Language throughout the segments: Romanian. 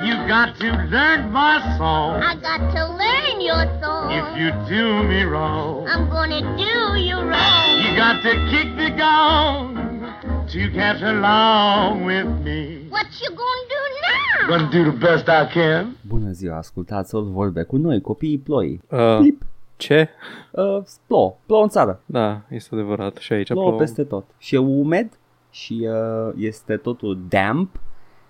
You got to learn my song. I got to learn your song. If you do me wrong, I'm gonna do you wrong. you got to kick the gong to catch along with me. What you gonna do now? Gonna do the best I can. Bună ziua, ascultați-l vorbe cu noi, copiii ploi. Uh, Plip. ce? Uh, plouă, plouă în țară, Da, este adevărat. Și aici plouă plouă. peste tot. Și e umed și uh, este totul damp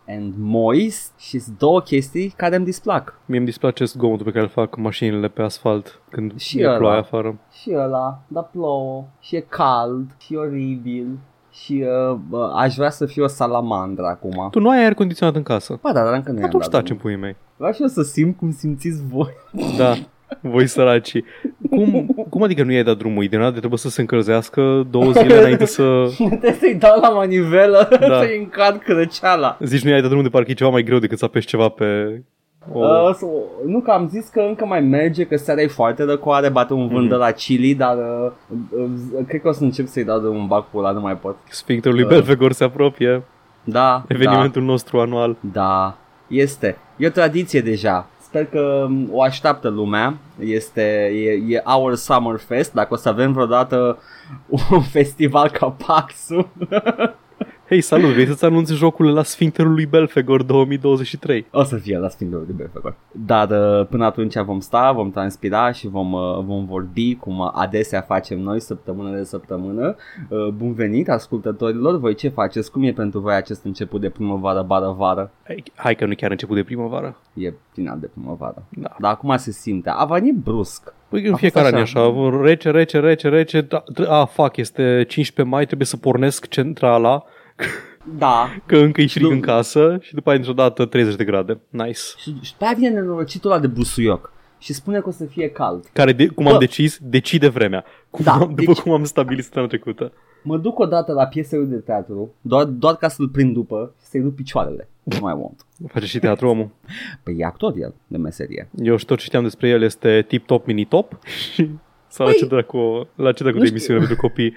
and moist și sunt două chestii care îmi displac. Mie îmi displace zgomotul pe care îl fac mașinile pe asfalt când Și e ăla. ploaie afară. Și ăla, dar plouă și e cald și e oribil și uh, bă, aș vrea să fiu o salamandră acum. Tu nu ai aer condiționat în casă. Ba da, dar încă nu i-am Atunci dat taci în drumul. puii mei. Vreau și eu să simt cum simțiți voi. Da, voi săraci. Cum, cum adică nu i-ai dat drumul? Ideal trebuie să se încălzească două zile înainte să... Trebuie să-i dau la manivelă Da. să-i încarc răceala. Zici nu i-ai dat drumul de parcă e ceva mai greu decât să apeși ceva pe... O... Uh, so, nu că am zis că încă mai merge, că seara e foarte răcoare, bate un vânt Mhm. de la chili, dar uh, uh, cred că o să încep să-i dau de un bac pula, nu mai pot. Sfincterul lui Uh. Belfegor se apropie. Da, Evenimentul nostru anual. da, da, este. E o tradiție deja. Sper că um, o așteaptă lumea. Este, e, e Our Summer Fest, dacă o să avem vreodată un festival ca Paxul. Hei, salut! Vrei să-ți anunți jocurile la Sfincterul lui Belfegor 2023? O să fie la Sfântul de Belfegor. Dar uh, până atunci vom sta, vom transpira și vom, uh, vom vorbi cum adesea facem noi săptămână de săptămână. Uh, Bun venit ascultătorilor, voi ce faceți? Cum e pentru voi acest început de primăvară, bară, vară? Hai, hai că nu chiar început de primăvară. E final de primăvară. Da. Dar acum se simte. A venit brusc. Păi în A fiecare an fost e așa, rece, rece, rece, rece, da, tr- a, fac, este 15 mai, trebuie să pornesc centrala, Da. că încă e frig Nu. în casă și după aia dintr-o dată 30 de grade. Nice. Și, și pe aia vine nenorocitul ăla de busuioc și spune că o să fie cald. Care, de, cum Bă. am decis, decide vremea. Cum Da, am, după deci- cum am stabilit săptămâna trecută. Mă duc odată la piesele de teatru, doar, doar ca să-l prind după și să-i duc picioarele. Nu mai want. Face și teatru omul. Păi e actor el de meserie. Eu și tot ce știam despre el este tip-top, mini-top și sau la Păi, ce dracu, la ce dracu nu de știu. emisiune pentru copii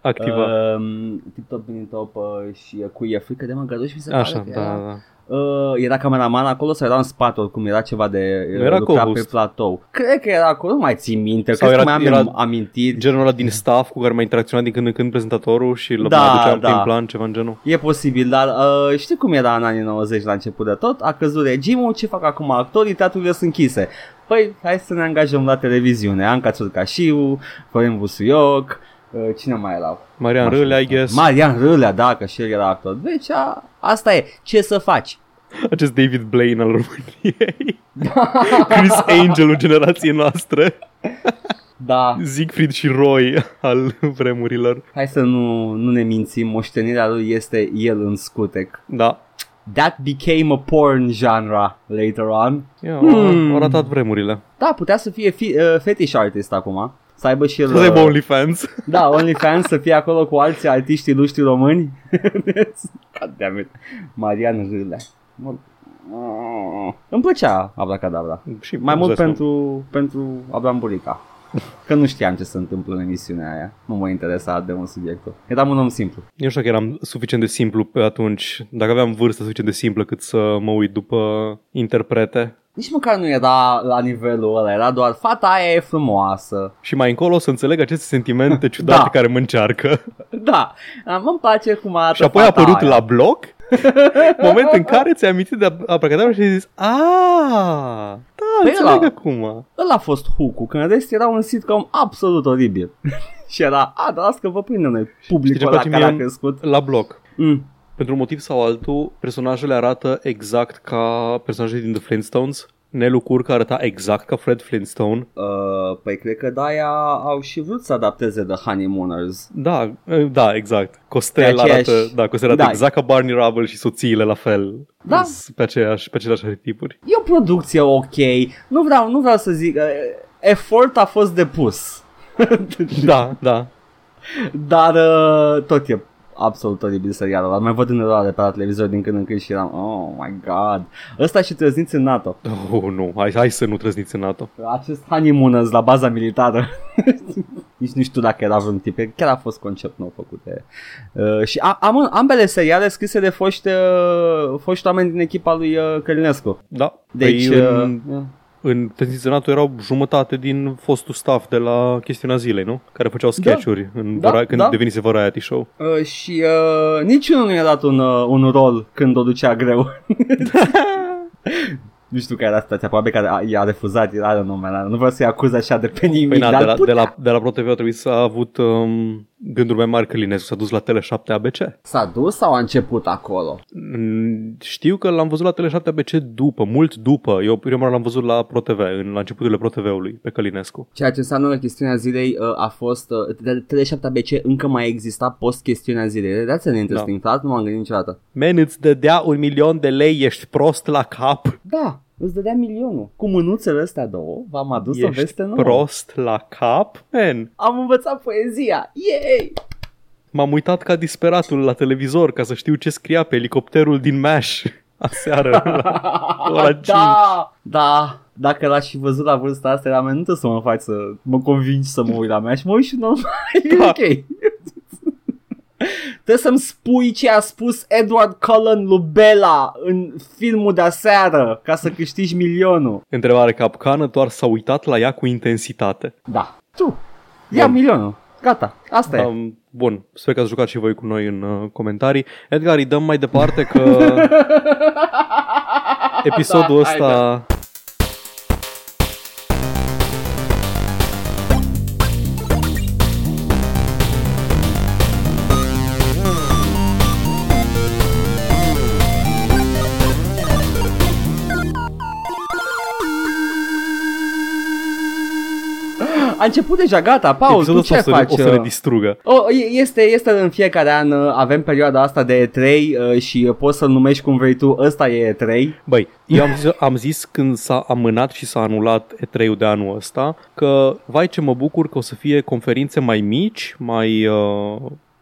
activa. Um, tip-top, mini-top uh, și uh, cu e frică de măgăruși mi se Așa, pare că da, era. da. Uh, era cameraman acolo sau era în spate oricum, era ceva de uh, Nu era lucra co-host. pe platou. Cred că era acolo, nu mai țin minte, Sau cred că era- mai am era- amintiri. Genul ăla din staff cu care mai interacționat din când în când prezentatorul și îl Da, mai aduceam da. prin plan, ceva în genul. E posibil, dar uh, știi cum era în anii 90 la început de tot? A căzut regimul, ce fac acum actorii, teatrurile sunt închise. Păi, hai să ne angajăm la televiziune. Anca Țurcașiu, Florin Busuioc, uh, cine mai erau? Marian Nu știu. Râlea, I guess. Marian Râlea, da, că și el era actor. Deci a, asta e. Ce să faci? Acest David Blaine al României. Chris Angelul generației noastre. Da, Siegfried și Roy al vremurilor. hai să nu, nu ne mințim, moștenirea lui este el în scutec. Da. That became a porn genre later on. Ia, Hmm. hmm. au ratat vremurile. Da, putea să fie fi, uh, fetish artist acum. Să aibă și el... Să aibă uh, OnlyFans. Da, OnlyFans să fie acolo cu alții artiști luști români. God damn it. Marian Râlea. Mă- Îmi plăcea Abracadabra. și Mai mult îți dai pentru, pentru Abraham Burica. Că nu știam ce se întâmplă în emisiunea aia. Nu mă interesa de un subiectul. Eram un om simplu. Eu știu că eram suficient de simplu pe atunci, dacă aveam vârstă suficient de simplă cât să mă uit după interprete. Nici măcar nu era la nivelul ăla, era doar fata aia e frumoasă. Și mai încolo o să înțeleg aceste sentimente ciudate Da. care mă încearcă. Da, îmi place cum arată Și apoi a fata apărut aia. la bloc moment în care ți-ai amintit de abracadabra și ai zis Aaa, da, Păi înțeleg ăla- acum. Ăla a fost hook când în rest era un sitcom absolut oribil. și era, a, dar las că vă prindem noi Știi ce publicul ăla place care mie a în- crescut. La bloc. Mm. Pentru un motiv sau altul, personajele arată exact ca personajele din The Flintstones. Nelu Curca arăta exact ca Fred Flintstone. Uh, păi cred că de-aia au și vrut să adapteze The Honeymooners. Da, da, exact. Costel Pe aceeași- arată, da, Costel arată Da. exact ca Barney Rubble și soțiile la fel. Da. S- Pe aceeași, pe aceleași arhetipuri. E o producție ok. Nu vreau, nu vreau să zic... Uh, efort a fost depus. Da, da. Dar uh, tot e absolut oribil serialul ăla. Mai văd în eroare pe la televizor din când în când și eram, oh my god. Ăsta și trăzniți în NATO. Oh, nu, hai, hai să nu trăzniți în NATO. Acest honeymooners la baza militară. nici nu știu dacă era vreun tip, chiar a fost concept nou făcut de... Uh, și a, am, ambele seriale scrise de foști, uh, foști oameni din echipa lui uh, Călinescu. Da. Deci, Păi, uh, în, în Tensiționatul erau jumătate din fostul staff de la chestiunea zilei, nu? Care făceau sketch-uri în Da, vari- când da. devenise variety show. uh, și uh, niciunul nu i-a dat un, uh, un rol când o ducea greu. nu știu care era situația, probabil că a- i-a refuzat, era de nume, nu vreau să-i acuz așa de pe nimic, Păi na, dar de la, putea. de, la, de la ProTV a trebuit să a avut um, gânduri mai mari Călinescu, s-a dus la Tele7 ABC. S-a dus sau a început acolo? Mm, Știu că l-am văzut la Tele7 ABC după, mult după. Eu prima oară l-am văzut la ProTV, în, la începuturile ProTV-ului, pe Călinescu. Ceea ce înseamnă că chestiunea zilei uh, a fost uh, de- Tele7 ABC încă mai exista post chestiunea zilei. That's an interesting da. thought, nu m-am gândit niciodată. Man, îți dădea un milion de lei, ești prost la cap. Da, îți dădea milionul. Cu mânuțele astea două, v-am adus o Ești veste nouă. prost la cap? Man, Am învățat poezia. Yay! m-am uitat ca disperatul la televizor ca să știu ce scria pe elicopterul din MASH aseară la ora 5. da, da. Dacă l-aș fi văzut la vârsta asta, era menită să mă faci să mă convingi să mă uit la mea și mă uit și normal. E Da. ok. Trebuie să-mi spui ce a spus Edward Cullen lui Bella în filmul de aseară ca să câștigi milionul. Întrebare capcană, doar s-a uitat la ea cu intensitate. Da. Tu. Ia Bun. milionul. Gata. Asta e. Um, bun, sper că ați jucat și voi cu noi în uh, comentarii. Edgar, îi dăm mai departe că episodul Da, ăsta... A început deja, gata. Paul, episodul tu ce ăsta o să, faci? ne, o să ne uh? distrugă. O, e- este, este în fiecare an, uh, avem perioada asta de E3 uh, și uh, poți să-l numești cum vrei tu, ăsta e E3. Băi, eu am zis, am zis când s-a amânat și s-a anulat E3-ul de anul ăsta că, vai ce mă bucur că o să fie conferințe mai mici, mai, uh,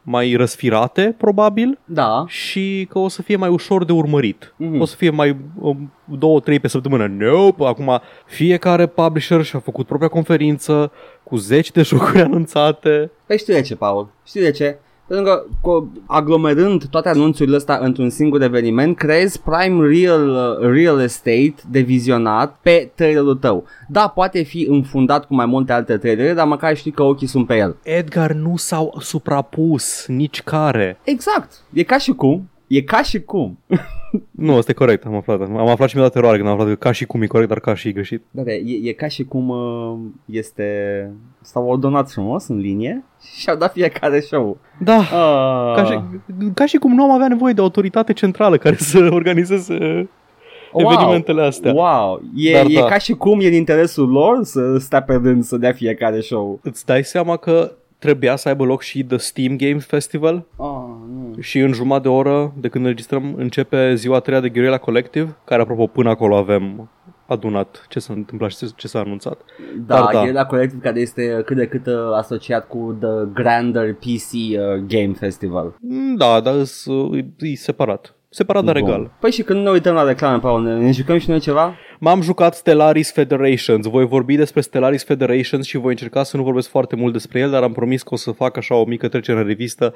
mai răsfirate, probabil, Da. și că o să fie mai ușor de urmărit. Mhm. O să fie mai um, două, trei pe săptămână. Nope, acum fiecare publisher și-a făcut propria conferință cu zeci de jocuri anunțate. Păi știi de ce, Paul? Știi de ce? Pentru că cu, aglomerând toate anunțurile astea într-un singur eveniment, creezi prime real, uh, real estate de vizionat pe trailerul tău. Da, poate fi înfundat cu mai multe alte trailere, dar măcar știi că ochii sunt pe el. Edgar nu s-au suprapus nici care. Exact. E ca și cum. E ca și cum. Nu, asta e corect, am aflat. Am aflat și mi-a dat eroare când am aflat că ca și cum e corect, dar ca și e greșit. Da, da, e, e ca și cum uh, este... S-au ordonat frumos în linie și au dat fiecare show. Da, Ah. ca și, ca și cum nu am avea nevoie de autoritate centrală care să organizeze evenimentele astea. Wow, e, Dar e da. ca și cum e în interesul lor să stea pe rând să dea fiecare show. Îți dai seama că trebuia să aibă loc și The Steam Games Festival Oh, nu. și în jumătate de oră de când înregistrăm începe ziua a treia de Guerrilla Collective, care apropo până acolo avem adunat ce s-a întâmplat și ce s-a anunțat. Da, Dar da. e la colectiv care este cât de cât uh, asociat cu The Grander PC uh, Game Festival. Mm, Da, dar îs- e separat. Separat, dar Bun. egal. Păi și când ne uităm la reclame, Paul, ne, ne jucăm și noi ceva? M-am jucat Stellaris Federations. Voi vorbi despre Stellaris Federations și voi încerca să nu vorbesc foarte mult despre el, dar am promis că o să fac așa o mică trecere în revistă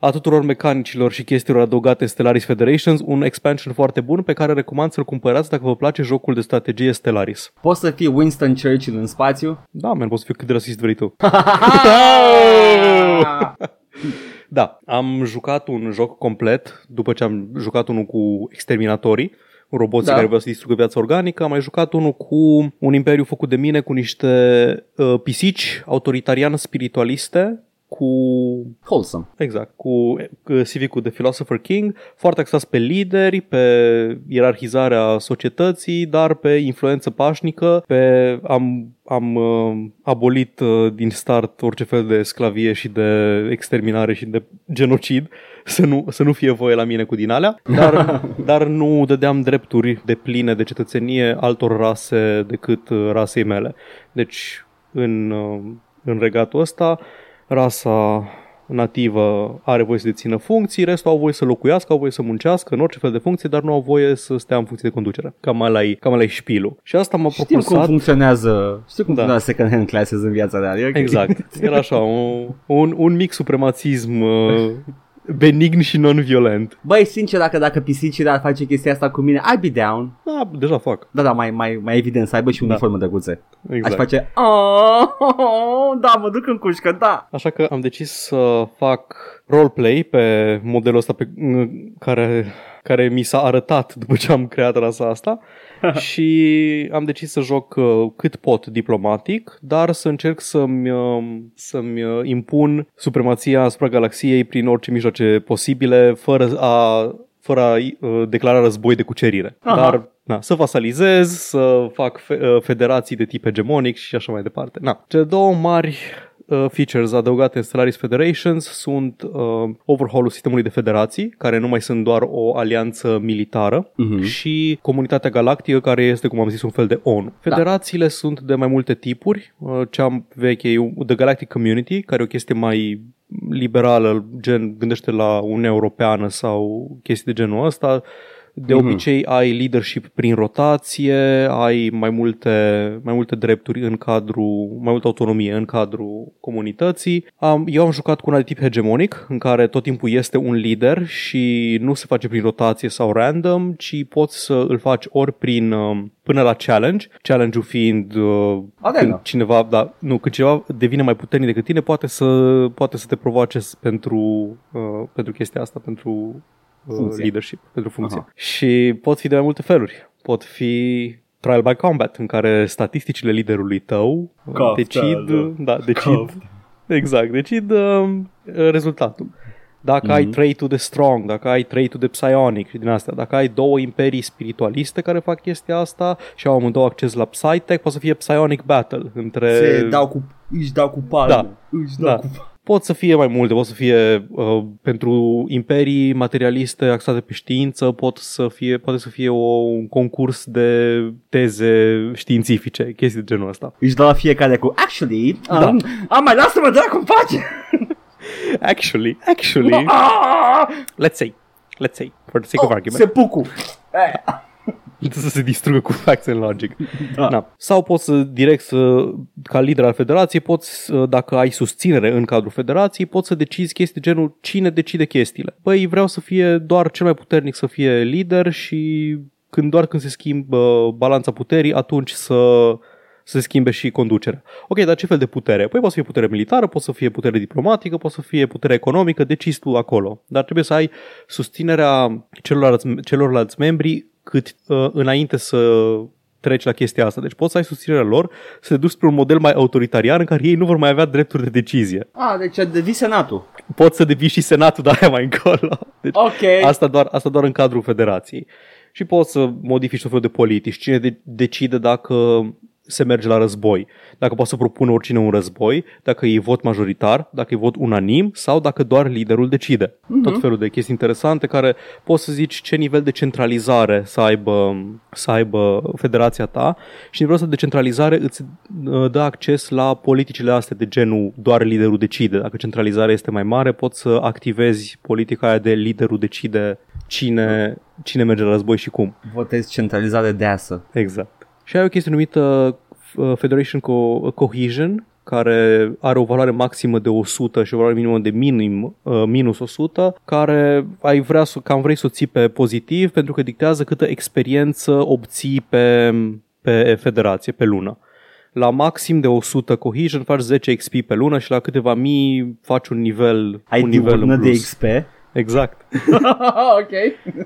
a tuturor mecanicilor și chestiilor adăugate în Stellaris Federations, un expansion foarte bun pe care recomand să-l cumpărați dacă vă place jocul de strategie Stellaris. Poți să fii Winston Churchill în spațiu? Da, man, poți să fiu cât de rasist vrei tu. Da, am jucat un joc complet după ce am jucat unul cu exterminatorii, roboții Da. care vreau să distrugă viața organică. Am mai jucat unul cu un imperiu făcut de mine, cu niște uh, pisici autoritarian spiritualiste, cu Wholesome. Exact, cu cu Civicul de Philosopher King, foarte axat pe lideri, pe ierarhizarea societății, dar pe influență pașnică, pe am, am uh, abolit uh, din start orice fel de sclavie și de exterminare și de genocid, să nu, să nu fie voie la mine cu din alea, dar, dar nu dădeam drepturi de pline de cetățenie altor rase decât uh, rasei mele. Deci, în, uh, în regatul ăsta, rasa nativă are voie să dețină funcții, restul au voie să locuiască, au voie să muncească în orice fel de funcție, dar nu au voie să stea în funcție de conducere. Cam ăla e, cam ăla e șpilul. Și asta m-a Știm cum propulsat... funcționează, știu cum Da. funcționează second hand classes în viața reală. e ok. Exact. Era așa, un, un, un mic supremațism uh, benign și non-violent. Băi, sincer, dacă, dacă pisicile ar face chestia asta cu mine, I'd be down. Da, deja fac. Da, da, mai, mai, mai evident, să aibă și Da. uniformă drăguțe. Exact. Aș face, "Oh, da, mă duc în cușcă, da. Așa că am decis să fac roleplay pe modelul ăsta pe, care, care mi s-a arătat după ce am creat rasa asta și am decis să joc uh, cât pot diplomatic, dar să încerc să-mi, uh, să-mi uh, impun supremația asupra galaxiei prin orice mijloace posibile, fără a, fără a uh, declara război de cucerire. Aha. Dar Na, să vasalizez, să fac fe- uh, federații de tip hegemonic și așa mai departe. Na, cele două mari uh, features adăugate în Stellaris Federations sunt uh, overhaul-ul sistemului de federații, care nu mai sunt doar o alianță militară, Mhm. și comunitatea galactică, care este, cum am zis, un fel de ONU. Federațiile sunt de mai multe tipuri. Uh, Cea veche e The Galactic Community, care e o chestie mai liberală, gen gândește la Uniunea Europeană sau chestii de genul ăsta. De Mhm. obicei ai leadership prin rotație, ai mai multe, mai multe drepturi în cadrul, mai multă autonomie în cadrul comunității. Am, eu am jucat cu una de tip hegemonic, în care tot timpul este un lider și nu se face prin rotație sau random, ci poți să îl faci ori prin um, până la challenge, challenge-ul fiind uh, Arenă. când cineva, da, nu, când cineva devine mai puternic decât tine, poate să, poate să te provoace pentru, uh, pentru chestia asta, pentru uh, Funcție. leadership, pentru funcție. Aha. Și pot fi de mai multe feluri. Pot fi trial by combat, în care statisticile liderului tău uh, Coftă, decid, da. da, decid, exact, decid uh, rezultatul. Dacă Mhm. ai trait-ul de strong, dacă ai trait-ul de psionic și din astea, dacă ai două imperii spiritualiste care fac chestia asta și au amândouă acces la Psytech, poate să fie psionic battle între... Se dau cu, își dau cu palmă. Da. Își dau Da. cu Pot să fie mai multe, pot să fie uh, pentru imperii materialiste axate pe știință, pot să fie, poate să fie o, un concurs de teze științifice, chestii de genul ăsta. Își dau la fiecare cu Actually, um, Da. am mai lasă-mă dracu în pace Actually, actually, Ah! let's say, let's say, for the sake of Oh, argument. Se pucu să se distrugă cu facts and logic. Da. Na. Sau poți să direct să, ca lider al federației, poți, uh, dacă ai susținere în cadrul federației, poți să decizi chestii de genul cine decide chestiile. Băi, vreau să fie doar cel mai puternic să fie lider și când doar când se schimbă balanța puterii, atunci să să se schimbe și conducerea. Ok, dar ce fel de putere? Păi poate să fie putere militară, poate să fie putere diplomatică, poate să fie putere economică, decizi tu acolo. Dar trebuie să ai susținerea celorlalți, celorlalți membri cât uh, înainte să treci la chestia asta. Deci poți să ai susținerea lor să te duci spre un model mai autoritarian în care ei nu vor mai avea drepturi de decizie. Ah, deci devii senatul Poți să devii și senatul de aia mai încolo. Deci Ok Asta doar, asta doar în cadrul federației. Și poți să modifici tot felul de politici. Cine de- decide dacă se merge la război. Dacă poate să propună oricine un război, dacă e vot majoritar, dacă e vot unanim sau dacă doar liderul decide. Mhm. Mm-hmm. Tot felul de chestii interesante care poți să zici ce nivel de centralizare să aibă, să aibă federația ta și nivelul ăsta de centralizare îți uh, dă acces la politicile astea de genul doar liderul decide. Dacă centralizarea este mai mare, poți să activezi politica aia de liderul decide cine, cine merge la război și cum. Votezi centralizare deasă Exact. Și ai o chestie numită uh, Federation Co- Cohesion, care are o valoare maximă de 100 și o valoare minimă de minim, uh, minus 100, care ai vrea să, cam vrei să o ții pe pozitiv pentru că dictează câtă experiență obții pe, pe federație, pe lună. La maxim de 100 cohesion faci 10 XP pe lună și la câteva mii faci un nivel, Ai un nivel diurnă în de plus. XP Exact. Ok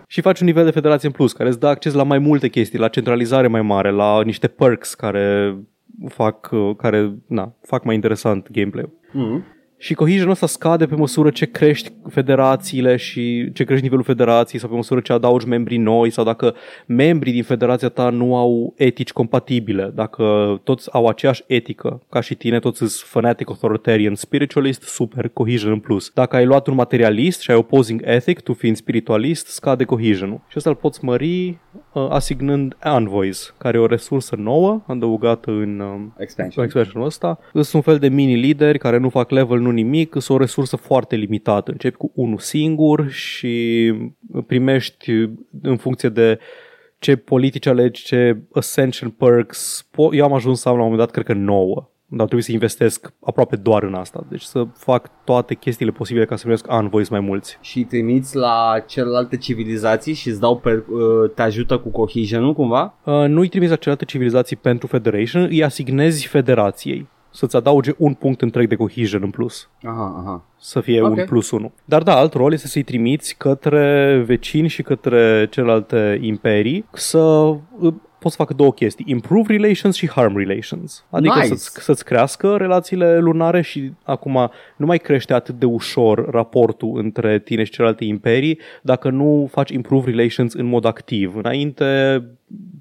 Și faci un nivel de federație în plus, care îți dă acces la mai multe chestii, la centralizare mai mare, la niște perks care fac, uh, care, na, fac mai interesant gameplay mm. Și cohesion ăsta scade pe măsură ce crești federațiile și ce crești nivelul federației sau pe măsură ce adaugi membrii noi sau dacă membrii din federația ta nu au etici compatibile, dacă toți au aceeași etică ca și tine, toți sunt fanatic, authoritarian, spiritualist, super, cohesion în plus. Dacă ai luat un materialist și ai opposing ethic, tu fiind spiritualist, scade cohesionul. Și asta îl poți mări uh, asignând Envoys, care e o resursă nouă, adăugată în uh, Expansion. expansionul ăsta. Sunt un fel de mini-lideri care nu fac level, nu nimic, sunt o resursă foarte limitată. Începi cu unul singur și primești în funcție de ce politici alegi, ce Ascension Perks. Po- Eu am ajuns să am la un moment dat, cred că 9 dar trebuie să investesc aproape doar în asta. Deci să fac toate chestiile posibile ca să primesc Envoys mai mulți. Și trimiți la celelalte civilizații și îți dau per, uh, te ajută cu cohesion cumva? Uh, nu-i trimiți la celelalte civilizații pentru Federation, îi asignezi federației să-ți adauge un punct întreg de cohesion în plus. Aha, aha. Să fie Ok. un plus 1. Dar da, alt rol este să-i trimiți către vecini și către celelalte imperii să uh, poți să facă două chestii. Improve relations și harm relations. Adică Nice. să-ți, să-ți crească relațiile lunare și acum nu mai crește atât de ușor raportul între tine și celelalte imperii dacă nu faci improve relations în mod activ. Înainte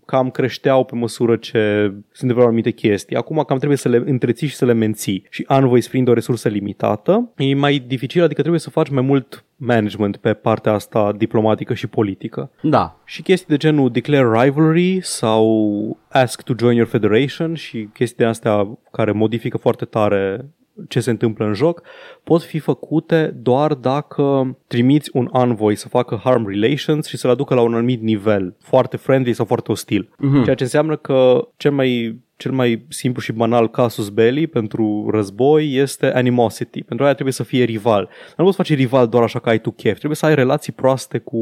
cam creșteau pe măsură ce se întâmplau anumite chestii. Acum cam trebuie să le întreții și să le menții. Și Envoy fiind o resursă limitată, e mai dificil, adică trebuie să faci mai mult management pe partea asta diplomatică și politică. Da. Și chestii de genul declare rivalry sau ask to join your federation și chestii de astea care modifică foarte tare ce se întâmplă în joc, pot fi făcute doar dacă trimiți un envoy să facă harm relations și să-l aducă la un anumit nivel, foarte friendly sau foarte ostil. Mhm. Ceea ce înseamnă că cel mai cel mai simplu și banal casus belli pentru război este animosity. Pentru aia trebuie să fie rival. Dar nu poți face rival doar așa că ai tu chef. Trebuie să ai relații proaste cu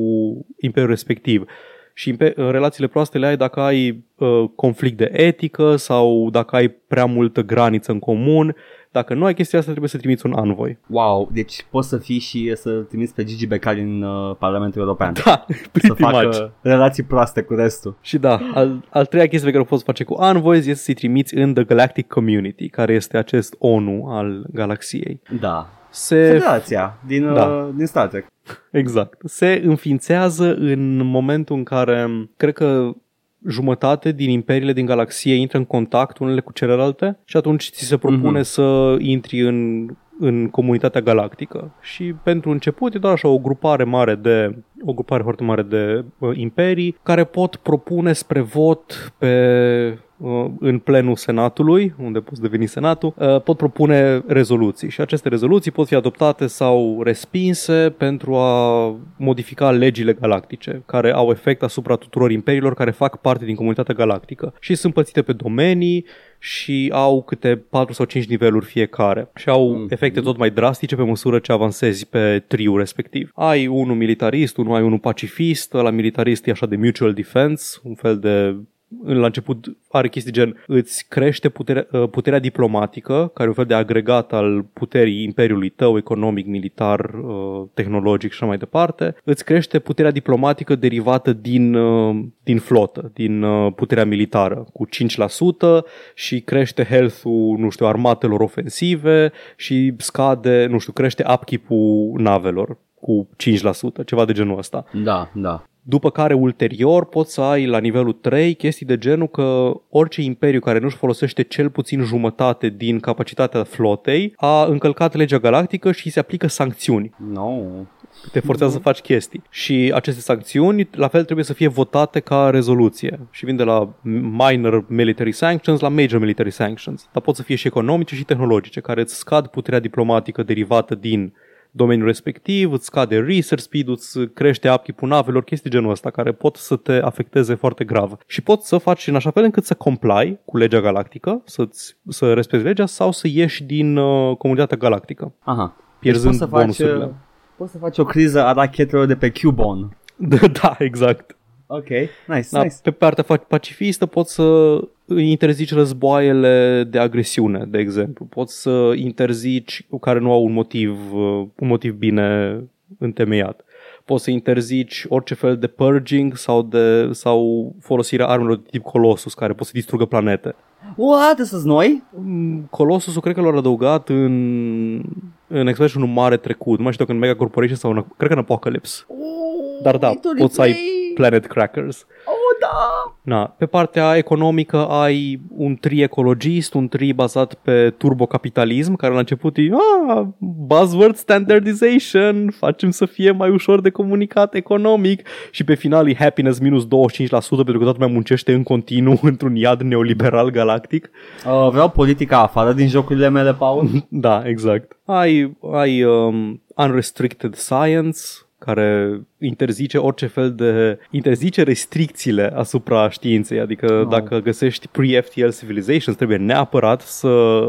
imperiul respectiv. Și impe- relațiile proaste le ai dacă ai uh, conflict de etică sau dacă ai prea multă graniță în comun. Dacă nu ai chestia asta, trebuie să trimiți un envoy. Wow, deci poți să fii și să trimiți pe Gigi Becali în uh, Parlamentul European. Da, să pretty facă much. relații proaste cu restul. Și da, al, al treia chestie pe care o poți face cu Envoys este să-i trimiți în The Galactic Community, care este acest ONU al galaxiei. Da. Se, Federația din, Da. uh, din Star Trek. exact, se înființează în momentul în care, cred că jumătate din imperiile din galaxie intră în contact unele cu celelalte și atunci ți se propune Mhm. să intri în, în comunitatea galactică. Și pentru început e doar așa o grupare mare de o grupare foarte mare de uh, imperii care pot propune spre vot pe uh, în plenul Senatului, unde poți deveni Senatul, uh, pot propune rezoluții și aceste rezoluții pot fi adoptate sau respinse pentru a modifica legile galactice, care au efect asupra tuturor imperiilor care fac parte din comunitatea galactică și sunt pățite pe domenii și au câte 4 sau 5 niveluri fiecare și au Mhm. efecte tot mai drastice pe măsură ce avansezi pe triul respectiv. Ai unul militarist, unul ai unul pacifist, la militarist e așa de mutual defense, un fel de la început are chestii gen îți crește puterea, uh, puterea diplomatică, care e un fel de agregat al puterii imperiului tău, economic, militar, uh, tehnologic și așa mai departe. Îți crește puterea diplomatică derivată din, uh, din flotă, din uh, puterea militară, cu 5% și crește health-ul, nu știu, armatelor ofensive și scade, nu știu, crește upkeep-ul navelor cu 5%, ceva de genul ăsta Da, da. După care ulterior poți să ai la nivelul 3 chestii de genul că orice imperiu care nu-și folosește cel puțin jumătate din capacitatea flotei a încălcat legea galactică și îi se aplică sancțiuni. No. Te forțează să faci chestii. Și aceste sancțiuni, la fel, trebuie să fie votate ca rezoluție. Și vin de la minor military sanctions la major military sanctions. Dar pot să fie și economice și tehnologice, care îți scad puterea diplomatică derivată din domeniul respectiv, îți scade research speed îți crește upkeep-ul navelor, chestii genul ăsta care pot să te afecteze foarte grav. Și poți să faci în așa fel încât să comply cu legea galactică, să-ți, să respecti legea sau să ieși din uh, comunitatea galactică, Aha. pierzând deci poți să faci, bonusurile. uh, poți să faci o criză a rachetelor de pe Cubon. da, exact. Ok, nice, Da, nice. Pe partea fa- pacifistă poți să interzici războaiele de agresiune, de exemplu. Poți să interzici care nu au un motiv, uh, un motiv bine întemeiat. Poți să interzici orice fel de purging sau, de, sau folosirea armelor de tip Colossus care pot să distrugă planete. What? Ăsta noi? Mm, Colossusul cred că l-au adăugat în, în expansion mare trecut. Nu mai știu dacă în Mega Corporation sau în, cred că în Apocalypse. Dar da, Need to poți să ai replay. Planet Crackers. Oh, da! Na, pe partea economică ai un tri ecologist, un tri bazat pe turbocapitalism, care la început e ah, buzzword standardization, facem să fie mai ușor de comunicat economic și pe final e happiness minus 25% pentru că toată lumea muncește în continuu într-un iad neoliberal galactic. Uh, vreau politica afară din jocurile mele, Paul. Da, exact. Ai, ai um, unrestricted science, care interzice orice fel de... interzice restricțiile asupra științei, adică Oh. oh. dacă găsești pre-FTL civilizations, trebuie neapărat să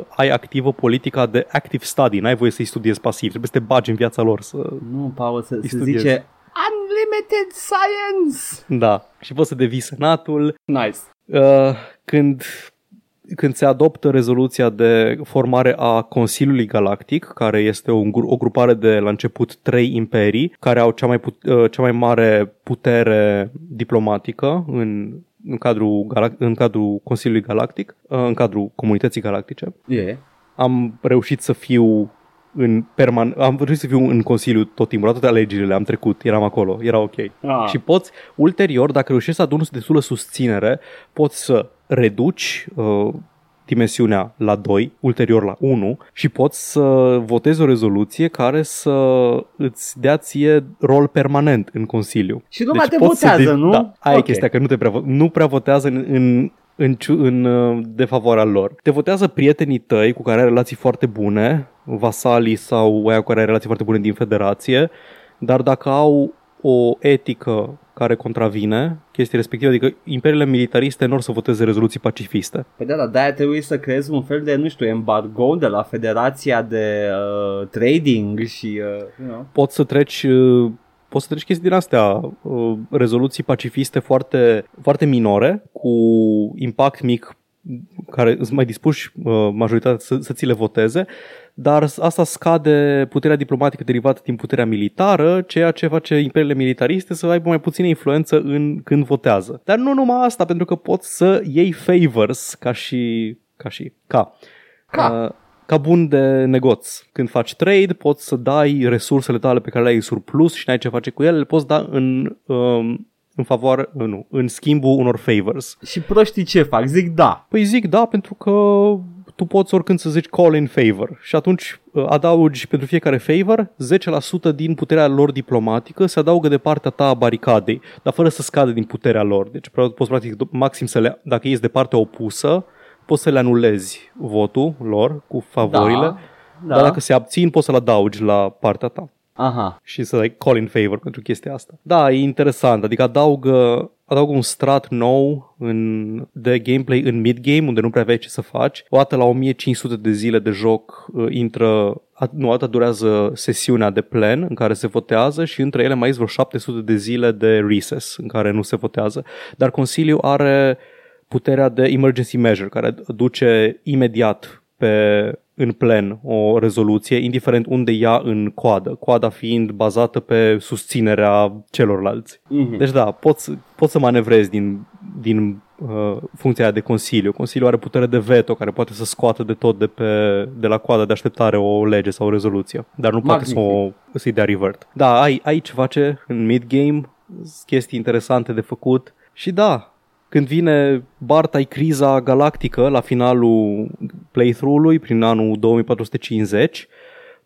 ai activă politica de active study, n-ai voie să-i studiezi pasiv, trebuie să te bagi în viața lor. Să... Nu, Paul, se, se studiez. zice Unlimited Science! Da, și poți să devii senatul. Nice. Uh, când când se adoptă rezoluția de formare a Consiliului Galactic, care este o, gru- o grupare de la început trei imperii, care au cea mai, put- uh, cea mai mare putere diplomatică în, în, cadrul, galac- în cadrul Consiliului Galactic, uh, în cadrul comunității galactice. E. Am reușit să fiu în perman- am reușit să fiu în Consiliu tot timpul, la toate alegerile am trecut, eram acolo, era ok. Ah. Și poți, ulterior, dacă reușești să aduni destulă susținere, poți să reduci uh, dimensiunea la 2, ulterior la 1 și poți să votezi o rezoluție care să îți dea ție rol permanent în Consiliu. Și lumea te poți să votează, nu? Da, aia Ok. e chestia, că nu, te prea, vo- nu prea votează în, în în, ciu- în uh, defavoarea lor. Te votează prietenii tăi cu care ai relații foarte bune, vasalii sau aia cu care ai relații foarte bune din federație, dar dacă au o etică care contravine chestia respectivă, adică imperiile militariste nu or să voteze rezoluții pacifiste. Păi da, dar de-aia trebuie să creezi un fel de, nu știu, embargo de la Federația de uh, Trading și, uh, you know. Poți să treci uh, poți să treci chestii din astea, uh, rezoluții pacifiste foarte, foarte minore, cu impact mic, care sunt mai dispuși uh, majoritatea să, să ți le voteze, dar asta scade puterea diplomatică derivată din puterea militară, ceea ce face imperiile militariste să aibă mai puțină influență în când votează. Dar nu numai asta, pentru că poți să iei favors ca și ca și ca. Ca. Uh, ca bun de negoț. Când faci trade, poți să dai resursele tale pe care le ai în surplus și n-ai ce face cu ele, le poți da în, um, în favoare, uh, nu, în schimbul unor favors. Și proștii ce fac? Zic da. Păi zic da, pentru că tu poți oricând să zici call in favor și atunci uh, adaugi pentru fiecare favor 10% din puterea lor diplomatică se adaugă de partea ta a baricadei, dar fără să scadă din puterea lor. Deci poți practic maxim să le, dacă ești de partea opusă, poți să le anulezi votul lor cu favorile, Da. Da. dar dacă se abțin poți să-l adaugi la partea ta Aha. și să dai call in favor pentru chestia asta. Da, e interesant, adică adaugă, adaugă un strat nou în, de gameplay în mid-game, unde nu prea aveai ce să faci. O dată la 1500 de zile de joc uh, intră, a- nu, o dată durează sesiunea de plan în care se votează și între ele mai sunt vreo 700 de zile de recess în care nu se votează. Dar Consiliul are puterea de emergency measure, care duce imediat pe, în plen o rezoluție, indiferent unde ia în coadă, coada fiind bazată pe susținerea celorlalți. Mhm. Deci da, poți, poți să manevrezi din, din uh, funcția aia de Consiliu. Consiliul are putere de veto care poate să scoată de tot de, pe, de la coada de așteptare o lege sau o rezoluție, dar nu poate să o, să-i dea revert. Da, ai, ai ce face în mid-game, sunt chestii interesante de făcut și da, când vine Bart, ai criza galactică la finalul playthrough-ului, prin anul 2450,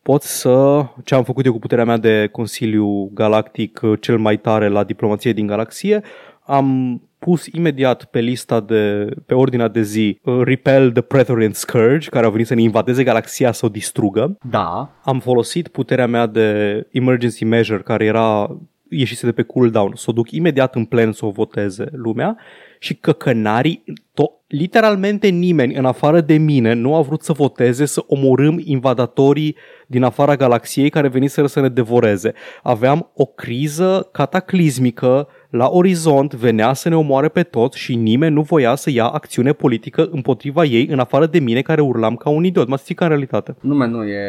poți să, ce am făcut eu cu puterea mea de Consiliu Galactic uh, cel mai tare la diplomație din galaxie, am pus imediat pe lista de, pe ordinea de zi, uh, Repel the Praetorian Scourge, care au venit să ne invadeze galaxia să o distrugă. Da. Am folosit puterea mea de emergency measure, care era ieșise de pe cooldown, să o duc imediat în plen să o voteze lumea și căcănarii, to- literalmente nimeni în afară de mine nu a vrut să voteze să omorâm invadatorii din afara galaxiei care veniseră să ne devoreze. Aveam o criză cataclismică la orizont, venea să ne omoare pe toți și nimeni nu voia să ia acțiune politică împotriva ei în afară de mine care urlam ca un idiot. Mă știi ca în realitate. Nu, mă, nu, e,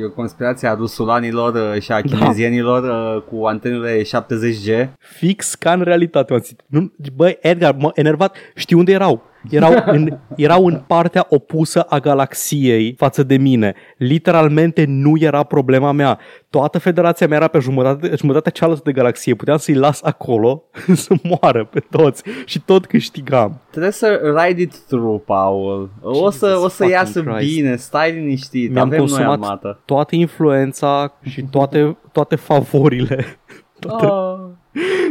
e o conspirație a rusulanilor uh, și a chinezienilor uh, cu antenele 70G. Fix ca în realitate. m-am simțit. Nu, băi, Edgar, m-a enervat. Știi unde unde erau. Erau în, erau în partea opusă a galaxiei față de mine. Literalmente nu era problema mea. Toată federația mea era pe jumătate, jumătatea cealaltă de galaxie. Puteam să-i las acolo să moară pe toți și tot câștigam. Trebuie să ride it through, Paul. O să, Jesus o să fucking iasă Christ. bine, stai liniștit, Mi-am avem noi consumat armată. toată influența și toate, toate favorile, toate, Oh.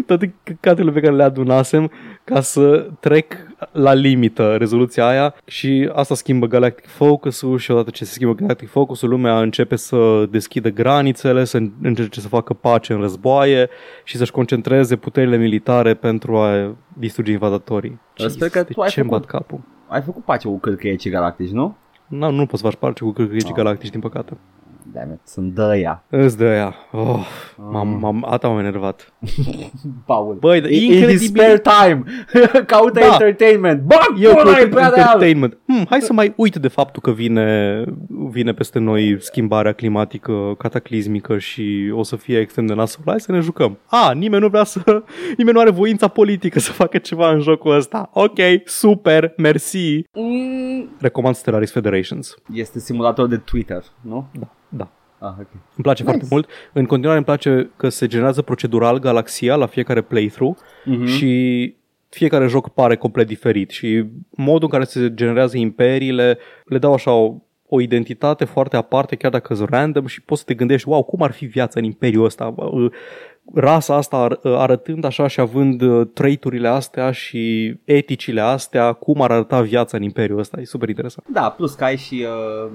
toate căcatele pe care le adunasem ca să trec la limită rezoluția aia și asta schimbă Galactic Focus-ul și odată ce se schimbă Galactic Focus-ul lumea începe să deschidă granițele, să încerce să facă pace în războaie și să-și concentreze puterile militare pentru a distruge invadatorii. Eu sper că Jesus, tu ai de ce îmi făcut- bat capul? Ai făcut pace cu cârcăiecii galactici, nu? Nu, nu poți să faci pace cu cârcăiecii Oh. galactici, din păcate. Damn it, sunt dăia. Îți dă ea. Oh, m-am, m-am, ata m-am enervat. Paul. Băi, da, in, in incredibil. his spare time. Caută Da. entertainment. Bă, Eu cu pula, e prea real. entertainment. Hmm, hai să mai uit de faptul că vine, vine peste noi schimbarea climatică cataclismică și o să fie extrem de nasol. Hai să ne jucăm. A, nimeni nu vrea să... Nimeni nu are voința politică să facă ceva în jocul ăsta. Ok, super, mersi. Mm, Recomand Stellaris Federations. Este simulator de Twitter, nu? Da, da. Ah, ok. Îmi place Nice. foarte mult. În continuare îmi place că se generează procedural galaxia la fiecare playthrough Mhm. și fiecare joc pare complet diferit și modul în care se generează imperiile le dau așa o, o identitate foarte aparte, chiar dacă sunt random și poți să te gândești, wow, cum ar fi viața în imperiul ăsta? Uh, Rasa asta ar- arătând așa și având uh, traiturile astea și eticile astea, cum ar arăta viața în imperiul ăsta? E super interesant. Da, plus că ai și uh,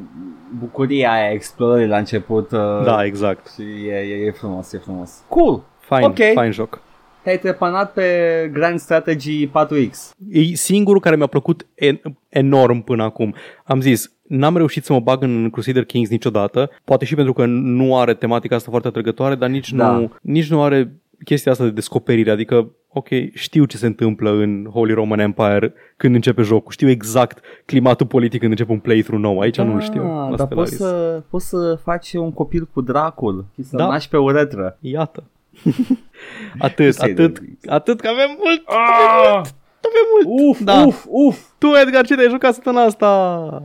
bucuria aia explorării la început. Uh, Da, exact. Și e, e, e frumos, e frumos. Cool! Fine, Ok. fine joc. Te-ai trepanat pe Grand Strategy 4X. E singurul care mi-a plăcut en- enorm până acum. Am zis, n-am reușit să mă bag în Crusader Kings niciodată, poate și pentru că nu are tematica asta foarte atrăgătoare, dar nici, Da. nu, nici nu are chestia asta de descoperire, adică ok, știu ce se întâmplă în Holy Roman Empire când începe jocul, știu exact climatul politic când începe un playthrough nou, aici nu-l știu. la Ah, dar poți Stellaris. să, poți să faci un copil cu dracul și să Da. naști pe uretră. Iată. atât, Crusader atât, Kings. atât că avem mult, Ah! avem mult. Uf, Da. uf, uf! Tu, Edgar, ce te-ai jucat săptămâna asta?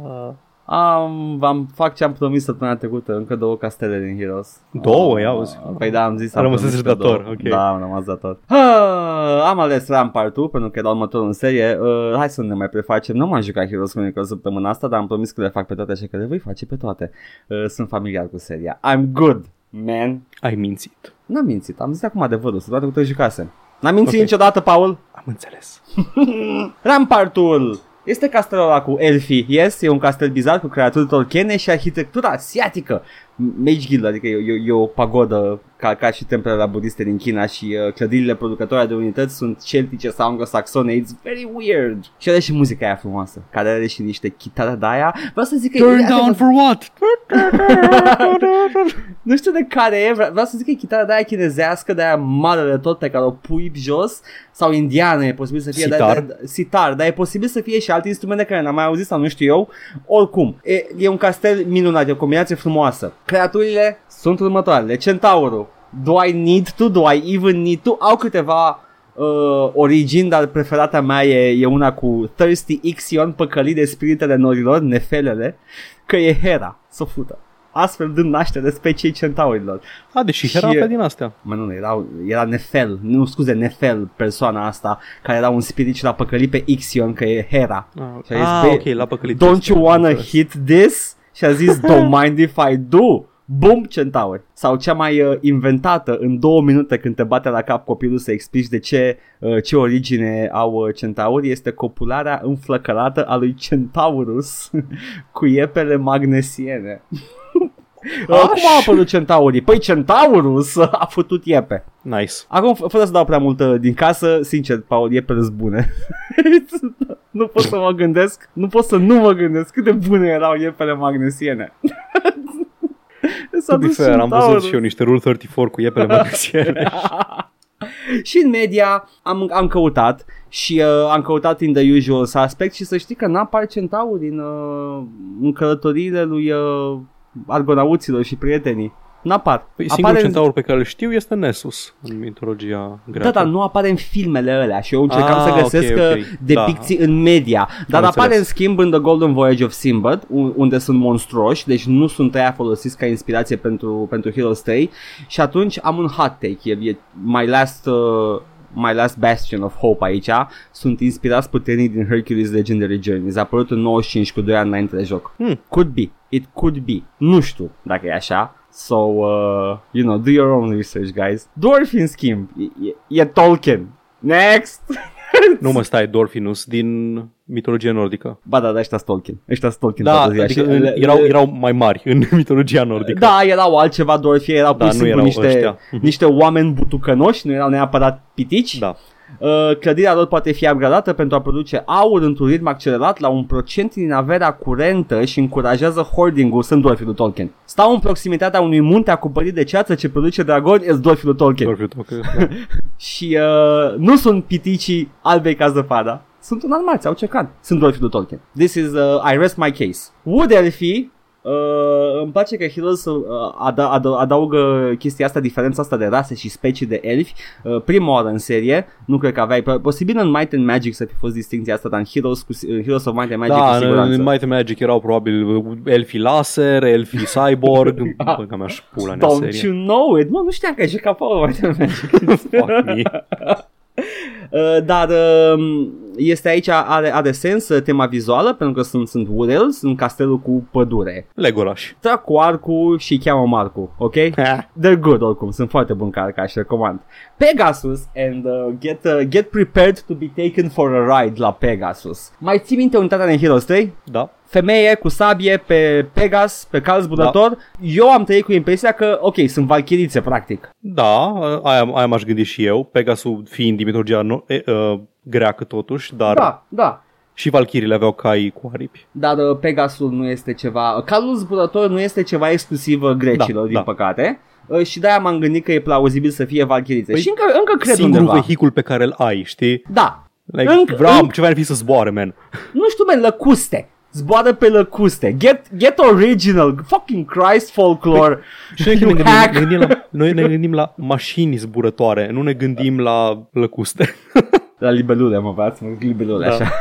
Am, v-am fac ce am promis săptămâna trecută, încă două castele din Heroes. Două, Ah, ia uzi. Păi da, am zis. A am rămas promis dator, două. ok. Da, am rămas dator. Ah, am ales Rampart 2 pentru că era următorul în serie. Uh, hai să ne mai prefacem. Nu m-am jucat Heroes Chronicles săptămâna asta, dar am promis că le fac pe toate, așa că le voi face pe toate. Uh, sunt familiar cu seria. I'm good, man. Ai mințit. N-am mințit, am zis acum adevărul, să toate cu te jucasem. N-am mințit Ok. niciodată, Paul. Am înțeles. Rampartul este castelul ăla cu elfii, yes, e un castel bizar cu creaturi tolkiene și arhitectura asiatică. Mage Guild, adică e, e, e o pagodă ca, ca și templele budiste din China și uh, clădirile producătoare de unități sunt celtice sau anglosaxone, it's very weird. Și are și muzica aia frumoasă, care are și niște chitară de aia. Vreau să zic că Turn e, down for what? nu știu de care e, vre- vreau să zic că e chitară de aia chinezească, de aia mare de tot pe care o pui jos sau indiană, e posibil să fie Sitar. De, de, sitar, dar e posibil să fie și alte instrumente care n-am mai auzit sau nu știu eu. Oricum, e, e un castel minunat, e o combinație frumoasă. Creaturile sunt următoarele. Centaurul. Do I need to? Do I even need to? Au câteva uh, origini, dar preferata mea e, e una cu Thirsty Ixion, păcălit de spiritele norilor, nefelele, că e Hera, să o fută. Astfel dând naștere speciei centaurilor. A, deși Și Hera e- avea din astea. Mă, nu, era, era Nefel, nu scuze, Nefel, persoana asta, care era un spirit și l-a păcălit pe Ixion, că e Hera. Ah, Și a zis, ah, "Ba- ok, l-a păcălit. Don't chestia, you wanna am înțeles. hit this? Și a zis, don't mind if I do. Boom, centauri. Sau cea mai uh, inventată în două minute când te bate la cap copilul să explici de ce, uh, ce origine au uh, centauri este copularea înflăcărată a lui Centaurus cu iepele magnesiene. Uh, Cum au apărut centaurii? Păi Centaurus a făcut iepe. Nice. Acum, f- fără să dau prea multă din casă, sincer, Paul, iepele sunt bune. nu pot să mă gândesc, nu pot să nu mă gândesc cât de bune erau iepele magnesiene. S-a To be dus fair, am văzut Centaurus. și eu niște Rule 34 cu iepele magnesiene. și în media am, am căutat și uh, am căutat in the usual suspect și să știi că n-apar centauri în, uh, în călătoriile lui uh, argonauților și prietenii. n-apar. Păi singurul Apare în- centaur pe care îl știu este Nessus în mitologia Da, greacă. dar nu apare în filmele alea și eu încercam Ah, să găsesc ok, uh, ok. depicții în media. Dar Am apare înțeles. în schimb în The Golden Voyage of Sinbad, un- unde sunt monstruoși, deci nu sunt aia folosiți ca inspirație pentru, pentru Heroes 3 și atunci am un hot take, e, e my last... Uh, My Last Bastion of Hope aici sunt inspirați puternic din Hercules Legendary Journeys. A apărut în 95 cu 2 ani înainte de joc. Hmm. Could be. It could be. Nu știu dacă e așa. So, uh, you know, do your own research, guys. Dwarf, în schimb, e, e, e Tolkien. Next! Nu mă stai, Dorfinus, din mitologia nordică. Ba da, da, ăștia sunt Tolkien. Ăștia sunt Tolkien Da, toată ziua. adică Și în, le- erau, le- erau mai mari în mitologia nordică. Da, erau altceva Dorfi, erau Da, pur și nu simplu erau niște, ăștia. niște oameni butucănoși, nu erau neapărat pitici. Da. Uh, clădirea lor poate fi upgradată pentru a produce aur într-un ritm accelerat la un procent din averea curentă și încurajează hoarding-ul, sunt Dorfii lui Tolkien. Stau în proximitatea unui munte acoperit de ceață ce produce dragoni, e Dorfii lui Tolkien. Dorfiu, ok, da. Și uh, nu sunt piticii albei ca zăpada. Sunt un armați, au cecan. Sunt Dorfii lui Tolkien. This is, uh, I rest my case. Wood Elfii, Uh, îmi place că Heroes uh, ada- ada- adaugă chestia asta, diferența asta de rase și specii de elfi uh, prima oară în serie, nu cred că aveai, po- posibil în Might and Magic să fi fost distinția asta, dar în Heroes, cu, si- în Heroes of Might and Magic cu Da, siguranță. în Might and Magic erau probabil elfii laser, elfii cyborg, bă, că mi-aș pula în Don't serie. you know it? Mă, nu știam că ai jucat Power Might and Magic. Fuck me. Uh, dar uh, este aici, are, are sens uh, tema vizuală pentru că sunt, sunt wood elves în castelul cu pădure. Legolas. Trag cu arcul și cheamă Marcu, ok? They're good oricum, sunt foarte bun ca arca și recomand. Pegasus and uh, get, uh, get prepared to be taken for a ride la Pegasus. Mai ții minte unitatea din Heroes 3? Da. Femeie cu sabie pe Pegas, pe cal zburător. Da. Eu am trăit cu impresia că, ok, sunt valchirițe practic. Da, aia, aia m-aș gândi și eu, Pegasul fiind din mitologia no- e, uh, greacă totuși, dar Da, da. și valchirile aveau cai cu aripi. Dar uh, Pegasul nu este ceva... Calul zburător nu este ceva exclusiv uh, grecilor, Da, din da. păcate. Uh, și de-aia m-am gândit că e plauzibil să fie valchirițe. Păi, și încă, încă cred Singurul undeva. vehicul pe care îl ai, știi? Da. Like, Încă- vreau încă- ceva ar fi să zboare, man. Nu știu, man, lăcuste. Zboară pe lăcuste. Get, get original. Fucking Christ folklore. Și noi, când ne You gândim, hack. ne gândim la, noi ne gândim la mașini zburătoare, nu ne gândim la lăcuste. La libelule, mă, v-ați mă, libelule, Da. așa.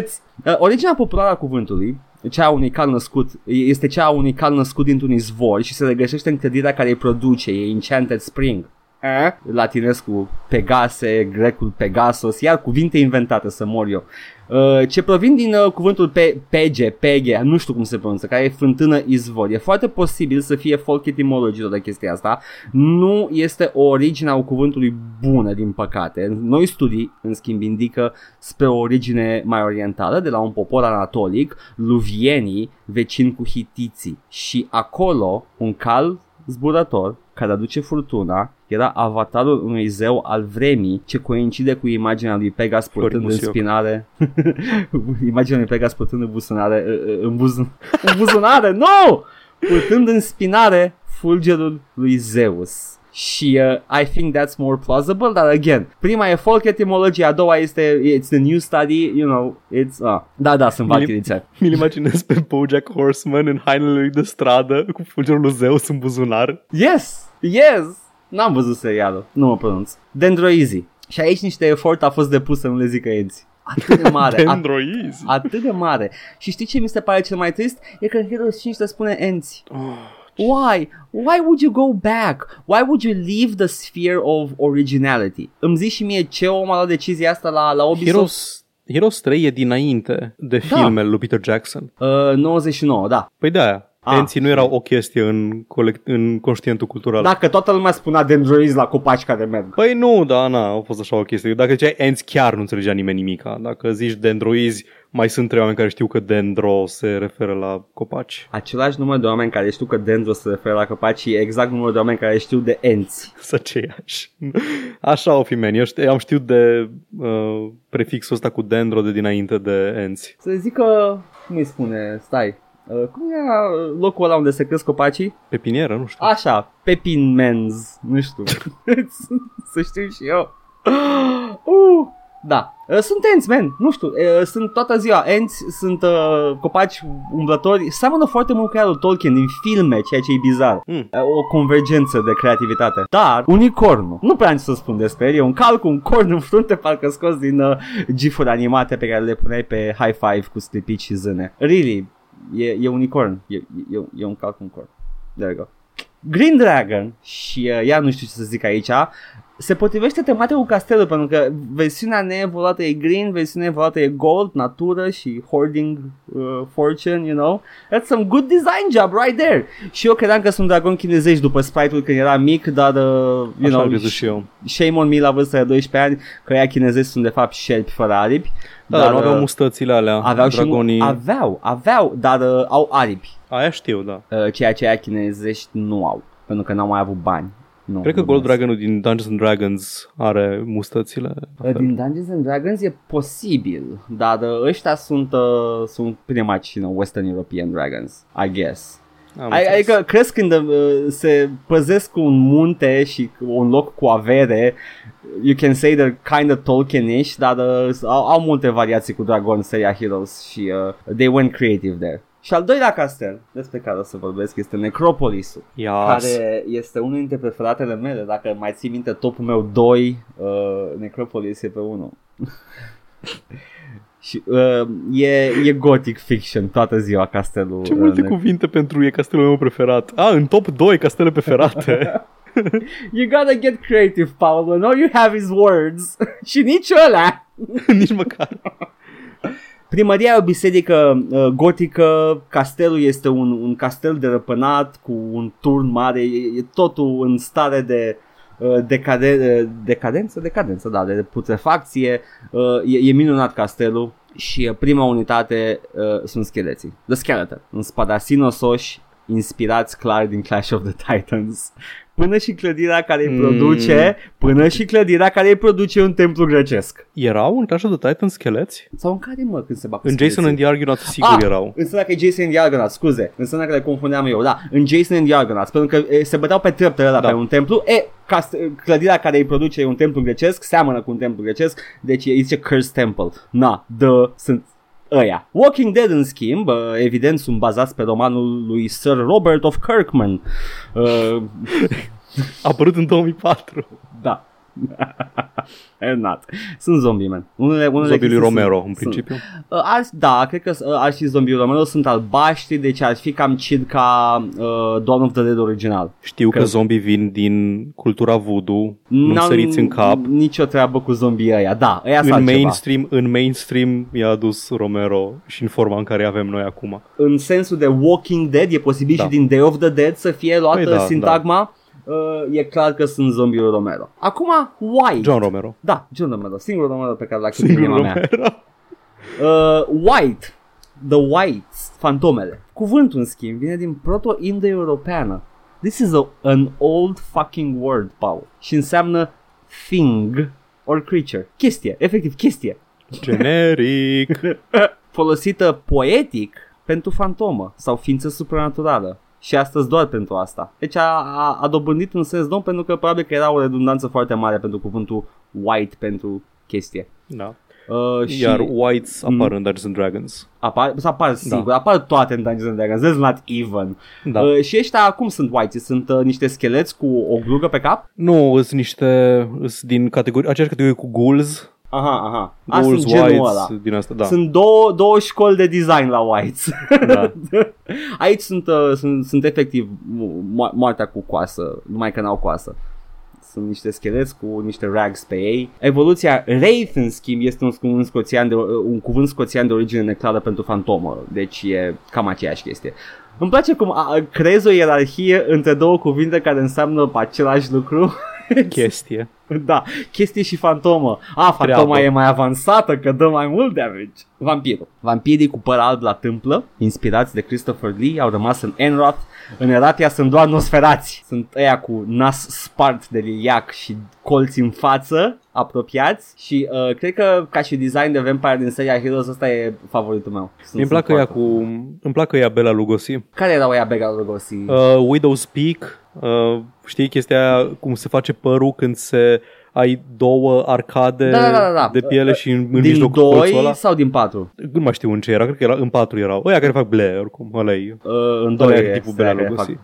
It's- uh, originea populară a cuvântului, cea a unui cal născut, este cea a unui cal născut dintr-un izvor și se regăsește în clădirea care îi produce, e Enchanted Spring. Eh? Latinescul Pegase, grecul Pegasos, iar cuvinte inventate să mor eu. Uh, ce provin din uh, cuvântul pe, pege, pege, nu știu cum se pronunță, care e fântână izvor. E foarte posibil să fie folk etymology de chestia asta. Nu este o origine a cuvântului bună, din păcate. Noi studii, în schimb, indică spre o origine mai orientală, de la un popor anatolic, luvienii, vecini cu hitiții. Și acolo, un cal zburător care aduce furtuna era avatarul unui zeu al vremii ce coincide cu imaginea lui Pegas purtând în Musioc. spinare imaginea lui Pegas purtând în buzunare în, buz, în buzunare, nu! Purtând în spinare fulgerul lui Zeus. Și uh, I think that's more plausible, dar again, prima e folk etymology, a doua este it's the new study, you know, it's uh, da, da, sunt Milim- valchirițe. Mi-l imaginez pe Bojack Horseman în hainele lui de stradă cu fulgerul lui Zeus în buzunar. Yes, yes. N-am văzut serialul, nu mă pronunț. Dendroizi. Și aici niște efort a fost depus să nu le zică enți. Atât de mare, at- Dendroizi. atât de mare. Și știi ce mi se pare cel mai trist? E că în Heroes 5 te spune enți. Oh, Why? Why would you go back? Why would you leave the sphere of originality? Îmi zici și mie ce om a luat decizia asta la, la Ubisoft? Heroes, Heroes 3 e dinainte de Da. filmele lui Peter Jackson. Uh, 99, da. Păi de-aia. Ah. Enții nu erau o chestie în, colect- în conștientul cultural. Dacă toată lumea spunea dendroizi la copaci care merg. Păi nu, da, na, a fost așa o chestie. Dacă ziceai enți, chiar nu înțelegea nimeni nimica. Dacă zici dendroizi, mai sunt trei oameni care știu că dendro se referă la copaci. Același număr de oameni care știu că dendro se referă la copaci e exact numărul de oameni care știu de enți. Sunt aceiași. Așa o fi, man. Eu știu, am știut de uh, prefixul ăsta cu dendro de dinainte de enți. Să zic că, cum îi spune, stai, uh, cum era locul ăla unde se cresc copacii? Pepinieră, nu știu. Așa, Pepin Menz, nu știu, să știu și eu. Uh, Da. Uh, Sunt enți, man. Nu știu. uh, Sunt toată ziua enți, sunt uh, copaci umblători. Seamănă foarte mult cu ea lui Tolkien din filme, ceea ce e bizar. Mm. Uh, O convergență de creativitate. Dar, unicornul. Nu prea am ce să spun despre el. E un cal cu un corn în frunte, parcă scos din uh, gifuri animate pe care le puneai pe high five cu sclipici și zâne. Really, e, e unicorn. E, e, e un cal cu un corn. There you go. Green Dragon și uh, ea nu știu ce să zic aici se potrivește tematic cu castelul pentru că versiunea neevoluată e green, versiunea evoluată e gold, natură și hoarding uh, fortune, you know. That's some good design job right there. Și eu credeam că sunt dragon chinezești după sprite-ul când era mic, dar uh, you Așa know, am crezut și eu. shame on me la vârsta de 12 ani că ea chinezezi sunt de fapt șerpi fără aripi. Da, dar nu aveau uh, mustățile alea, aveau dragonii. și aveau, aveau, dar uh, au aripi, Aia știu, da. uh, ceea ce ea chinezești nu au, pentru că n-au mai avut bani. Nu, Cred că nu Gold mai Dragonul din Dungeons and Dragons are mustățile. la Uh, fel. Din Dungeons and Dragons e posibil, dar uh, ăștia sunt, uh, sunt pretty much you know, Western European Dragons, I guess. Am Ai, înțeles. adică crezi când uh, se păzesc cu un munte și cu un loc cu avere, you can say they're kind of Tolkien-ish, dar uh, au, au multe variații cu Dragon Seria Heroes și uh, they went creative there. Și al doilea castel despre care o să vorbesc este Necropolisul Yes. care este unul dintre preferatele mele. Dacă mai ții minte topul meu 2, uh, Necropolis e pe 1. Și uh, e, e gothic fiction toată ziua castelul. Ce uh, multe Nec- cuvinte pentru e castelul meu preferat. A, în top 2 castele preferate. You gotta get creative, Paolo. No, you have his words. și nici ăla. Nici măcar. Primăria e o biserică uh, gotică, castelul este un, un castel derăpânat cu un turn mare, e, e totul în stare de uh, decade, uh, decadență, decadență, da, de putrefacție, uh, e, e minunat castelul și uh, prima unitate uh, sunt scheleții, The Skeleton, în spadasinosoși inspirați clar din Clash of the Titans. Până și clădirea care îi Mm. produce, până și clădirea care îi produce un templu grecesc. Erau în Clash of the Titan scheleți? Sau în care mă când se bag cu În Jason scheleții? and the Argonaut sigur Ah, erau. Înseamnă că e Jason and the Argonauts, scuze. Înseamnă că le confundeam eu, da. În Jason and the Argonauts, pentru că e, se băteau pe treptele ăla Da. pe un templu. E, cast- clădirea care îi produce e un templu grecesc, seamănă cu un templu grecesc, deci e, îi zice Cursed Temple. Na, dă, sunt ăia. Walking Dead, în schimb, uh, evident sunt bazați pe romanul lui Sir Robert of Kirkman. Uh, A apărut în 2004. da. And not. Sunt zombie, man. Unele, unele Zombii lui chestii Romero, sunt- în sunt- principiu. Uh, ar, da, cred că uh, ar fi zombii Romero sunt albaștri, deci ar fi cam chid ca uh, Dawn of the Dead original. Știu că Că- zombii vin din cultura voodoo, nu N-am săriți în cap. Nicio treabă cu zombii ăia, da, ăia sunt În altceva. mainstream, în mainstream i-a adus Romero și în forma în care avem noi acum. În sensul de Walking Dead, e posibil Da. și din Day of the Dead să fie luată Păi da, sintagma. Uh, e clar că sunt zombii lui Romero. Acum, White. John Romero. Da, John Romero, singurul Romero pe care l-a citit Singurul inima mea. Romero. Uh, white. The Whites. Fantomele. Cuvântul, în schimb, vine din proto-indo-europeană. This is a, an old fucking word, Paul. Și înseamnă thing or creature. Chestie, efectiv chestie. Generic. Folosită poetic pentru fantomă sau ființă supranaturală. Și astăzi doar pentru asta. Deci a, a, a dobândit un sens nou pentru că probabil că era o redundanță foarte mare pentru cuvântul white pentru chestie. Da. Uh, și Iar Whites apar Mm. în Dungeons and Dragons. apar, să apar sigur, apar toate în Dungeons and Dragons, that's not even. Da. Uh, și ăștia cum sunt whites? Sunt uh, niște scheleți cu o glugă pe cap? Nu, sunt niște, sunt din categorie, aceeași categorie cu ghouls. Aha, aha. A, Ghouls, sunt genul whites, ăla. din asta, da. Sunt două, două școli de design la whites. da. Aici sunt, uh, sunt, sunt efectiv mo- moartea cu coasă, numai că n-au coasă. Sunt niște scheleți cu niște rags pe ei. Evoluția Wraith, în schimb, este un, un, scoțian de, un cuvânt scoțian de origine neclară pentru fantomă. Deci e cam aceeași chestie. Îmi place cum a, a- creezi o ierarhie între două cuvinte care înseamnă același lucru. Chestie. da, chestie și fantomă. A, fantoma Treabă. e mai avansată că dă mai mult damage. Vampirul. Vampirii cu păr alb la tâmplă, inspirați de Christopher Lee, au rămas în Enroth. În Eratia sunt doar nosferați. Sunt ăia cu nas spart de liliac și colți în față, apropiați. Și uh, cred că ca și design de vampire din seria Heroes ăsta e favoritul meu. Sunt, Îmi placă sunt ea foarte- cu... Îmi placă ea Bela Lugosi. Care erau ea Bega Lugosi? Uh, Widow's Peak. Uh, știi chestia aia, cum se face părul când se ai două arcade Da, da, da, da. de piele și în, în din mijlocul 2 colțul ăla. sau din 4? Nu mai știu în ce era, cred că era în patru erau. Ăia care fac ble, oricum, ăla e. Uh, în Ăla 2 e tipul Bela Lugosi.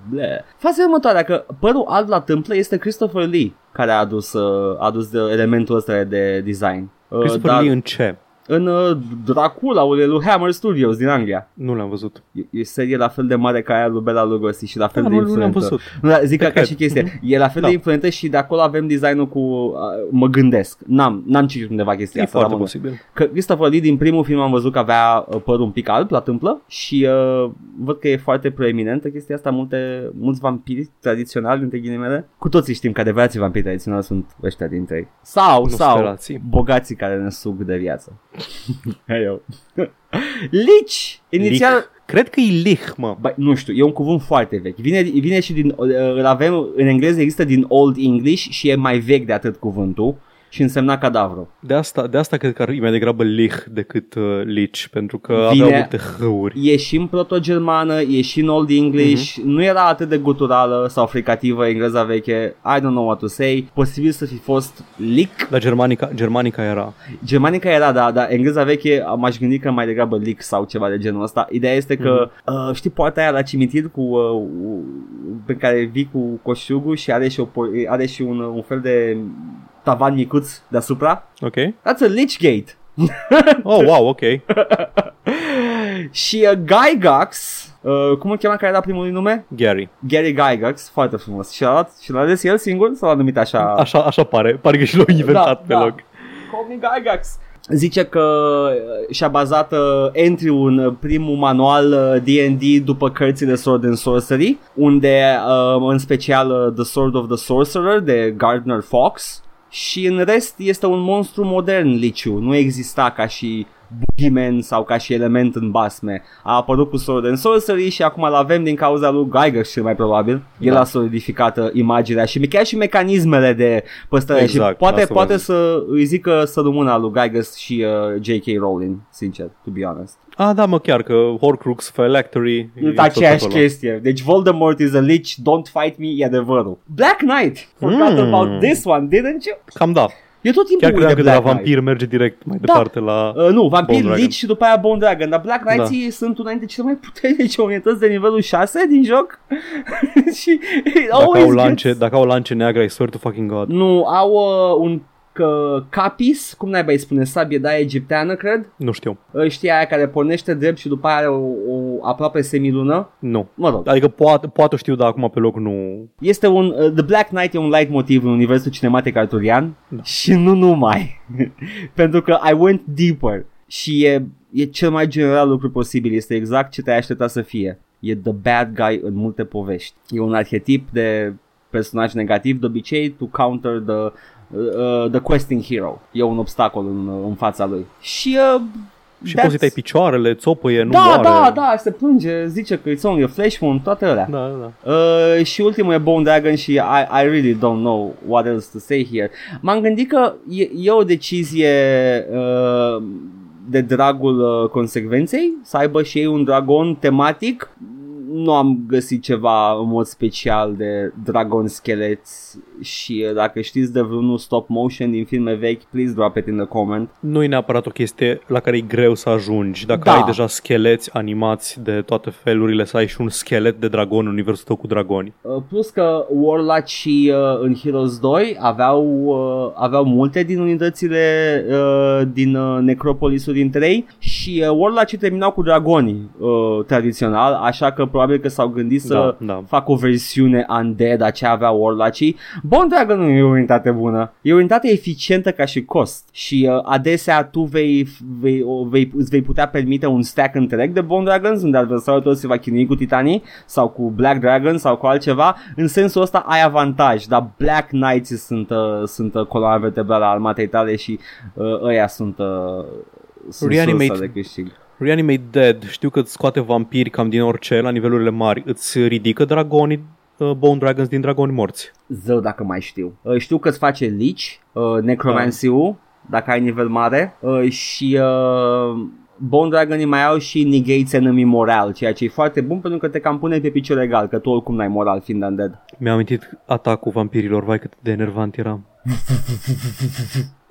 Faza următoarea că părul alb la tâmplă este Christopher Lee care a adus, uh, a adus de elementul ăsta de design. Uh, Christopher dar Lee în ce? În uh, Dracula lui Hammer Studios din Anglia. Nu l-am văzut. E, e serie la fel de mare ca aia lui Bela Lugosi și la fel Da, de nu, nu l-am influentă. văzut. Nu, dar zic Te că ca cred. și chestie. E la fel Da. de influentă și de acolo avem designul cu... Uh, mă gândesc. N-am, n-am citit undeva chestia E asta. foarte dar mă- posibil. Că Christopher Lee din primul film am văzut că avea uh, părul un pic alb la tâmplă și uh, văd că e foarte proeminentă chestia asta. Multe, mulți vampiri tradiționali, între ghilimele. Cu toții știm că adevărații vampiri tradiționali sunt ăștia dintre ei. Sau, Nu sau sperații. bogații care ne sug de viață. Hai eu. Lich! Inițial, Lich. Cred că e lich, mă. Bă, nu știu, e un cuvânt foarte vechi. Vine, vine și din, uh, îl avem, în engleză există din Old English și e mai vechi de atât cuvântul și însemna cadavru. De asta, de asta cred că ar fi mai degrabă lich decât uh, lich, pentru că Vine- aveau multe hăuri. E și în proto-germană, e și în Old English, nu era atât de guturală sau fricativă engleza veche, I don't know what to say, posibil să fi fost lick. Dar germanica, germanica era. Germanica era, da, dar engleza veche m-aș gândi că mai degrabă lick sau ceva de genul ăsta. Ideea este că, uh, știi poarta aia la cimitir cu, uh, uh, pe care vii cu coșugul și are și, o, por- are și un, un fel de tavan micuț deasupra? Ok? That's a lich gate. Oh, wow, ok. și uh, Gygax, uh, cum îl chema care era primul lui nume? Gary. Gary Gygax, foarte frumos. Și l-a, luat, și l-a ales el singur sau l-a numit așa? Așa, așa pare. Pare că și l-au inventat pe da. loc. Call me Gygax. Zice că uh, și-a bazat uh, entry-ul în uh, primul manual uh, D&D după cărțile Sword and Sorcery, unde uh, în special uh, The Sword of the Sorcerer de Gardner Fox și în rest este un monstru modern Liciu, nu exista ca și boogeyman sau ca și element în basme. A apărut cu Sword and Sorcery și acum îl avem din cauza lui Gygax cel mai probabil. El Da. a solidificat uh, imaginea și chiar și mecanismele de păstrare Exact, și poate, asta poate v-am să îi zică să rămână lui Gygax și uh, J.K. Rowling, sincer, to be honest. Ah, da, mă, chiar că Horcrux, Phylactery... e E tot aceeași acolo. chestie. Deci Voldemort is a lich, don't fight me, e adevărul. Black Knight! Forgot Mm. about this one, didn't you? Cam da. Eu tot timpul Chiar uit credeam de că de la Black Knight. vampir merge direct mai Da. departe la... Uh, nu, Vampir, Bone Dragon. Lich și după aia Bone Dragon, dar Black Knights da. sunt una dintre cele mai puternice unități de nivelul 6 din joc și it Dacă always au, lance, gets... dacă au lance neagră, I swear to fucking God. Nu, au uh, un că capis, cum n-ai mai spune, sabie de aia egipteană, cred. Nu știu. Uh, Știi aia care pornește drept și după aia are o, o aproape semilună. Nu. Mă rog, Adică poate, poate o știu, dar acum pe loc nu... este un, uh, The Black Knight e un light motiv în universul cinematic arturian Da. și nu numai. Pentru că I went deeper și e, e cel mai general lucru posibil, este exact ce te-ai aștepta să fie. E the bad guy în multe povești. E un arhetip de personaj negativ de obicei to counter the, uh, the questing hero. E un obstacol în, în fața lui. Și uh, Și that's- poți să-i tai picioarele, țopăie, nu da, moare. da, da, se plânge, zice că it's only a flesh wound, toate alea. Da, da. Uh, și ultimul e Bone Dragon și I, I really don't know what else to say here. M-am gândit că e, e o decizie uh, de dragul uh, consecvenței, să aibă și ei un dragon tematic. Nu am găsit ceva în mod special de dragon scheleți și uh, dacă știți de vreunul stop motion din filme vechi, please drop it in the comment. Nu e neapărat o chestie la care e greu să ajungi. Dacă Da. ai deja scheleți animați de toate felurile, să ai și un schelet de dragon în universul tău cu dragoni. Uh, Plus că Warlock și uh, în Heroes 2 aveau, uh, aveau multe din unitățile uh, din uh, Necropolisul din 3 și uh, Warlock terminau cu dragonii uh, tradițional, așa că probabil că s-au gândit să Da, da. facă o versiune undead a ce avea Warlock-ii. Bone Dragon nu e o unitate bună, e o unitate eficientă ca și cost. Și uh, adesea tu vei, vei, o, vei, îți vei putea permite un stack întreg de Bone Dragons unde adversarul tău se va chinui cu titanii sau cu Black Dragon sau cu altceva, în sensul ăsta ai avantaj, dar Black Knights sunt, uh, sunt uh, coloana vertebrală a armatei tale și uh, ăia sunt, uh, sunt Reanimate- sursa de câștig. Reanimate Dead, știu că îți scoate vampiri cam din orice la nivelurile mari. Îți ridică dragonii, uh, Bone Dragons din dragoni morți. Zău dacă mai știu. Uh, știu că îți face Lich, uh, Necromancy-ul, dacă ai nivel mare, uh, și uh, Bone Dragonii mai au și negates enemy moral, ceea ce e foarte bun pentru că te cam pune pe picior egal, că tu oricum n-ai moral fiind undead. Mi-am amintit atacul vampirilor, vai cât de enervant era.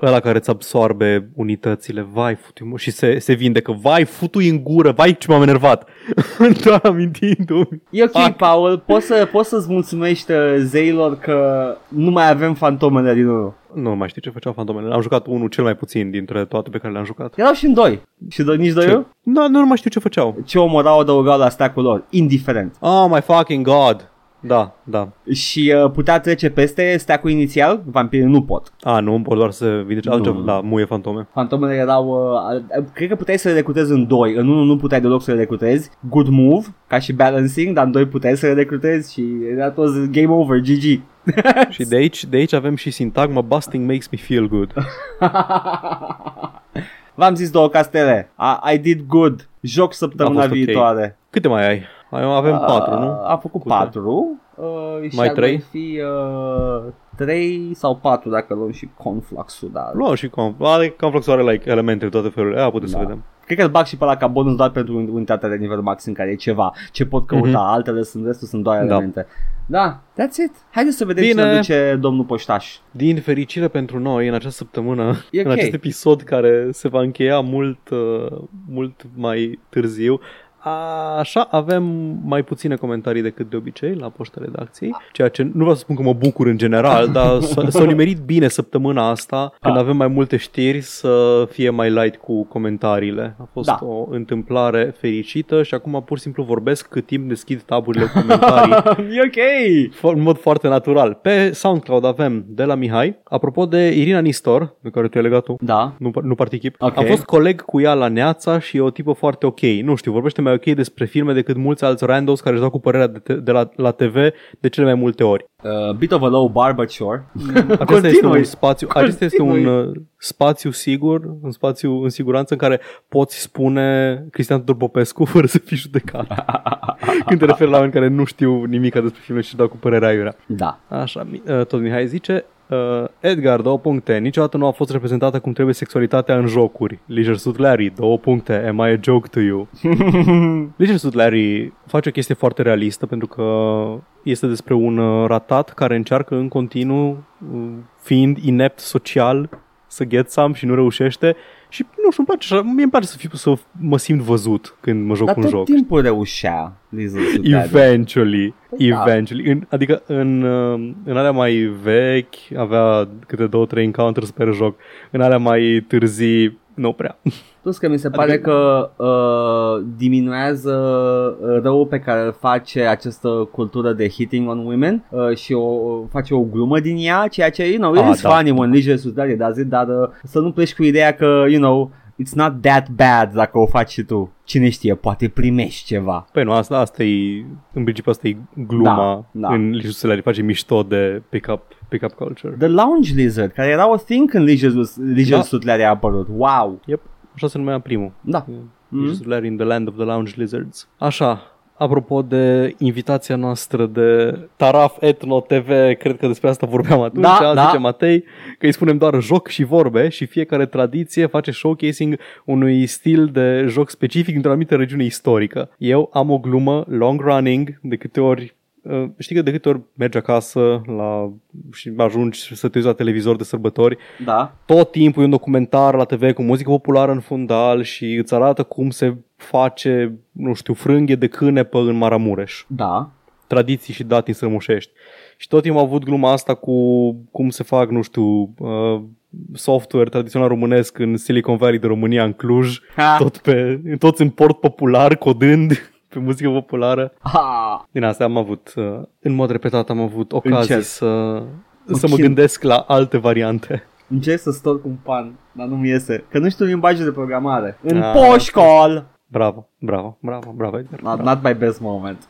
Ăla care îți absorbe unitățile, vai futu și se, se vindecă, vai futu în gură, vai ce m-am enervat. da, amintindu E ok, Fuck. Paul, poți, să, poți să-ți mulțumești uh, zeilor că nu mai avem fantomele din 1. Nu mai știu ce făceau fantomele. Am jucat unul cel mai puțin dintre toate pe care le-am jucat. Erau și în 2. Și doi, nici 2 Ce? Nu, nu mai știu ce făceau. Ce omorau adăugau la stack-ul lor, indiferent. Oh my fucking god. Da, da. Și uh, putea trece peste stack-ul inițial, vampirii nu pot. A, nu, pot doar să vindece Nu. altceva. Da, muie fantome. Fantomele erau, uh, cred că puteai să le recrutezi în 2, în 1 nu puteai deloc să le recrutezi. Good move, ca și balancing, dar în 2 puteai să le recrutezi și era toți game over, GG. Și de aici, de aici avem și sintagma Busting makes me feel good. V-am zis două castele. I, I did good. Joc săptămâna A fost ok. viitoare. Câte mai ai? Ai- Avem patru, nu? Uh, Am făcut Câte? patru. Uh, și Mai ar trei? fi uh, trei sau patru dacă luăm și confluxul, dar Luăm și com. Are Conflux are like elemente de toate felurile. Aia putem să Da. vedem. Cred că îl bag și pe la ca bonus doar pentru unitatea de nivel maxim care e ceva ce pot căuta, Mhm. altele sunt, restul sunt doar Da. elemente. Da, that's it. Haideți să vedem Bine. ce ne duce domnul Poștaș. Din fericire pentru noi, în această săptămână, E în ok. acest episod care se va încheia mult, uh, mult mai târziu, Așa, avem mai puține comentarii decât de obicei la poșta redacției, ceea ce nu vreau să spun că mă bucur în general, dar s- s-a nimerit bine săptămâna asta, când Ah. avem mai multe știri, să fie mai light cu comentariile. A fost Da. o întâmplare fericită și acum pur și simplu vorbesc cât timp deschid taburile cu comentarii e ok. fo- în mod foarte natural. Pe SoundCloud avem de la Mihai, apropo de Irina Nistor, de care tu ai legat tu. Da. Nu, nu particip. Ok. Am fost coleg cu ea la Neața și e o tipă foarte ok. Nu știu, vorbește mai ok despre filme decât mulți alți randos care își dau cu părerea de, te- de la, la TV de cele mai multe ori. Uh, bit of a low bar, but sure. Acesta este un spațiu, acesta este un Continui. uh, spațiu sigur, un spațiu în siguranță în care poți spune Cristian Tudor Popescu fără să fii judecat. Când te referi la oameni care nu știu nimic despre filme și își dau cu părerea iurea. Da. Așa, Mi- uh, tot Mihai zice uh, Edgar, două puncte. Niciodată nu a fost reprezentată cum trebuie sexualitatea în jocuri. Leisure Suit Larry, două puncte. Am I a joke to you? Leisure Suit Larry face o chestie foarte realistă pentru că este despre un uh, ratat care încearcă în continuu, uh, fiind inept social, să get some și nu reușește și nu știu, îmi place, așa, mie îmi place să, fiu, să mă simt văzut când mă joc Dar un tot joc. timpul reușea Lizard Suit Larry. Eventually, Da. eventually. În, adică în, uh, în alea mai vechi avea câte două, trei encounters pe joc. În alea mai târzii, nu prea. Plus că mi se pare Adică- că uh, diminuează uh, răul pe care îl face această cultură de hitting on women uh, și o face o glumă din ea, ceea ce, you know, it Ah, is da. funny when Leisure Suit Larry does it, dar uh, să nu pleci cu ideea că, you know, it's not that bad dacă o faci și tu. Cine știe, poate primești ceva. Păi nu, asta, asta e, în principiu asta e gluma Da, da. în Leisure face mișto de pick-up, pick-up culture. The Lounge Lizard, care era o thing când Leisure, Leisure Da. Suit Larry a apărut. Wow! Yep, așa se numea primul. Da. Mm-hmm. Larry in the Land of the Lounge Lizards. Așa, apropo de invitația noastră de Taraf Etno TV, cred că despre asta vorbeam atunci, Da, da. zice Matei, că îi spunem doar joc și vorbe și fiecare tradiție face showcasing unui stil de joc specific dintr-o anumită regiune istorică. Eu am o glumă long running de câte ori Uh, știi că de câte ori mergi acasă la, și ajungi să te uiți la televizor de sărbători, Da. tot timpul e un documentar la TV cu muzică populară în fundal și îți arată cum se face, nu știu, frânghe de cânepă în Maramureș. Da. Tradiții și dati strămușești. Și tot timpul am avut gluma asta cu cum se fac, nu știu, uh, software tradițional românesc în Silicon Valley de România, în Cluj, Ha. tot pe, toți în port popular, codând pe muzică populară. Ha. Din asta am avut, uh, în mod repetat, am avut ocazii Încerc. să, să mă chin. gândesc la alte variante. Încerc să storc un pan, dar nu-mi iese. Că nu știu limbajul de programare. În Ah, poșcol! Bravo, bravo, bravo, bravo, Edgar. Not, bravo. not my best moment.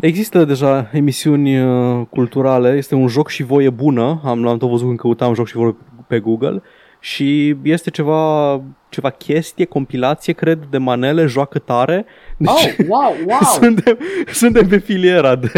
Există deja emisiuni uh, culturale, este un joc și voie bună, am, l-am tot văzut când căutam joc și voie pe Google și este ceva, ceva chestie, compilație, cred, de manele, joacă tare. Deci Oh, wow, wow! suntem, suntem pe filiera de,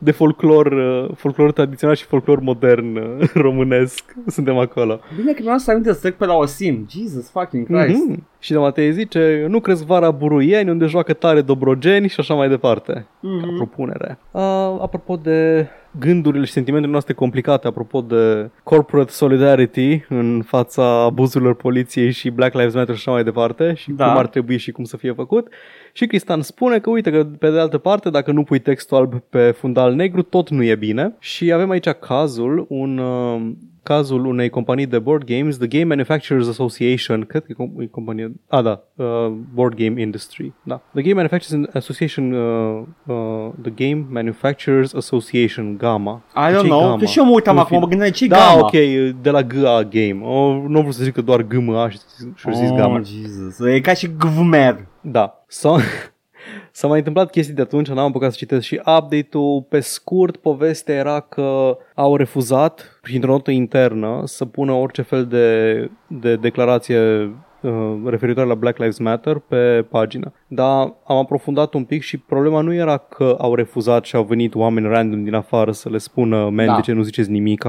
de folclor, uh, folclor tradițional și folclor modern uh, românesc. Suntem acolo. Bine că mi-am să aminte să trec pe la Osim. Jesus fucking Christ. Mhm. Și de Matei zice, nu crezi vara buruieni unde joacă tare dobrogeni și așa mai departe. Mhm. Ca propunere. Uh, apropo de gândurile și sentimentele noastre complicate apropo de corporate solidarity în fața abuzurilor poliției și Black Lives Matter și așa mai departe și Da. cum ar trebui și cum să fie făcut. Și Cristian spune că uite că pe de altă parte dacă nu pui textul alb pe fundal negru tot nu e bine și avem aici cazul un uh, cazul unei companii de board games, the Game Manufacturers Association, cred că e com- e companie, a da, uh, board game industry, da. The Game Manufacturers Association, uh, uh, the Game Manufacturers Association, GAMA. I don't Ce-i know, GAMA? că și eu mă uitam În acum, fine. mă gândeam ce Da, gama. ok, de la GA Game. Oh, nu vreau să zic că doar GMA și și-au zis GAMA. Oh, Jesus. E ca și Gvmer. Da. S-a, s-a mai întâmplat chestii de atunci, n-am apucat să citesc și update-ul. Pe scurt, povestea era că au refuzat, printr-o notă internă, să pună orice fel de, de declarație uh, referitoare la Black Lives Matter pe pagină. Dar am aprofundat un pic și problema nu era că au refuzat și au venit oameni random din afară să le spună man, Da. de ce nu ziceți nimic,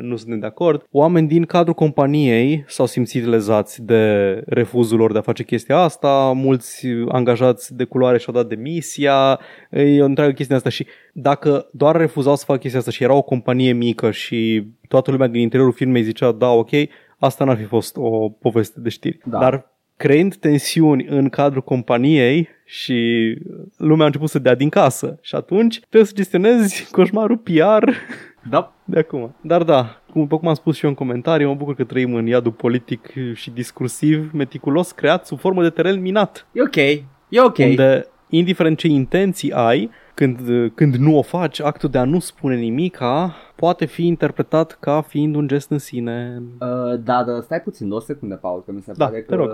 nu suntem de acord. Oameni din cadrul companiei s-au simțit lezați de refuzul lor de a face chestia asta, mulți angajați de culoare și-au dat demisia, e o întreagă chestie asta și dacă doar refuzau să facă chestia asta și era o companie mică și toată lumea din interiorul firmei zicea da, ok, asta n-ar fi fost o poveste de știri. Da. Dar creând tensiuni în cadrul companiei și lumea a început să dea din casă. Și atunci trebuie să gestionezi coșmarul PR Da. de acum. Dar da, cum, după cum am spus și eu în comentarii, mă bucur că trăim în iadul politic și discursiv, meticulos, creat sub formă de teren minat. E ok. E ok. Unde, indiferent ce intenții ai, când, când nu o faci, actul de a nu spune nimica poate fi interpretat ca fiind un gest în sine. Uh, da, dar stai puțin, o secundă, Paul, că mi se Da, pare te că rog.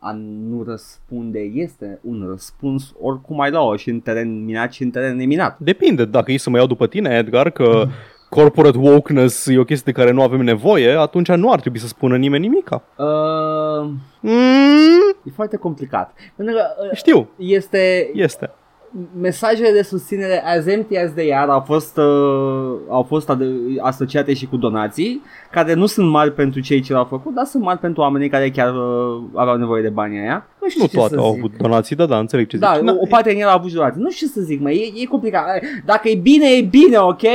a nu răspunde este un răspuns oricum ai lua și în teren minat și în teren neminat. Depinde, dacă e să mă iau după tine, Edgar, că corporate wokeness e o chestie de care nu avem nevoie, atunci nu ar trebui să spună nimeni nimica. Uh, Mm, e foarte complicat. Pentru că uh, știu, este este. Mesajele de susținere as empty as they are au fost, uh, au fost ad- asociate și cu donații care nu sunt mari pentru cei ce l-au făcut, dar sunt mari pentru oamenii care chiar uh, aveau nevoie de banii aia. Nu știu Nu ce toate să au zic. avut donații, da, da, înțeleg ce Da, zici. o, o parte din el a avut și donații. Nu știu ce să zic, mă, e, e complicat. Dacă e bine, e bine, ok?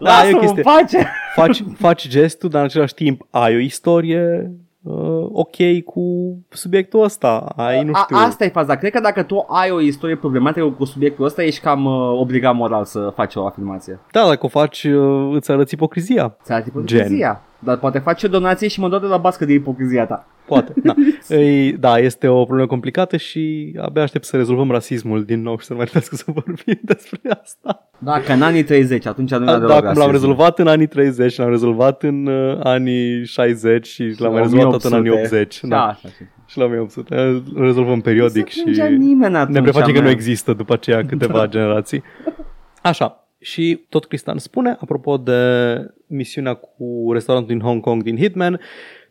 Da, e o Lasă-mă chestie. în pace. faci, faci gestul, dar în același timp ai o istorie uh, ok cu subiectul ăsta. Ai, nu știu. A, asta e faza. Cred că dacă tu ai o istorie problematică cu subiectul ăsta, ești cam uh, obligat moral să faci o afirmație. Da, dacă o faci, uh, îți arăți ipocrizia. Ți arăt ipocrizia. Dar poate faci o donație și mă dau de la bască de ipocrizia ta. Poate. Da. Ei, da, este o problemă complicată și abia aștept să rezolvăm rasismul din nou și să nu mai trebuiască să vorbim despre asta. Da, că în anii 30, atunci nu era Da, deloc da cum l-am rasism. rezolvat în anii 30, l-am rezolvat în uh, anii 60 și l-am mai rezolvat tot în anii 80. Da, Da. așa, așa. Și la 1800. Îl rezolvăm periodic Nu se și plângea nimeni atunci, ne prefacem că nu man. există după aceea câteva Da. generații. Așa. Și tot Cristian spune, apropo de misiunea cu restaurantul din Hong Kong din Hitman,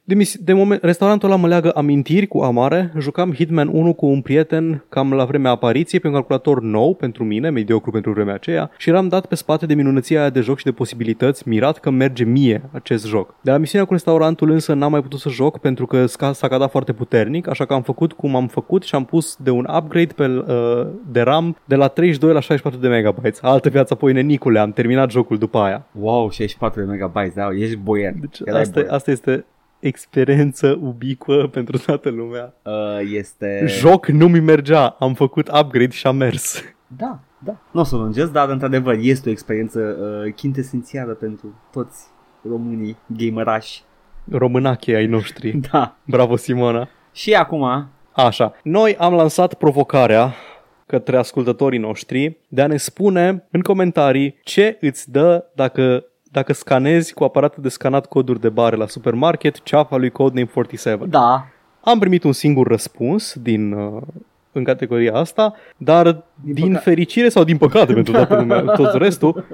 de, mis- de moment, restaurantul ăla mă leagă amintiri cu amare. Jucam Hitman 1 cu un prieten cam la vremea apariției pe un calculator nou pentru mine, mediocru pentru vremea aceea, și eram dat pe spate de minunăția aia de joc și de posibilități, mirat că merge mie acest joc. De la misiunea cu restaurantul însă n-am mai putut să joc pentru că sca- s-a cadat foarte puternic, așa că am făcut cum am făcut și am pus de un upgrade pe, uh, de RAM de la 32 la 64 de megabytes. Altă viață apoi nenicule, am terminat jocul după aia. Wow, 64 de megabytes, da, ești boier. Deci Erai asta, boier. asta este experiență ubicuă pentru toată lumea. Uh, este... Joc nu mi mergea, am făcut upgrade și a mers. Da, da. Nu o să o lungesc, dar într-adevăr este o experiență uh, chintesențială pentru toți românii gamerași. Românache ai noștri. Da. Bravo, Simona. Și acum, Așa, noi am lansat provocarea către ascultătorii noștri de a ne spune în comentarii ce îți dă dacă, dacă scanezi cu aparatul de scanat coduri de bare la supermarket ceafa lui Codename 47. da, Am primit un singur răspuns din, uh, în categoria asta, dar din, din păca- fericire sau din păcate pentru toată lumea, tot restul,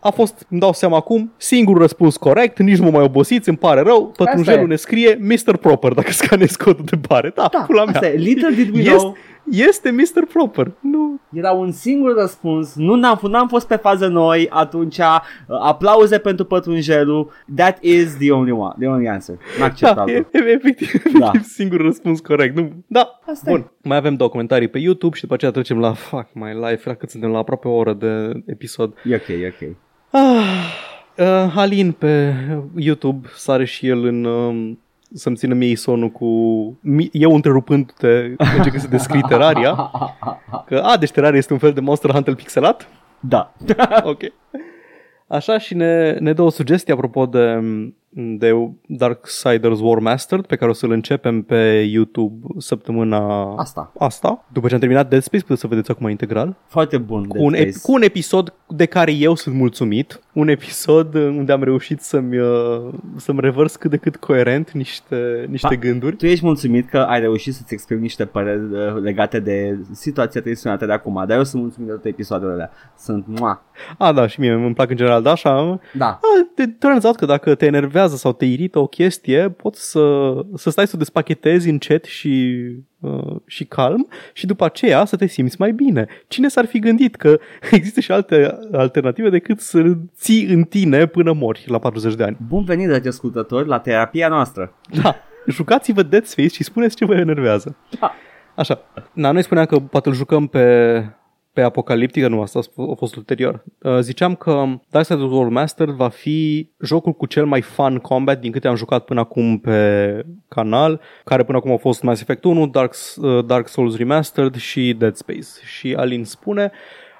a fost, îmi dau seama acum, singurul răspuns corect, nici nu mă mai obosiți, îmi pare rău, pătrunjelul e. ne scrie Mr. Proper dacă scanezi codul de bare. Da, da, pula mea. asta e. Little did we Este, know. Este Mr. Proper. Nu. Era un singur răspuns, nu n-am, f- n-am fost pe fază noi, atunci uh, aplauze pentru pătrunjelul, that is the only one, the only answer. N-accept Da, altul. e, e, efectiv, Da. efectiv singur răspuns corect. Nu. Da. Asta Bun. Mai avem două comentarii pe YouTube și după aceea trecem la Fuck My Life. La cât suntem la aproape o oră de episod. E ok, e ok. Ah, uh, Halin pe YouTube sare și el în... Um, să-mi țină mie sonul cu... mi- Eu întrerupându-te încercând să descrii Terraria. Că, a, deci Terraria este un fel de Monster Hunter pixelat? Da. ok. Așa și ne, ne dă o sugestie apropo de, de Darksiders War Mastered pe care o să-l începem pe YouTube săptămâna Asta. asta. După ce am terminat Dead Space, puteți să vedeți acum integral. Foarte bun. Cu un, ep- cu un episod de care eu sunt mulțumit. Un episod unde am reușit să-mi, uh, să-mi revărs cât de cât coerent niște, niște Pa- gânduri. Tu ești mulțumit că ai reușit să-ți exprimi niște păreri uh, legate de situația tensionată de acum, dar eu sunt mulțumit de toate episoadele alea. Sunt mua. A, da, și mie îmi plac în general, da, așa. Da. A, te turns out că dacă te enervează sau te irită o chestie, poți să, să stai să o despachetezi încet și, uh, și calm și după aceea să te simți mai bine. Cine s-ar fi gândit că există și alte alternative decât să ții în tine până mori la 40 de ani? Bun venit, dragi ascultători, la terapia noastră. Da, jucați-vă Dead Space și spuneți ce vă enervează. Da. Așa. Na, noi spuneam că poate îl jucăm pe, pe Apocaliptică, nu, asta a fost ulterior. Uh, ziceam că Darksiders War Master va fi jocul cu cel mai fun combat din câte am jucat până acum pe canal, care până acum au fost Mass Effect 1, Dark, uh, Dark Souls Remastered și Dead Space. Și Alin spune...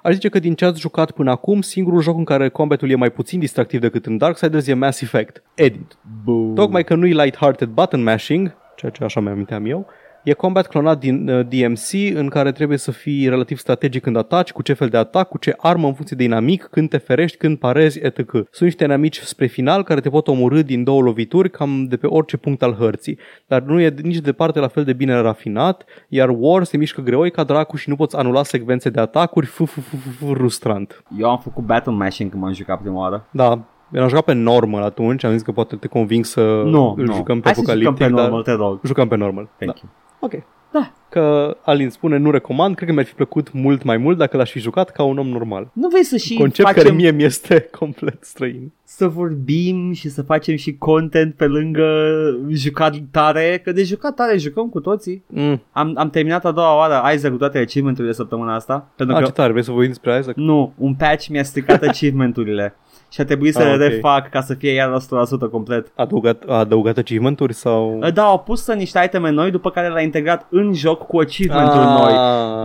Aș zice că din ce ați jucat până acum, singurul joc în care combatul e mai puțin distractiv decât în Darksiders e Mass Effect. Edit. Boo. Tocmai că nu-i light-hearted button mashing, ceea ce așa mi-aminteam eu, e combat clonat din uh, DMC în care trebuie să fii relativ strategic când ataci, cu ce fel de atac, cu ce armă în funcție de inamic, când te ferești, când parezi, etc. Sunt niște inamici spre final care te pot omorâ din două lovituri cam de pe orice punct al hărții, dar nu e nici de departe la fel de bine rafinat, iar War se mișcă greoi ca dracu și nu poți anula secvențe de atacuri, fu, fu, fu, fu, fu, rustrant. Eu am făcut battle mashing când m-am jucat prima oară. Da, eu am jucat pe normal atunci, am zis că poate te conving să Nu, îl nu. jucăm pe Hai să jucăm Apocaliptic, pe normal, dar te rog. jucăm pe normal. Thank da. you. Ok. Da. Că Alin spune nu recomand, cred că mi-ar fi plăcut mult mai mult dacă l-aș fi jucat ca un om normal. Nu vrei să și Concept facem, care mie mi este complet străin. să vorbim și să facem și content pe lângă jucat tare? Că de jucat tare jucăm cu toții. Mm. Am, am terminat a doua oară Isaac cu toate achievementurile săptămâna asta. Pentru A, că ce tare, vrei să vorbim despre Isaac? Nu, un patch mi-a stricat achievementurile și a trebuit să Ah, le ok. refac ca să fie iar la 100% complet. A adăugat, a adăugat achievement-uri sau... Da, au pus să niște iteme noi după care l-a integrat în joc cu achievement-uri noi.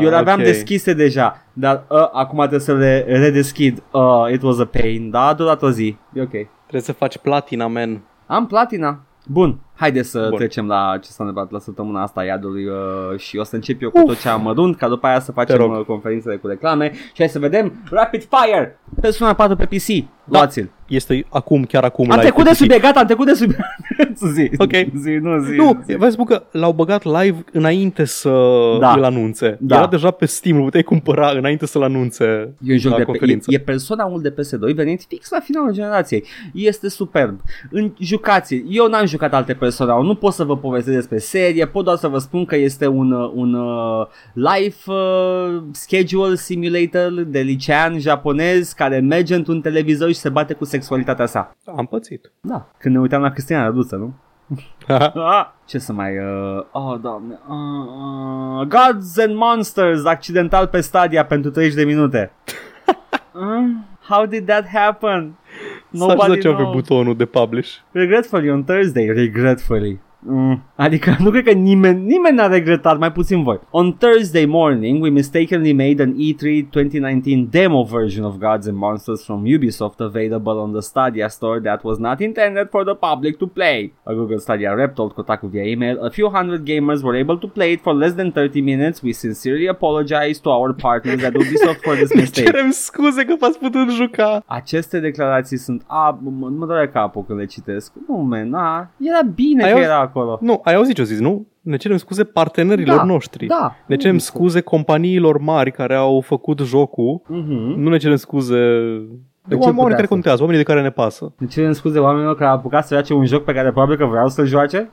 Eu le aveam Ah, ok. deschise deja, dar uh, acum trebuie să le redeschid. Uh, it was a pain, da, a durat o zi. E ok. Trebuie să faci platina, man. Am platina. Bun, haide să Bun. Bun. trecem la ce s-a întâmplat la săptămâna asta a iadului uh, și o să încep eu cu tot ce am mărunt, ca după aia să facem rog. uh, conferințele cu reclame și hai să vedem Rapid Fire, Persona 4 pe PC, luați-l. Este acum, chiar acum. Am live trecut pe de PC. subiect, gata, am trecut de subiect. zi, Ok. zi, nu zi. Nu, zi. vă spun că l-au băgat live înainte să Da. îl anunțe. Da. Era deja pe Steam, îl puteai cumpăra înainte să-l anunțe E un joc la de pe, e, conferință. e Persona 1 de PS2 venit fix la finalul generației. Este superb. În jucați Eu n-am jucat alte Persona 1, nu pot să vă povestesc despre serie, pot doar să vă spun că este un, uh, un uh, life uh, schedule simulator de licean japonez care merge într-un televizor și se bate cu sexualitatea sa. Am pățit. Da, când ne uitam la Cristina Răduță, nu? Ah, ce să mai... Uh, oh, doamne... Uh, uh, Gods and Monsters, accidental pe Stadia pentru 30 de minute. uh, how did that happen? S-a pe knows. butonul de publish. Regretfully on Thursday, regretfully. Mm. Adică nu cred că nimeni, nimeni n-a regretat, mai puțin voi. On Thursday morning, we mistakenly made an E3 2019 demo version of Gods and Monsters from Ubisoft available on the Stadia store that was not intended for the public to play. A Google Stadia rep told Kotaku via email, a few hundred gamers were able to play it for less than 30 minutes. We sincerely apologize to our partners at Ubisoft for this mistake. Cerem scuze că v-ați putut juca. Aceste declarații sunt... A, mă, mă doare capul când le citesc. Nu, man, a, era bine Ai că auzit? era acolo. Nu, ai auzit ce-o zis, nu? Ne cerem scuze partenerilor Da, noștri. Da. Ne cerem scuze companiilor mari care au făcut jocul. Mhm. Nu ne cerem scuze de ce oameni putea care să- contează, oamenii de care ne pasă. Ne cerem scuze oamenilor care au apucat să joace un joc pe care probabil că vreau să-l joace?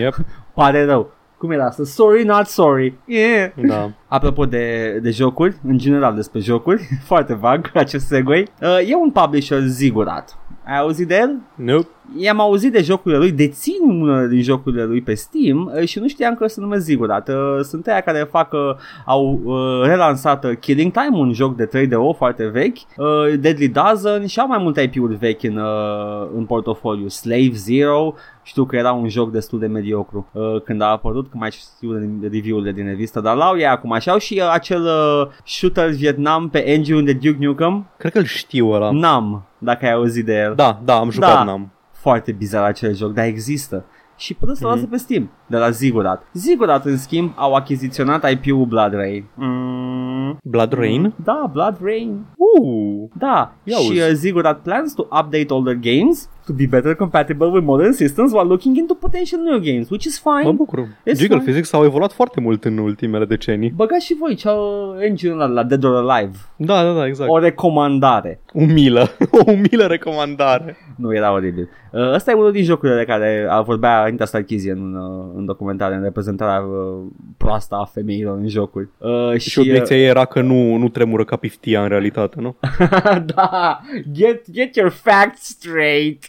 Yep. Pare rău. Cum era asta? Sorry, not sorry. Yeah. Da. Apropo de, de jocuri, în general despre jocuri, foarte vag acest segue, uh, e un publisher zigurat. Ai auzit de el? Nope. I-am auzit de jocurile lui, dețin unele din jocurile lui pe Steam uh, și nu știam că se numesc zigurat. Uh, Sunt aia care fac, uh, au uh, relansat uh, Killing Time, un joc de 3DO foarte vechi, uh, Deadly Dozen și au mai multe IP-uri vechi în, uh, în portofoliu. Slave Zero, știu că era un joc destul de mediocru uh, când a apărut, că mai știu de review-urile din revistă, dar l-au ei acum. Și au și uh, acel uh, shooter Vietnam pe engine de Duke Nukem, Cred că îl știu ăla. Nam, dacă ai auzit de el. Da, da, am jucat Da. n-am. Foarte bizar acel joc, dar există. Și puteți să-l Mhm. mm-hmm. pe Steam, de la Zigurat. Zigurat, în schimb, au achiziționat IP-ul Blood Rain. Mm, Blood Rain? da, Blood Rain. Uh, Da, Ia și uzi. uh, Zigurat plans to update older games to be better compatible with modern systems while looking into potential new games, which is fine. mă bucur. It's Jiggle fine. Physics au evoluat foarte mult în ultimele decenii. Băgați și voi ce-au engine la, la Dead or Alive. Da, da, da, exact. O recomandare. Umilă. O umilă recomandare. Nu, era oribil. Uh, ăsta e unul din jocurile de care a vorbea Anita Sarkeesian în, uh, în documentare, în reprezentarea uh, proastă a femeilor în jocuri. Uh, Și obiecția ei era că nu, nu tremură ca piftia în realitate, nu? da, get, get your facts straight.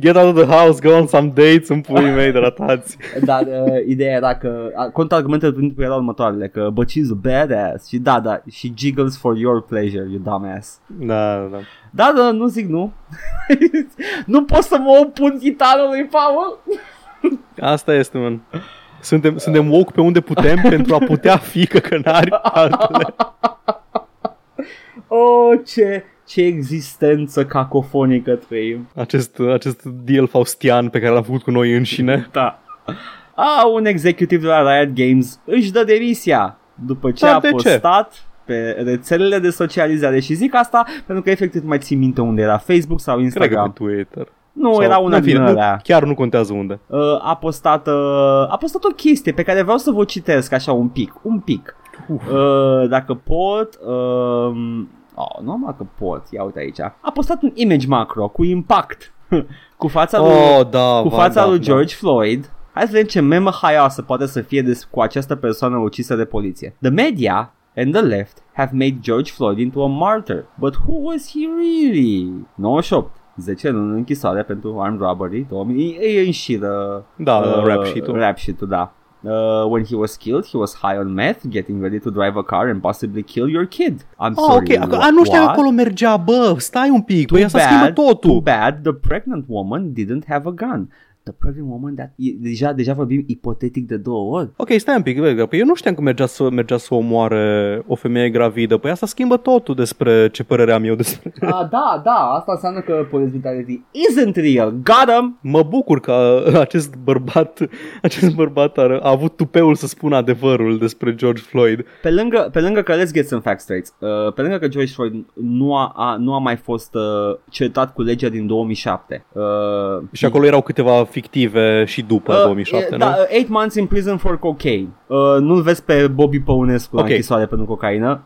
Get out of the house, go on some dates în puii mei de ratați. Dar uh, ideea era că uh, contraargumentele pentru erau următoarele, că but she's a badass și da, da, și jiggles for your pleasure, you dumbass. Da, da, da. Da, da, nu zic nu. nu pot să mă opun titanului, Paul. Asta este, man. Suntem, suntem woke pe unde putem pentru a putea fi căcănari altele. Oh, ce, ce existență cacofonică trăim. Acest, acest deal faustian pe care l-am făcut cu noi înșine. Da. A, un executiv de la Riot Games își dă demisia după ce Da, a de ce? postat pe rețelele de socializare și zic asta pentru că efectiv nu mai țin minte unde era Facebook sau Cred că Instagram. pe Twitter. Nu, Sau- era una în fine, din nu, alea. Chiar nu contează unde. Uh, a postat uh, a postat o chestie pe care vreau să vă citesc așa un pic, un pic. Uh, dacă pot uh, oh, nu numai că pot, ia uite aici. A postat un image macro cu impact cu fața lui Oh, da, cu va, fața da, lui da. George Floyd. Hai să vedem ce memă haioasă poate să fie des- cu această persoană ucisă de poliție. The media and the left have made George Floyd into a martyr. But who was he really? 98. 10 luni în închisoare pentru armed robbery. 2000. E, e în șiră. Da, da, rap sheet-ul. Rap sheet-ul, da. Uh, when he was killed, he was high on meth, getting ready to drive a car and possibly kill your kid. I'm Ah, sorry. ok. Ac- A, nu știam că what? acolo mergea, bă, stai un pic, Too păi asta schimbă bad, Too totul. bad the pregnant woman didn't have a gun. The pregnant woman that... e- Deja, deja vorbim ipotetic de două ori. Ok, stai un pic, bă, păi eu nu știam că mergea să, mergea să omoare o femeie gravidă. Păi asta schimbă totul despre ce părere am eu despre... Ah, da, da, asta înseamnă că police brutality isn't real. Got him! Mă bucur că acest bărbat, acest bărbat a, a avut tupeul să spună adevărul despre George Floyd. Pe lângă, pe lângă că let's get some facts straight, uh, pe lângă că George Floyd nu a, a, nu a mai fost uh, certat cu legea din 2007. Uh, Și acolo erau câteva fictive și după Uh, 2007, e, nu? Da, 8 months in prison for cocaine. Uh, nu-l vezi pe Bobby Păunescu Ok. la închisoare pentru cocaină.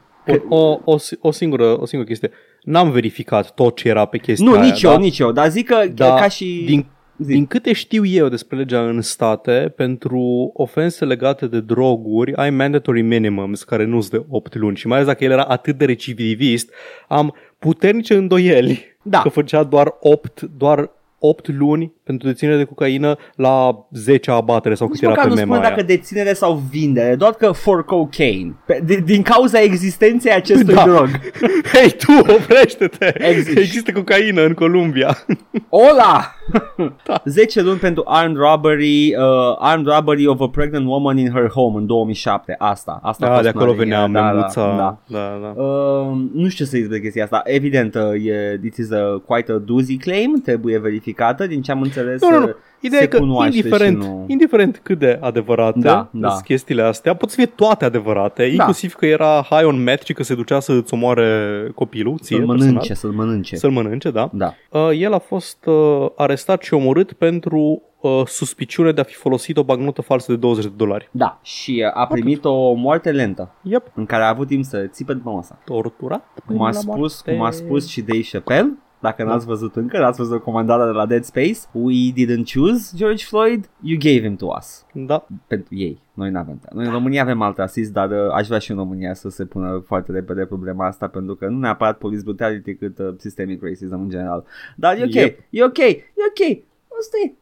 O, o, o, si- o, singură, o singură chestie. N-am verificat tot ce era pe chestia Nu, aia, nici da? eu, nici eu, dar zic că Da, ca și... din, zi. din câte știu eu despre legea în state, pentru ofense legate de droguri ai mandatory minimums care nu sunt de 8 luni și mai ales dacă el era atât de recidivist, am puternice îndoieli Da. că făcea doar 8, doar 8 luni pentru deținere de cocaină la 10 abatere sau cât Nici era măcar pe nu mema spune aia. dacă deținere sau vindere, doar că for cocaine. Pe, din, din cauza existenței acestui Da. drog. Hei, tu, oprește-te! Există. Există cocaină în Columbia. Ola! Da. 10 luni pentru armed robbery, uh, armed robbery of a pregnant woman in her home în 2007. Asta, asta a Da, fost de acolo mare, venea da, da, memuța. da. Da, da. Uh, nu știu să zic de chestia asta. Evident, uh, e, this is a, quite a doozy claim, trebuie verificată, din ce am înțeles. Nu, nu, nu. uh, Ideea se e că cunoaște indiferent, și nu... indiferent cât de adevărate Da, sunt da. chestiile astea, pot să fie toate adevărate, inclusiv că era high on meth și că se ducea să-ți omoare copilul, ție, Să-l personal. mănânce, să-l mănânce. Să-l mănânce, da. Da. Uh, el a fost uh, arestat și omorât pentru uh, suspiciune de a fi folosit o bagnotă falsă de 20 de dolari. Da, și uh, a primit o moarte lentă, Yep, în care a avut timp să țipe după masa. torturat Cum a, spus, cum a spus și Dave Chappelle, Dacă n-ați văzut încă, n-ați văzut recomandarea de la Dead Space, we didn't choose George Floyd, you gave him to us. Da. Pentru ei. Noi nu avem. Noi în România avem alt rasist, dar uh, aș vrea și în România să se pună foarte repede problema asta, pentru că nu neapărat police brutality, cât uh, systemic racism în general. Dar e ok, Yep. e ok, e ok. Asta e.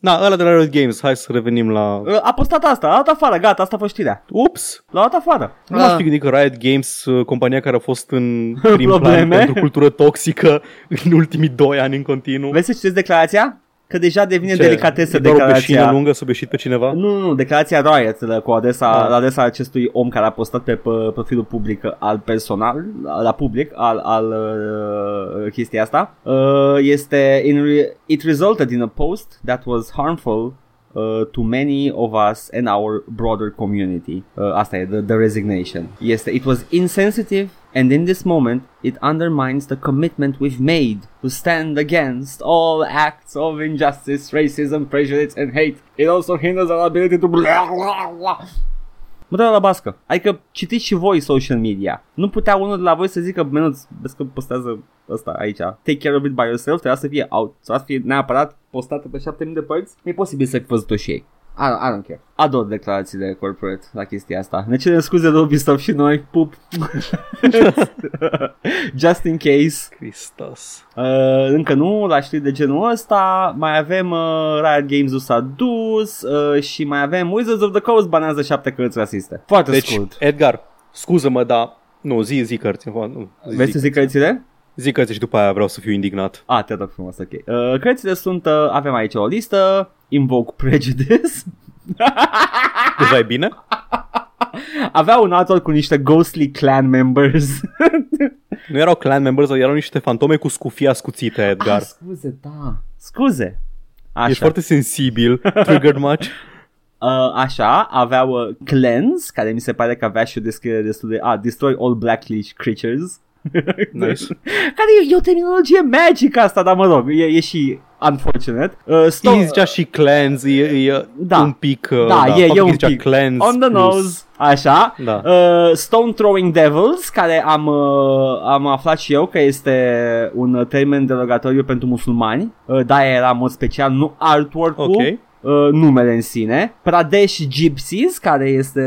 Na, ăla de la Riot Games, hai să revenim la... Uh, A postat asta, a dat afară, gata, asta a fost știrea. Ups! L-a dat afară. Nu m-aș Ah. fi gândit că Riot Games, uh, compania care a fost în prim plan Probleme. pentru cultură toxică în ultimii doi ani în continuu. Vrei să citeți declarația? Că deja devine Ce? delicatesă E doar o beșină declarația. lungă să beșit pe cineva? Nu, nu, nu, declarația Riot la- cu adresa, Ah. la adresa acestui om care a postat pe, pe profilul public al personal, la, la public, al, al uh, chestia asta, uh, este in re- it resulted in a post that was harmful uh, to many of us and our broader community. Uh, asta e, the, the resignation. Este, it was insensitive and in this moment it undermines the commitment we've made to stand against all acts of injustice, racism, prejudice and hate. It also hinders our ability to blah, blah, blah. Mă dă la bască. Adică citiți și voi social media. Nu putea unul de la voi să zică, menuț, vezi că postează ăsta aici. Take care of it by yourself, trebuia să fie out. Să fie neapărat postată pe 7000 de părți. E posibil să fi văzut-o și ei. I, I don't care. Ador declarațiile corporate la chestia asta. Ne cerem scuze de Ubisoft și noi. Pup. Just in case. Christos. Uh, încă nu, la știri de genul ăsta Mai avem uh, Riot Games-ul s-a dus uh, Și mai avem Wizards of the Coast banează șapte cărți rasiste Foarte Deci, scurt Edgar, scuză-mă, dar... Nu, zi, zi cărți. Nu, Vrei zi, să zic cărțile? Zi cărți și după aia vreau să fiu indignat. Ah, te rog frumos, ok uh, Cărțile sunt, uh, avem aici o listă Invoke Prejudice Deja e bine? Avea un autor cu niște ghostly clan members Nu erau clan members, erau niște fantome cu scufii ascuțite, Edgar. ah, Scuze, da Scuze Așa. Ești foarte sensibil. Triggered much? Uh, așa, aveau uh, Cleanse, care mi se pare că avea și o descriere destul de... Ah, Destroy all blacklish creatures. Nice. care e, e o terminologie magic asta, dar mă rog, e, e și unfortunate. Uh, sto- Știi, zicea și clans, e, e Da. un pic... uh, da, e, faptul e că un zicea pic clans on the plus- nose, așa. Da. Uh, Stone Throwing Devils, care am, uh, am aflat și eu că este un termen derogatoriu pentru musulmani. Uh, da, era în mod special, nu artwork-ul, Ok. uh, numele în sine. Pradesh Gypsies, care este...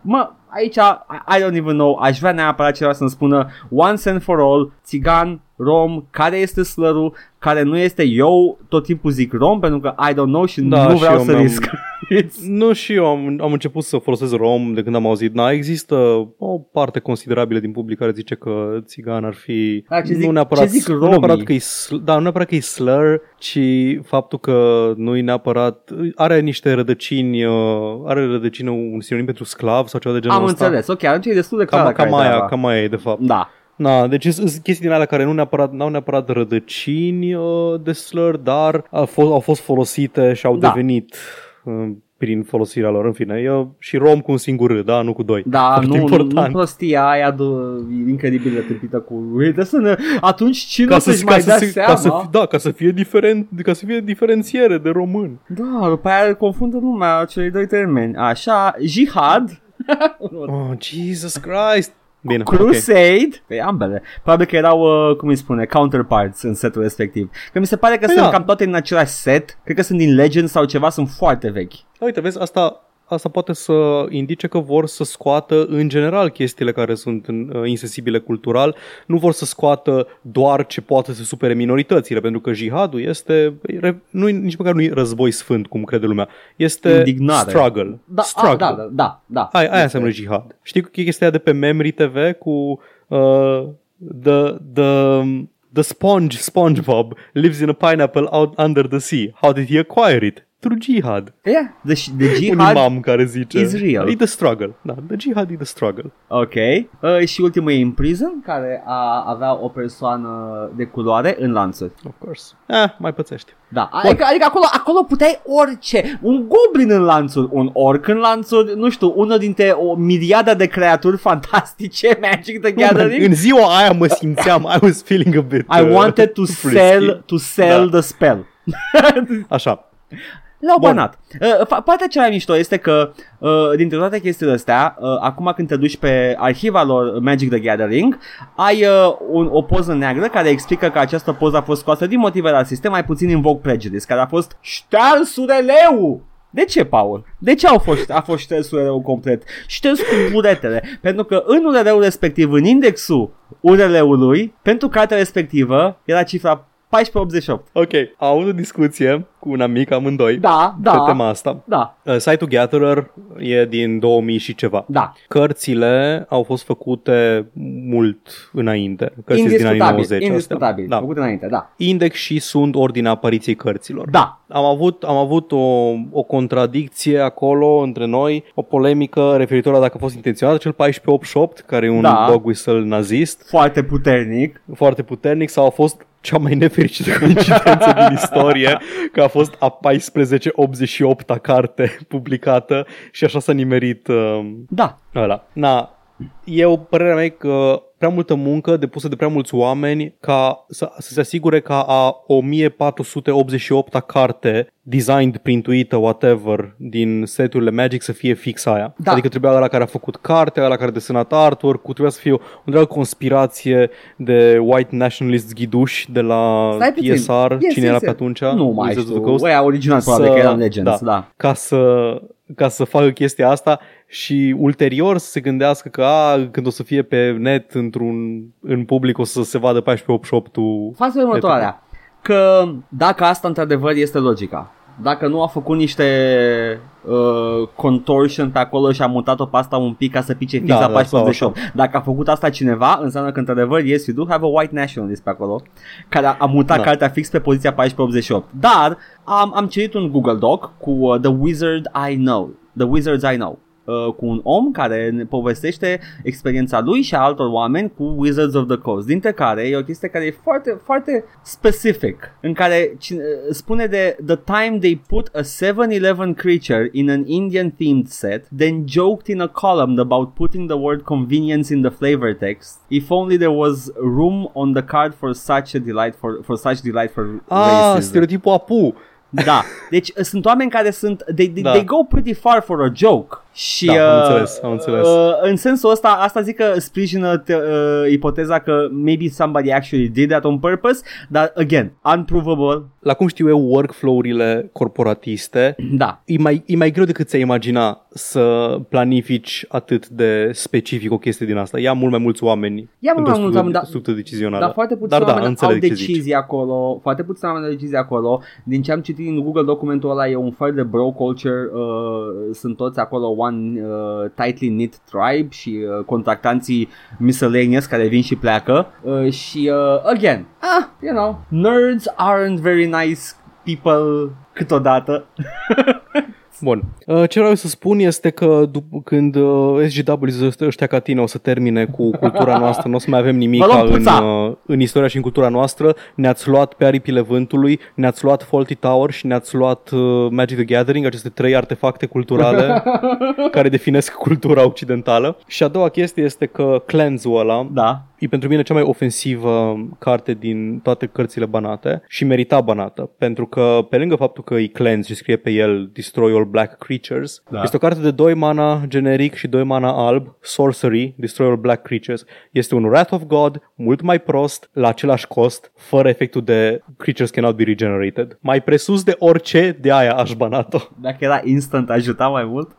Mă, aici, I, I don't even know, aș vrea neapărat cineva să-mi spună once and for all, țigan, rom, care este slărul, care nu este eu, tot timpul zic rom, pentru că I don't know și Da, nu și vreau eu să mi-am- risc. It's- Nu și eu am, am început să folosesc rom de când am auzit. Na, există o parte considerabilă din public care zice că țigan ar fi Da, ce zic- nu neapărat, ce zic nu neapărat romii? că e, sl- da, nu neapărat că e slur, ci faptul că nu e neapărat are niște rădăcini, uh, are rădăcină un sinonim pentru sclav sau ceva de genul Am ăsta. înțeles, ok, atunci e destul de clar Cam, care cam, e aia, treaba. cam aia e de fapt. Da. Na, deci sunt sunt chestii din alea care nu neapărat, n-au neapărat rădăcini uh, de slur, dar au fost, au fost folosite și au Da. devenit uh, prin folosirea lor. În fine, eu și rom cu un singur R, da, nu cu doi. Da, Foarte nu, nu, important. nu prostia aia de, incredibil de tâmpită cu Uite să ne, atunci cine ca o să, să-și ca, mai să, dea se- seama? ca să, fi- da, ca să fie diferent, ca să fie diferențiere de român. Da, după aia confundă lumea celei doi termeni. Așa, jihad, Oh, Jesus Christ. Bine, ok. crusade, okay. ambele. Probabil că erau, uh, cum îi spune, counterparts în setul respectiv. Că mi se pare că Păi sunt da. cam toate în același set. Cred că sunt din Legends sau ceva, sunt foarte vechi. Uite, vezi, asta, asta poate să indice că vor să scoată în general chestiile care sunt uh, insensibile cultural, nu vor să scoată doar ce poate să supere minoritățile, pentru că jihadul este, nu nici măcar nu e război sfânt, cum crede lumea, este Indignare. struggle. Da, struggle. a, da, da, da, da. Aia, aia înseamnă jihad. Știi chestia de pe Memory TV cu uh, the, the, the sponge SpongeBob lives in a pineapple out under the sea. How did he acquire it? Through jihad. Yeah, the, the Un jihad imam care zice is real. E the struggle. Da, the jihad e the struggle. Ok. Uh, și ultimul e In Prison, care a, avea o persoană de culoare în lanțuri. Of course. Eh, mai pățești. Da, adică, adică acolo, acolo puteai orice. Un goblin în lanțuri, un orc în lanțuri, nu știu, unul dintre o miriadă de creaturi fantastice, Magic the Gathering. În ziua aia mă simțeam, I was feeling a bit I uh, wanted to frisky. sell, to sell Da. the spell. Așa. Le-au Bun. banat. Uh, fa- partea cea mai mișto este că uh, dintre toate chestiile astea, uh, acum când te duci pe arhiva lor Magic the Gathering, ai uh, un, o poză neagră care explică că această poză a fost scoasă din motive la sistem, mai puțin Invoke Prejudice, care a fost șters URL-ul! De ce, Paul? De ce au fost, a fost șters URL-ul complet? Șters cu buretele. Pentru că în URL-ul respectiv, în indexul URL-ului, pentru cartea respectivă, era cifra 1488. Ok, am avut o discuție cu un amic amândoi Da, pe da, tema asta. da, Uh, Site-ul Gatherer e din 2000 și ceva. da. Cărțile au fost făcute mult înainte. Cărțile din anii Indiscutabil, 90 indiscutabil. astea. Da. Făcut înainte, da. Index și sunt ordinea apariției cărților. Da, Am avut, am avut o, o contradicție acolo între noi, o polemică referitoare la dacă a fost intenționat cel 1488, care e un Da. dog whistle nazist, foarte puternic. foarte puternic, sau a fost cea mai nefericită coincidență din istorie, că a fost a 1488-a carte publicată și așa s-a nimerit uh, Da, ăla. Na, eu, părerea mea e că prea multă muncă depusă de prea mulți oameni ca să, să se asigure ca a 1488-a carte designed, printuită, whatever, din seturile Magic să fie fix aia. Da. Adică trebuia ăla care a făcut cartea, ăla care a desenat artwork, trebuia să fie o întreagă conspirație de white nationalist ghiduși de la Stai puțin. TSR, Yes, cine yes, era yes. pe atunci? nu mai Wizards of the știu. Coast? Ăia original probabil că eram Legends, da. ca să, ca să facă chestia asta și ulterior să se gândească că a, când o să fie pe net într-un, în public o să se vadă 1488-ul. Fața următoarea. Că dacă asta într-adevăr este logica, dacă nu a făcut niște uh, contortion pe acolo și a mutat-o pe asta un pic ca să pice fix Da, la da, 1488, dacă a făcut asta cineva, înseamnă că într-adevăr, yes, you do have a white nationalist pe acolo, care a, a mutat Da. cartea fix pe poziția 1488. Dar am, am citit un Google Doc cu uh, The Wizard I Know, The Wizards I Know. Uh, cu un om care ne povestește experiența lui și a altor oameni cu Wizards of the Coast, dintre care e o chestie care e foarte, foarte specific, în care cine- uh, spune de the time they put a 7-Eleven creature in an Indian themed set, then joked in a column about putting the word convenience in the flavor text, if only there was room on the card for such a delight for, for such delight for Ah, racism. stereotipul apu. Da, deci uh, sunt oameni care sunt they, they, Da. they go pretty far for a joke. Și Da, am uh, înțeles, am înțeles. Uh, în sensul ăsta, asta zic că sprijină te, uh, ipoteza că maybe somebody actually did that on purpose, dar again, unprovable. La cum știu eu workflow-urile corporatiste, Da. e mai, e mai greu decât ți-ai imagina să planifici atât de specific o chestie din asta. Ia mult mai mulți oameni Ia mult mai într-o mulți structură- oameni, dar- structură decizională. Dar foarte puțini Dar da, oameni au înțeleg ce zici. decizii acolo, foarte puțini oameni au decizii acolo. Din ce am citit în Google documentul ăla e un fel de bro culture, uh, sunt toți acolo one uh, tightly knit tribe și uh, contractanții miscellaneous care vin și pleacă uh, și uh, again, ah, you know, nerds aren't very nice people câteodată. Bun. Uh, Ce vreau să spun este că dup- când uh, SGW ăștia ca tine o să termine cu cultura noastră, nu o să mai avem nimic Vă luăm în, puța! uh, în istoria și în cultura noastră. Ne-ați luat pe aripile vântului, ne-ați luat Faulty Tower și ne-ați luat uh, Magic the Gathering, aceste trei artefacte culturale care definesc cultura occidentală. Și a doua chestie este că cleanse-ul ăla Da. E pentru mine cea mai ofensivă carte din toate cărțile banate și merita banată, pentru că pe lângă faptul că e cleanse și scrie pe el Destroy All Black Creatures, Da. este o carte de 2 mana generic și 2 mana alb, Sorcery, Destroy All Black Creatures. Este un Wrath of God, mult mai prost, la același cost, fără efectul de Creatures cannot be regenerated. Mai presus de orice, de aia aș banat-o. Dacă era instant ajuta mai mult.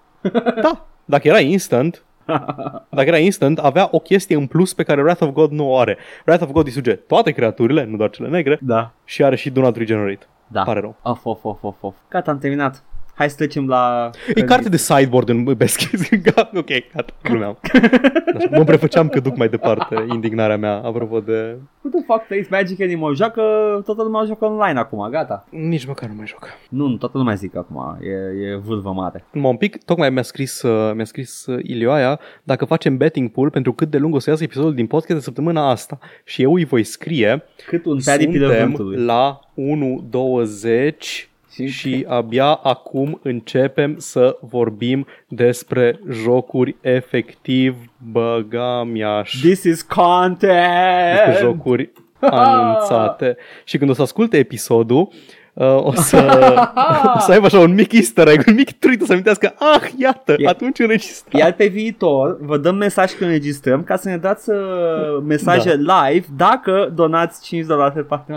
Da, dacă era instant, dacă era instant, avea o chestie în plus pe care Wrath of God nu o are. Wrath of God distruge toate creaturile, nu doar cele negre, Da. și are și Do Not Regenerate. Da. Pare rău. Of, of, of, of, of. Gata, am terminat. Hai să trecem la... E carte de sideboard în best case. Ga- ok, gata, glumeam. Așa, Mă prefăceam că duc mai departe indignarea mea, apropo de... Who the fuck plays Magic anymore? Joacă, toată lumea joacă online acum, gata. Nici măcar nu mai joc. Nu, nu, toată lumea zic acum, e, e vârvă mare. Numai un pic, tocmai mi-a scris, uh, mi-a scris uh, Ilioaia dacă facem betting pool pentru cât de lung o să iasă episodul din podcast de săptămâna asta. Și eu îi voi scrie Cât un pe aripile Suntem vântului. la 1.20 Și- și abia acum începem să vorbim despre jocuri efectiv băgamiaș. This is content! Despre jocuri anunțate. Și când o să asculte episodul, uh, o, să, o să aibă așa un mic easter egg, un mic treat să amintească, ah, iată, E- atunci înregistrăm. Iar pe viitor vă dăm mesaj când înregistrăm ca să ne dați uh, mesaje live dacă donați 5 dolari pe parte.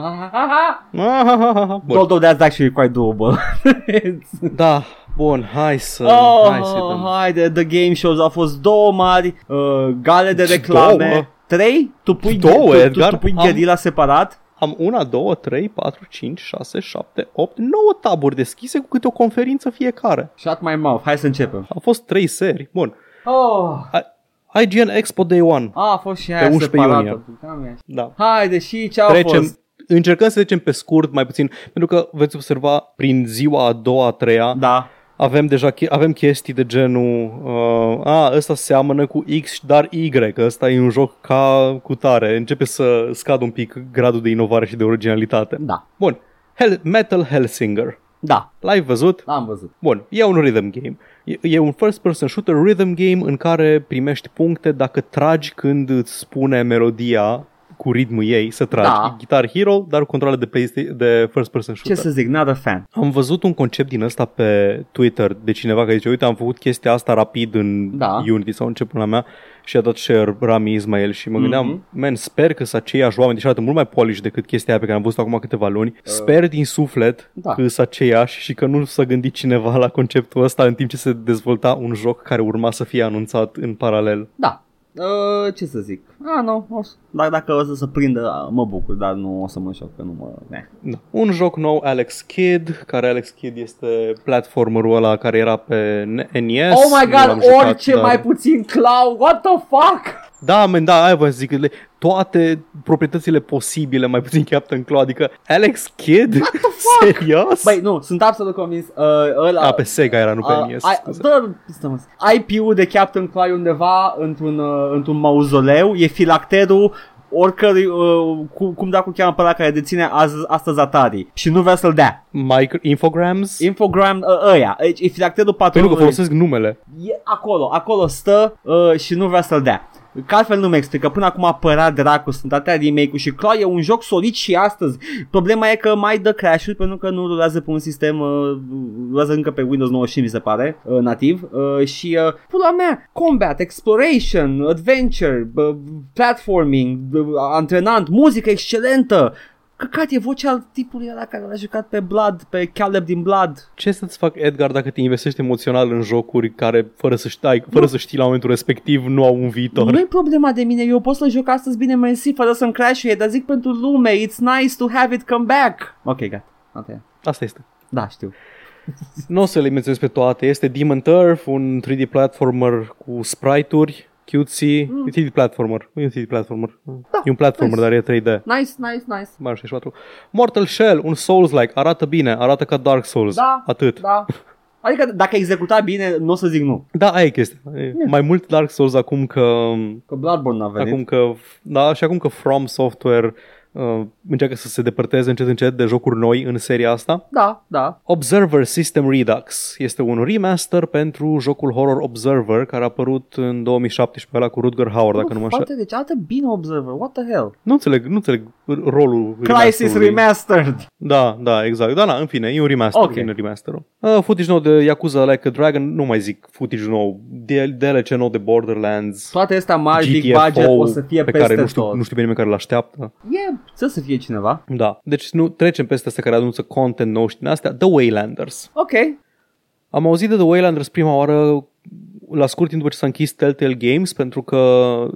Bun. Although that's actually quite doable. Da, bun, hai să... oh, hai să dăm. haide, the game shows au fost două mari, uh, gale de reclame. Două? Trei? Tu pui, Două, tu, tu, Edgar? tu pui Am- gherila separat? Am una, două, trei, patru, cinci, șase, șapte, opt, nouă taburi deschise cu câte o conferință fiecare. Shut my mouth, hai să începem. Au fost trei seri. Bun. Oh, IGN Expo Day 1. a, a fost și aia Pe 11 separată. Da. Haide, și ce a Trecem, fost? încercăm să trecem pe scurt mai puțin, pentru că veți observa prin ziua a doua, a treia, Da. Avem deja che- avem chestii de genul uh, a, ăsta seamănă cu X, dar Y, că ăsta e un joc ca cu tare. Începe să scadă un pic gradul de inovare și de originalitate. Da. Bun. Hell, Metal Hellsinger. Da, L-ai văzut? am văzut. Bun, e un rhythm game. E, e un first-person shooter rhythm game în care primești puncte dacă tragi când îți spune melodia cu ritmul ei să tragi. Da. E Guitar Hero, dar cu controle de, PlayStation, de first-person Ce shooter. să zic, not a fan. Am văzut un concept din ăsta pe Twitter de cineva care zice, uite, am făcut chestia asta rapid în Da. Unity sau început la mea și a dat share Rami Ismail și mă gândeam, Mhm. man, sper că sunt aceiași oameni, deși arată mult mai polish decât chestia aia pe care am văzut acum câteva luni. Sper din suflet Uh. da. că sunt aceiași și că nu s-a gândit cineva la conceptul ăsta în timp ce se dezvolta un joc care urma să fie anunțat în paralel. Da. Uh, ce să zic? Ah, nu. O să... Dar dacă o să se prindă, mă bucur, dar nu o să mă șoc, că nu mă... Eh. Da. Un joc nou, Alex Kidd, care Alex Kidd este platformerul ăla care era pe NES. Oh my Nu l-am god, jucat, orice dar- mai puțin cloud, what the fuck? Da, men, da, aia vă zic, le, toate proprietățile posibile, mai puțin Captain Claw, adică Alex Kidd? Serios? Băi, nu, sunt absolut convins. Uh, ăla, A, pe Sega era, nu pe Uh, NES. ai- scuze. dă, stă-mă. IP-ul de Captain Clay undeva într-un, uh, într-un mauzoleu, e filacterul oricărui, uh, cu, cum da cu cheamă pe ăla care deține azi, astăzi Atari și nu vrea să-l dea. Micro, Infograms? Infogram uh, ăia, e, e filacterul Păi nu, că patronului. folosesc numele. E acolo, acolo stă uh, și nu vrea să-l dea. Că altfel nu mi explică, până acum apăra dracu, sunt atâtea remake-uri și Claw e un joc solid și astăzi. Problema e că mai dă crash-uri pentru că nu rulează pe un sistem, uh, rulează încă pe Windows 95 mi se pare, uh, nativ. Uh, și uh, pula mea, combat, exploration, adventure, uh, platforming, uh, antrenant, muzică excelentă. Căcat, e vocea tipului ăla care l-a jucat pe Blood, pe Caleb din Blood. Ce să-ți fac, Edgar, dacă te investești emoțional în jocuri care, fără să știi, fără să știi la momentul respectiv, nu au un viitor? Nu e problema de mine, eu pot să joc astăzi bine mersi fără să-mi crash dar zic pentru lume, it's nice to have it come back. Ok, gata. Okay. Asta este. Da, știu. Nu o să le menționez pe toate. Este Demon Turf, un 3D platformer cu sprite-uri, cutesy. Mm. E 3D platformer. Nu e un 3D platformer. Da, e un platformer, nice. dar e 3D. Nice, nice, nice. Mario 64. Mortal Shell, un Souls-like. Arată bine, arată ca Dark Souls. Da, Atât. Da. Adică dacă executa bine, nu o să zic nu. Da, aia e chestia. E Mai mult Dark Souls acum că... Că Bloodborne a venit. Acum că... Da, și acum că From Software uh, încearcă să se depărteze încet încet de jocuri noi în seria asta. Da, da. Observer System Redux este un remaster pentru jocul Horror Observer care a apărut în 2017 ăla cu Rutger Hauer, dacă nu mă înșel. Frate, deci arată bine Observer. What the hell? Nu înțeleg, nu înțeleg rolul Crisis remasterului. Remastered. Da, da, exact. Da, na, în fine, e un remaster, Ok. okay. vine remasterul. Uh, footage nou de Yakuza Like a Dragon, nu mai zic footage nou, DL- DLC nou de Borderlands, Toate astea mari, big GTFO, budget, o să fie pe peste care nu știu, tot. nu știu pe nimeni care îl așteaptă. E, să să fie cineva. Da, deci nu trecem peste astea care anunță content nou și din astea. The Waylanders. Ok. Am auzit de The Waylanders prima oară la scurt timp după ce s-a închis Telltale Games pentru că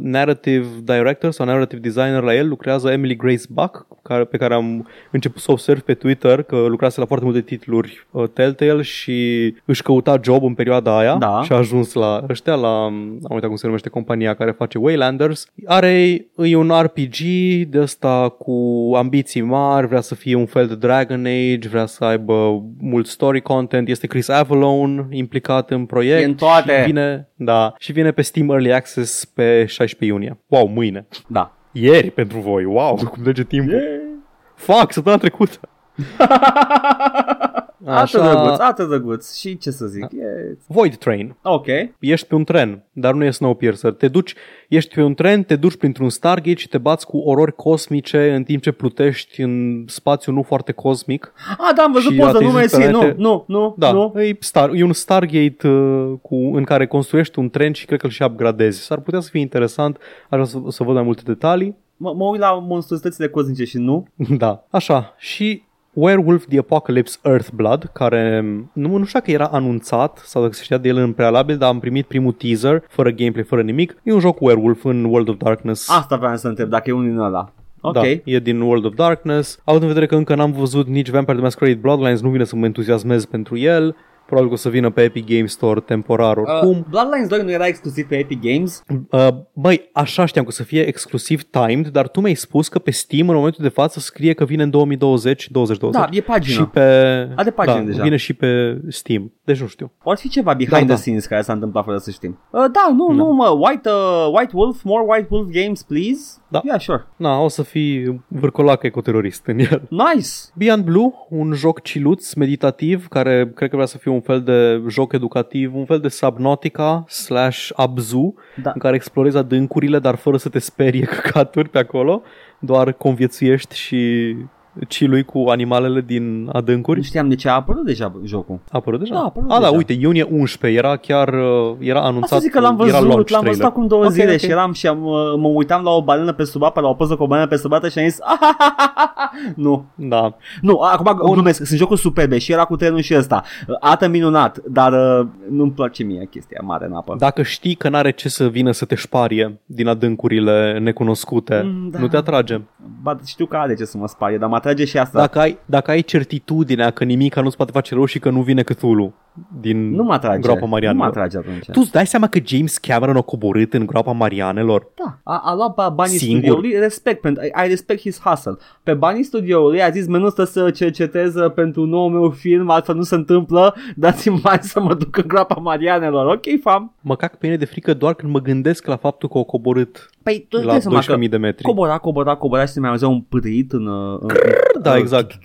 narrative director sau narrative designer la el lucrează Emily Grace Buck care, pe care am început să observ pe Twitter că lucrase la foarte multe titluri uh, Telltale și își căuta job în perioada aia Da. și a ajuns la ăștia, la, am uitat cum se numește compania care face Waylanders. Are, e un RPG de ăsta cu ambiții mari, vrea să fie un fel de Dragon Age, vrea să aibă mult story content, este Chris Avalon implicat în proiect. E în toate. Și vine, da, și vine pe Steam Early Access pe 16 iunie. Wow, mâine. Da. Ieri pentru voi, wow, cum trece timpul. Fuck, săptămâna trecută. Atât drăguț, atât drăguț. Și ce să zic? E... Void Train. Ok. Ești pe un tren, dar nu e Snowpiercer. Te duci, ești pe un tren, te duci printr-un Stargate și te bați cu orori cosmice în timp ce plutești în spațiu nu foarte cosmic. Ah, da, am văzut Și poză, nu atingi mersi, nu, planete. nu, nu, Da, nu. E, star, e un Stargate uh, cu, în care construiești un tren și cred că îl și upgradezi. S-ar putea să fie interesant, aș vrea să, să văd mai multe detalii. Mă, mă uit la monstruositățile cosmice și nu. Da, așa. Și Werewolf The Apocalypse Earthblood, care nu, nu știu dacă era anunțat sau dacă se știa de el în prealabil, dar am primit primul teaser, fără gameplay, fără nimic. E un joc Werewolf în World of Darkness. Asta vreau să întreb, dacă e unul din ăla. Ok. Da, e din World of Darkness. Având în vedere că încă n-am văzut nici Vampire the Masquerade Bloodlines, nu vine să mă entuziasmez pentru el. Probabil că o să vină pe Epic Games Store temporar oricum. Uh, Bloodlines 2 nu era exclusiv pe Epic Games? Uh, băi, așa știam că o să fie exclusiv timed, dar tu mi-ai spus că pe Steam în momentul de față scrie că vine în 2020, 2020. Da, e pagină. Și pe... Are pagină da, deja. vine și pe Steam. Deci nu știu. Poate fi ceva behind Da, the da. scenes care s-a întâmplat fără să știm. Uh, da, nu, nu, mă, White, uh, White Wolf, more White Wolf games, please? Da. Yeah, sure. Na, o să fii vârcolac ecoterorist în el. Nice. Beyond Blue, un joc ciluț, meditativ, care cred că vrea să fie un fel de joc educativ, un fel de Subnautica slash Abzu, Da. în care explorezi adâncurile, dar fără să te sperie căcaturi pe acolo, doar conviețuiești și cilui cu animalele din Nu adâncuri. știam de ce a apărut deja jocul. A apărut deja? Da, a apărut a, da, deja. uite, iunie 11, era chiar, uh, era anunțat, Asta zic că l-am era văzut, launch l-am văzut trailer. acum două Ok, zile ok. și eram și am, uh, mă uitam la o balenă pe sub apă, la o poză cu o balenă pe sub apă și am zis nu, Da, nu, acum glumesc, sunt jocuri superbe și era cu trenul și ăsta, arată minunat, dar uh, nu-mi place mie chestia mare în apă. Dacă știi că n-are ce să vină să te șparie din adâncurile necunoscute, Mm, da. nu te atrage. Ba, știu că are ce să mă sparie, dar mă atrage și asta. Dacă ai, dacă ai certitudinea că nimic nu-ți poate face rău și că nu vine Cthulhu din nu mă atrage, groapa nu mă Marianelor. atrage atunci. Tu îți dai seama că James Cameron a coborât în groapa Marianelor? Da, a, a luat ba- banii Singur. studioului, respect, pentru, I, I respect his hustle. Pe banii studioului a zis, mă, nu stă să cercetez pentru noul meu film, altfel nu se întâmplă, dați-mi bani să mă duc în groapa Marianelor. Ok, fam. Mă cac pe mine de frică doar când mă gândesc la faptul că o coborât Păi, tu la dai seama că 12.000 de metri. cobora, cobora, cobora și se mai auzea un pârit în... uh, în, în Da, exact.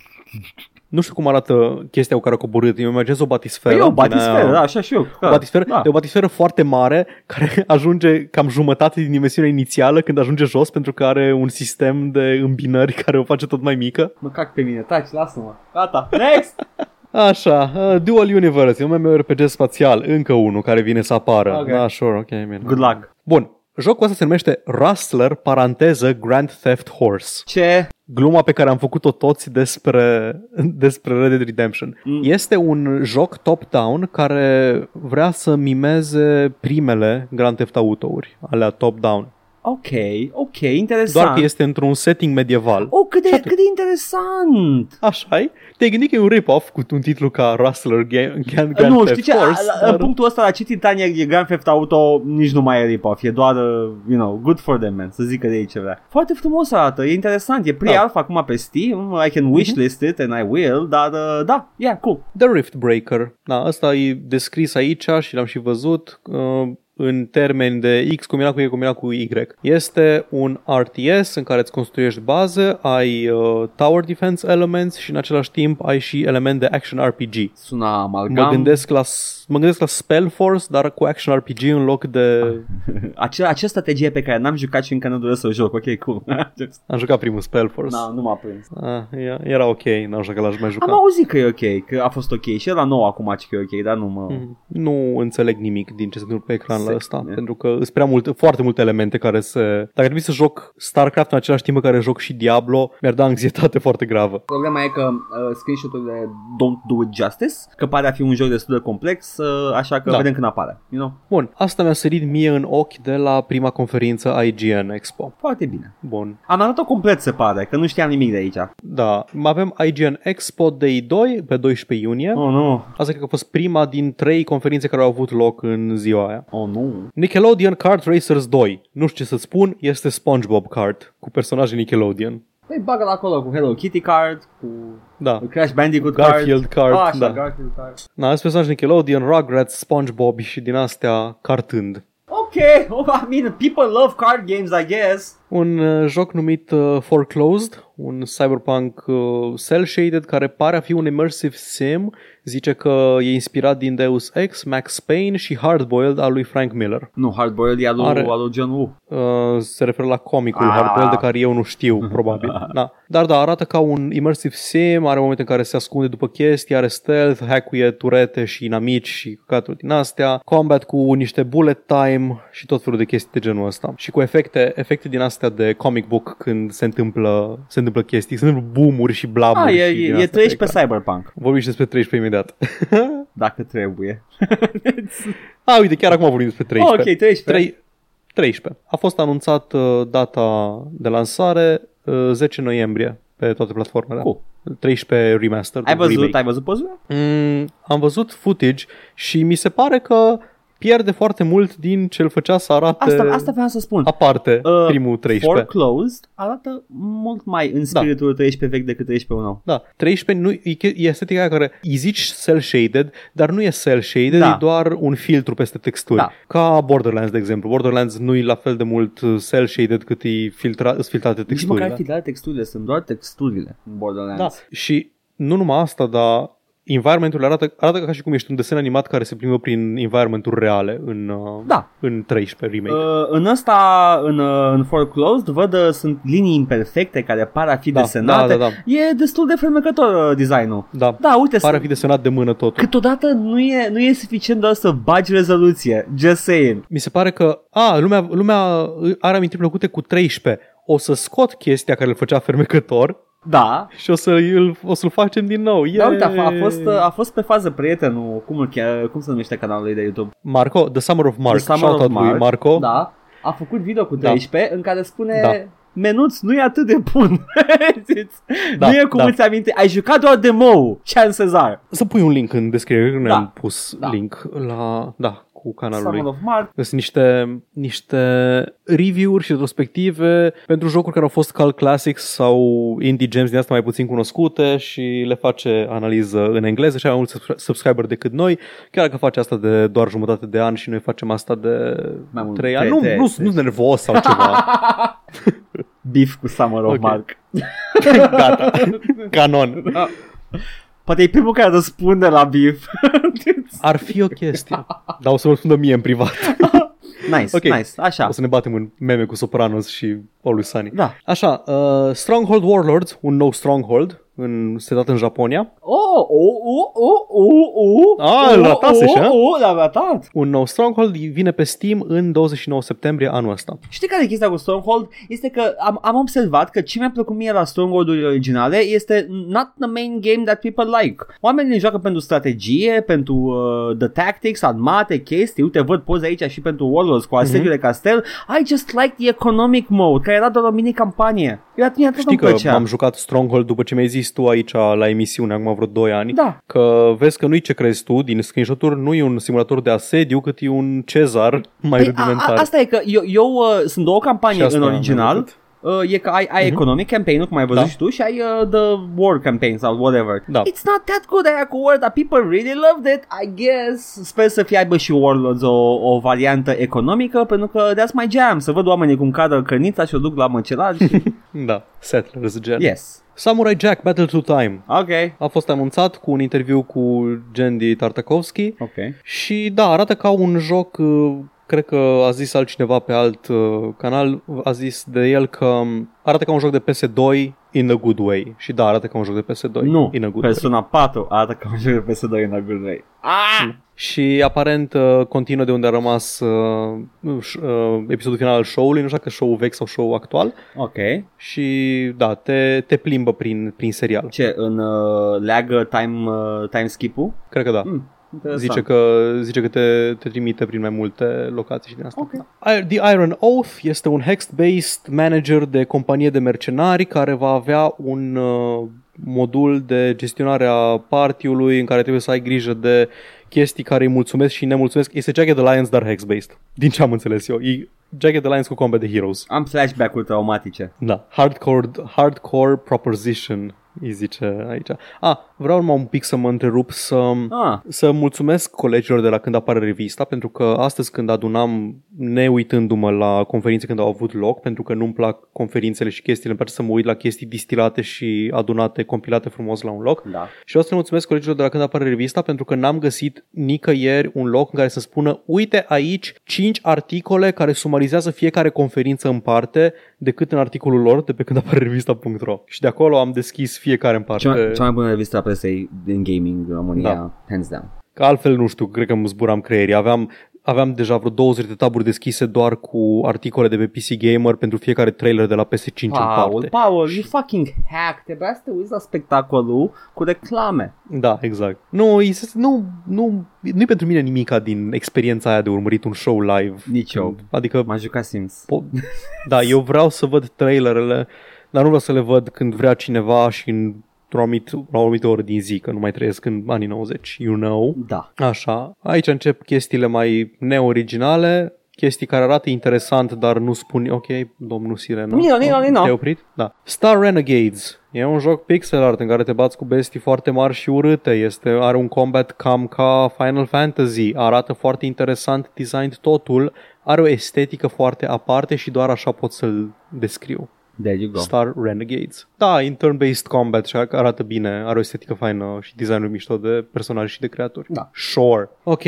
Nu știu cum arată chestia cu care a coborât. Eu îmi imaginez o batisferă. Păi e o din aia- batisferă, da, așa și eu. O batisferă, da. E o batisferă foarte mare care ajunge cam jumătate din dimensiunea inițială când ajunge jos pentru că are un sistem de îmbinări care o face tot mai mică. Mă cac pe mine, taci, lasă-mă. Gata, next! Așa, uh, Dual Universe, e un MMORPG spațial, încă unul care vine să apară. Ok. Da, sure, ok, bine. Good luck. Bun, jocul ăsta se numește Rustler, paranteză, Grand Theft Horse. Ce? Gluma pe care am făcut-o toți despre, despre Red Dead Redemption. Mm. Este un joc top-down care vrea să mimeze primele Grand Theft Auto-uri, alea top-down. Ok, ok, interesant. Doar că este într-un setting medieval. Oh, cât de, Și atât. cât de interesant! așa -i? Te-ai gândit că e un rip-off cu un titlu ca Rustler Game, Grand, Grand nu, Theft știi ce, Horse? la, la, dar- punctul ăsta la ce Titania e Grand Theft Auto nici nu mai e rip-off, e doar, uh, you know, good for them, man, să zică de ei ce vrea. Foarte frumos arată, e interesant, e pre-alpha acum pe Steam, I can wishlist it and I will, dar uh, da, yeah, cool. The Rift Breaker. Da, asta e descris aici și l-am și văzut uh, în termeni de X combinat cu Y combinat cu Y. Este un RTS în care îți construiești bază, ai uh, tower defense elements și în același timp ai și element de action RPG. Sună amalgam. Mă gândesc la mă gândesc la Spellforce, dar cu action RPG în loc de Acea, acea strategie pe care n-am jucat și încă nu doresc să o joc, ok, cool. am jucat primul Spellforce. no, nu m-a prins. Ah, e- era ok, n-am jucat l-aș mai juca. Am auzit că e ok, că a fost ok și la nou acum ce că e ok, dar nu mă... Mhm. Nu înțeleg nimic din ce se întâmplă pe ecran la Se- ăsta, e. pentru că sunt prea multe, foarte multe elemente care se... Dacă trebuie să joc StarCraft în același timp în care joc și Diablo, mi-ar da anxietate foarte gravă. Problema e că uh, screenshot-urile don't do it justice, că pare a fi un joc destul de complex, uh, așa că Da. vedem când apare, you know? Bun, asta mi-a sărit mie în ochi de la prima conferință IGN Expo. Foarte bine. Bun. Am arătat-o complet, se pare, că nu știam nimic de aici. Da, mai avem IGN Expo Day 2 pe 12 iunie. Oh, nu. Asta cred că a fost prima din trei conferințe care au avut loc în ziua aia. Oh, nu. Nickelodeon Kart Racers 2. Nu știu ce să spun, este SpongeBob Kart cu personaje Nickelodeon. Păi bagă la acolo cu Hello Kitty card, cu Da. Crash Bandicoot Garfield card. card, Ah, așa, da. Garfield card. Na, sunt personaje Nickelodeon, Rugrats, SpongeBob și din astea cartând. Ok, oh, I mean, people love card games, I guess. Un uh, joc numit uh, Foreclosed, un cyberpunk uh, cel-shaded care pare a fi un immersive sim. Zice că e inspirat din Deus Ex, Max Payne și Hardboiled al lui Frank Miller. Nu, Hardboiled e al lui, Are- al lui John Woo. Uh, se referă la comicul Ah. Hardboiled de care eu nu știu, probabil. Da. Dar da, arată ca un immersive sim, are momente în care se ascunde după chestii, are stealth, hackuie turete și inamici și căcaturi din astea, combat cu niște bullet time și tot felul de chestii de genul ăsta. Și cu efecte, efecte din astea de comic book când se întâmplă, se întâmplă chestii, se întâmplă boom-uri și blamuri. Ah, e, și din e, e astea 13 pe pe ecran. Cyberpunk, Vorbim și despre 13 imediat. dacă trebuie. ah, uite, chiar acum vorbim despre 13. ok, 13. 3, 13. A fost anunțat uh, data de lansare uh, 10 noiembrie pe toate platformele. Cool. 13 remaster. Ai văzut, remake. ai văzut pozele? Mm, am văzut footage și mi se pare că pierde foarte mult din ce îl făcea să arate Asta, asta vreau să spun. aparte Uh, primul 13. Foreclosed arată mult mai în spiritul 13 vechi decât 13 nou. Da, 13 nu, e, che- e estetica aia care îi zici cel-shaded, dar nu e cel-shaded, Da. e doar un filtru peste texturi. Da. Ca Borderlands, de exemplu. Borderlands nu e la fel de mult uh, cel-shaded cât e filtra, sunt filtrate Nici texturile. măcar filtrate texturile, sunt doar texturile în Borderlands. Da, și nu numai asta, dar environmentul arată, arată ca și cum ești un desen animat care se plimbă prin environmenturi reale în, uh, Da. în 13 remake. Uh, în ăsta, în, uh, în Foreclosed, văd uh, sunt linii imperfecte care par a fi Da, desenate. da, da, da. E destul de fermecător uh, designul. da, Da, uite, pare a să- fi desenat de mână totul. câteodată nu e, nu e suficient doar să bagi rezoluție. Just saying. Mi se pare că, a, lumea, lumea are amintiri plăcute cu 13. O să scot chestia care îl făcea fermecător Da. și o, să îl, o să-l facem din nou. Da, Yeah! uite, a, a, fost, uh, a fost pe fază prietenul, cum, îl cheamă, cum se numește canalul lui de YouTube? Marco, The Summer of Mark. The Summer Shout-out of lui Mark. Marco. Da. A făcut video cu Da. 13 în care spune Da. Menuț nu e atât de bun. Da, nu e cum da. îți aminte. Ai jucat doar demo, Chances are. Să pui un link în descriere, că nu Da. am pus Da. link la, da, cu canalul Summer lui. of Mark. Sunt niște, niște review-uri și retrospective pentru jocuri care au fost cult classics sau indie gems din asta mai puțin cunoscute și le face analiză în engleză și are mai mulți subscri- subscriber decât noi, chiar dacă face asta de doar jumătate de an și noi facem asta de Mai mult, 3 ani. trei- Nu, trei- nu, nu sunt nervos sau ceva. Beef cu Summer of Ok. Mark. Gata. Canon. Da. Poate e primul care răspunde la beef. Ar fi o chestie. Dar o să-mi răspundă mie în privat. nice, Ok. nice. Așa. O să ne batem în meme cu Sopranos și Always Sunny. Da. Așa, uh, Stronghold Warlords, un nou Stronghold în, setat în Japonia. Oh, oh, oh, oh, oh, oh. Ah, îl oh, ratase oh, și, a? Oh, l-a ratat. Un nou Stronghold vine pe Steam în 29 septembrie anul ăsta. Știi care e chestia cu Stronghold? Este că am, am observat că ce mi-a plăcut mie la Stronghold-urile originale este not the main game that people like. Oamenii le joacă pentru strategie, pentru uh, the tactics, armate, chestii. Uite, văd poze aici și pentru Warlords cu asediul de castel. I just like the economic mode, care era doar o mini-campanie. Eu atunci tot Știi îmi că plăcea. am jucat Stronghold după ce mi-ai zis tu aici la emisiune acum vreo 2 ani. Da. Că vezi că nu-i ce crezi tu din screenshot-uri, nu e un simulator de asediu, cât e un Cezar mai Păi, a, rudimentar. a, asta e că eu, eu uh, sunt două campanii Și asta în am original. Văzut. Uh, e că ai, ai economic campaign cum ai văzut Da. și tu, și ai uh, the war campaign sau whatever. Da. It's not that good aia cu war, dar people really loved it, I guess. Sper să fie aibă și Warlords o, o variantă economică, pentru că that's my jam, să văd oamenii cum cadă cărnița și o duc la măcelar și... Da, Settlers gen. yes. Samurai Jack Battle to Time Ok. a fost anunțat cu un interviu cu Gendy Tartakovsky Ok. și da, arată ca un joc, uh, cred că a zis altcineva pe alt uh, canal, a zis de el că um, arată ca un joc de PS2 in a good way. Și da, arată ca un joc de PS2 Nu, in a good way. Persona 4 arată ca un joc de PS2 în a good way. Ah! Și aparent uh, continuă de unde a rămas uh, ș- uh, episodul final al show-ului, nu știu dacă show vechi sau show actual. Ok. Și da, te, te plimbă prin, prin serial. Ce, în uh, leagă time, uh, time skip-ul? Cred că da. Mm, interesant. Zice că, zice că te, te trimite prin mai multe locații și din asta. Ok. I- The Iron Oath este un hex-based manager de companie de mercenari care va avea un uh, modul de gestionare a partiului în care trebuie să ai grijă de chestii care îi mulțumesc și îi nemulțumesc. Este Jagged Alliance, dar hex-based. Din ce am înțeles eu. E Jagged Alliance cu Combat de Heroes. Am flashback-uri traumatice. Da. Hardcore, hardcore proposition îi zice aici. Ah, vreau numai un pic să mă întrerup să, Ah, să mulțumesc colegilor de la când apare revista, pentru că astăzi când adunam, ne uitându-mă la conferințe când au avut loc, pentru că nu-mi plac conferințele și chestiile, îmi place să mă uit la chestii distilate și adunate, compilate frumos la un loc. da. Și vreau să le mulțumesc colegilor de la când apare revista pentru că n-am găsit nicăieri un loc în care să spună uite aici 5 articole care sumarizează fiecare conferință în parte decât în articolul lor de pe când apare revista.ro. Și de acolo am deschis fiecare în parte. Cea, mai- cea mai bună revistă a presei din gaming în România, Da. hands down. Că altfel nu știu, cred că îmi zburam creierii. Aveam, aveam deja vreo 20 de taburi deschise doar cu articole de pe PC Gamer pentru fiecare trailer de la PS5 în Paul, parte. Paul, you fucking hack, trebuia să te uiți la spectacolul cu reclame. Da, exact. Nu, e- nu, nu, nu e pentru mine nimica din experiența aia de urmărit un show live. Nici eu. Adică M-a jucat Sims. Po- da, eu vreau să văd trailerele, dar nu vreau să le văd când vrea cineva și în o anumit, la o anumită oră din zi, că nu mai trăiesc în anii 90, you know. Da. Așa, aici încep chestiile mai neoriginale, chestii care arată interesant, dar nu spun, ok, domnul Sirena. Nino, Nino, Nino. Te-ai oprit? Da. Star Renegades. E un joc pixel art în care te bați cu bestii foarte mari și urâte. Este, are un combat cam ca Final Fantasy. Arată foarte interesant, designed totul. Are o estetică foarte aparte și doar așa pot să-l descriu. There you go. Star Renegades. Da, in turn-based combat și arată bine, are o estetică faină și designul mișto de personaje și de creaturi. Da. Sure. Ok,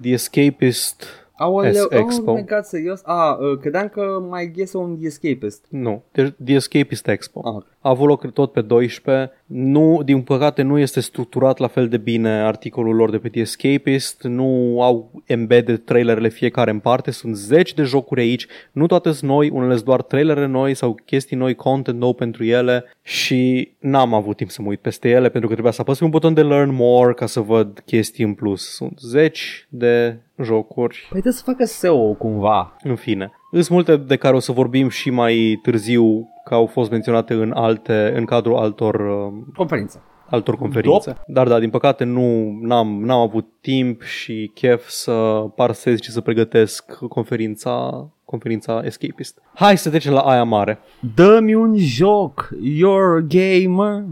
The Escapist. Aoleu, S oh Expo. my god, serios? Ah, uh, credeam că mai ghiese un The Escapist. Nu, The, The Escapist Expo. Ah, ok. A avut loc tot pe 12. Nu, din păcate nu este structurat la fel de bine articolul lor de pe The Escapist. Nu au embedded trailerele fiecare în parte. Sunt zeci de jocuri aici. Nu toate sunt noi, unele sunt doar trailere noi sau chestii noi, content nou pentru ele și n-am avut timp să mă uit peste ele pentru că trebuia să apăs pe un buton de Learn More ca să văd chestii în plus. Sunt zeci de jocuri Păi trebuie să facă SEO cumva. în fine. Sunt multe de care o să vorbim și mai târziu că au fost menționate în alte în cadrul altor uh, Conferință. altor conferințe. Dar da, din păcate nu n-am, n-am avut timp și chef să parsez și să pregătesc conferința conferința Escapist. Hai să trecem la aia mare. Dă-mi un joc, you're a gamer.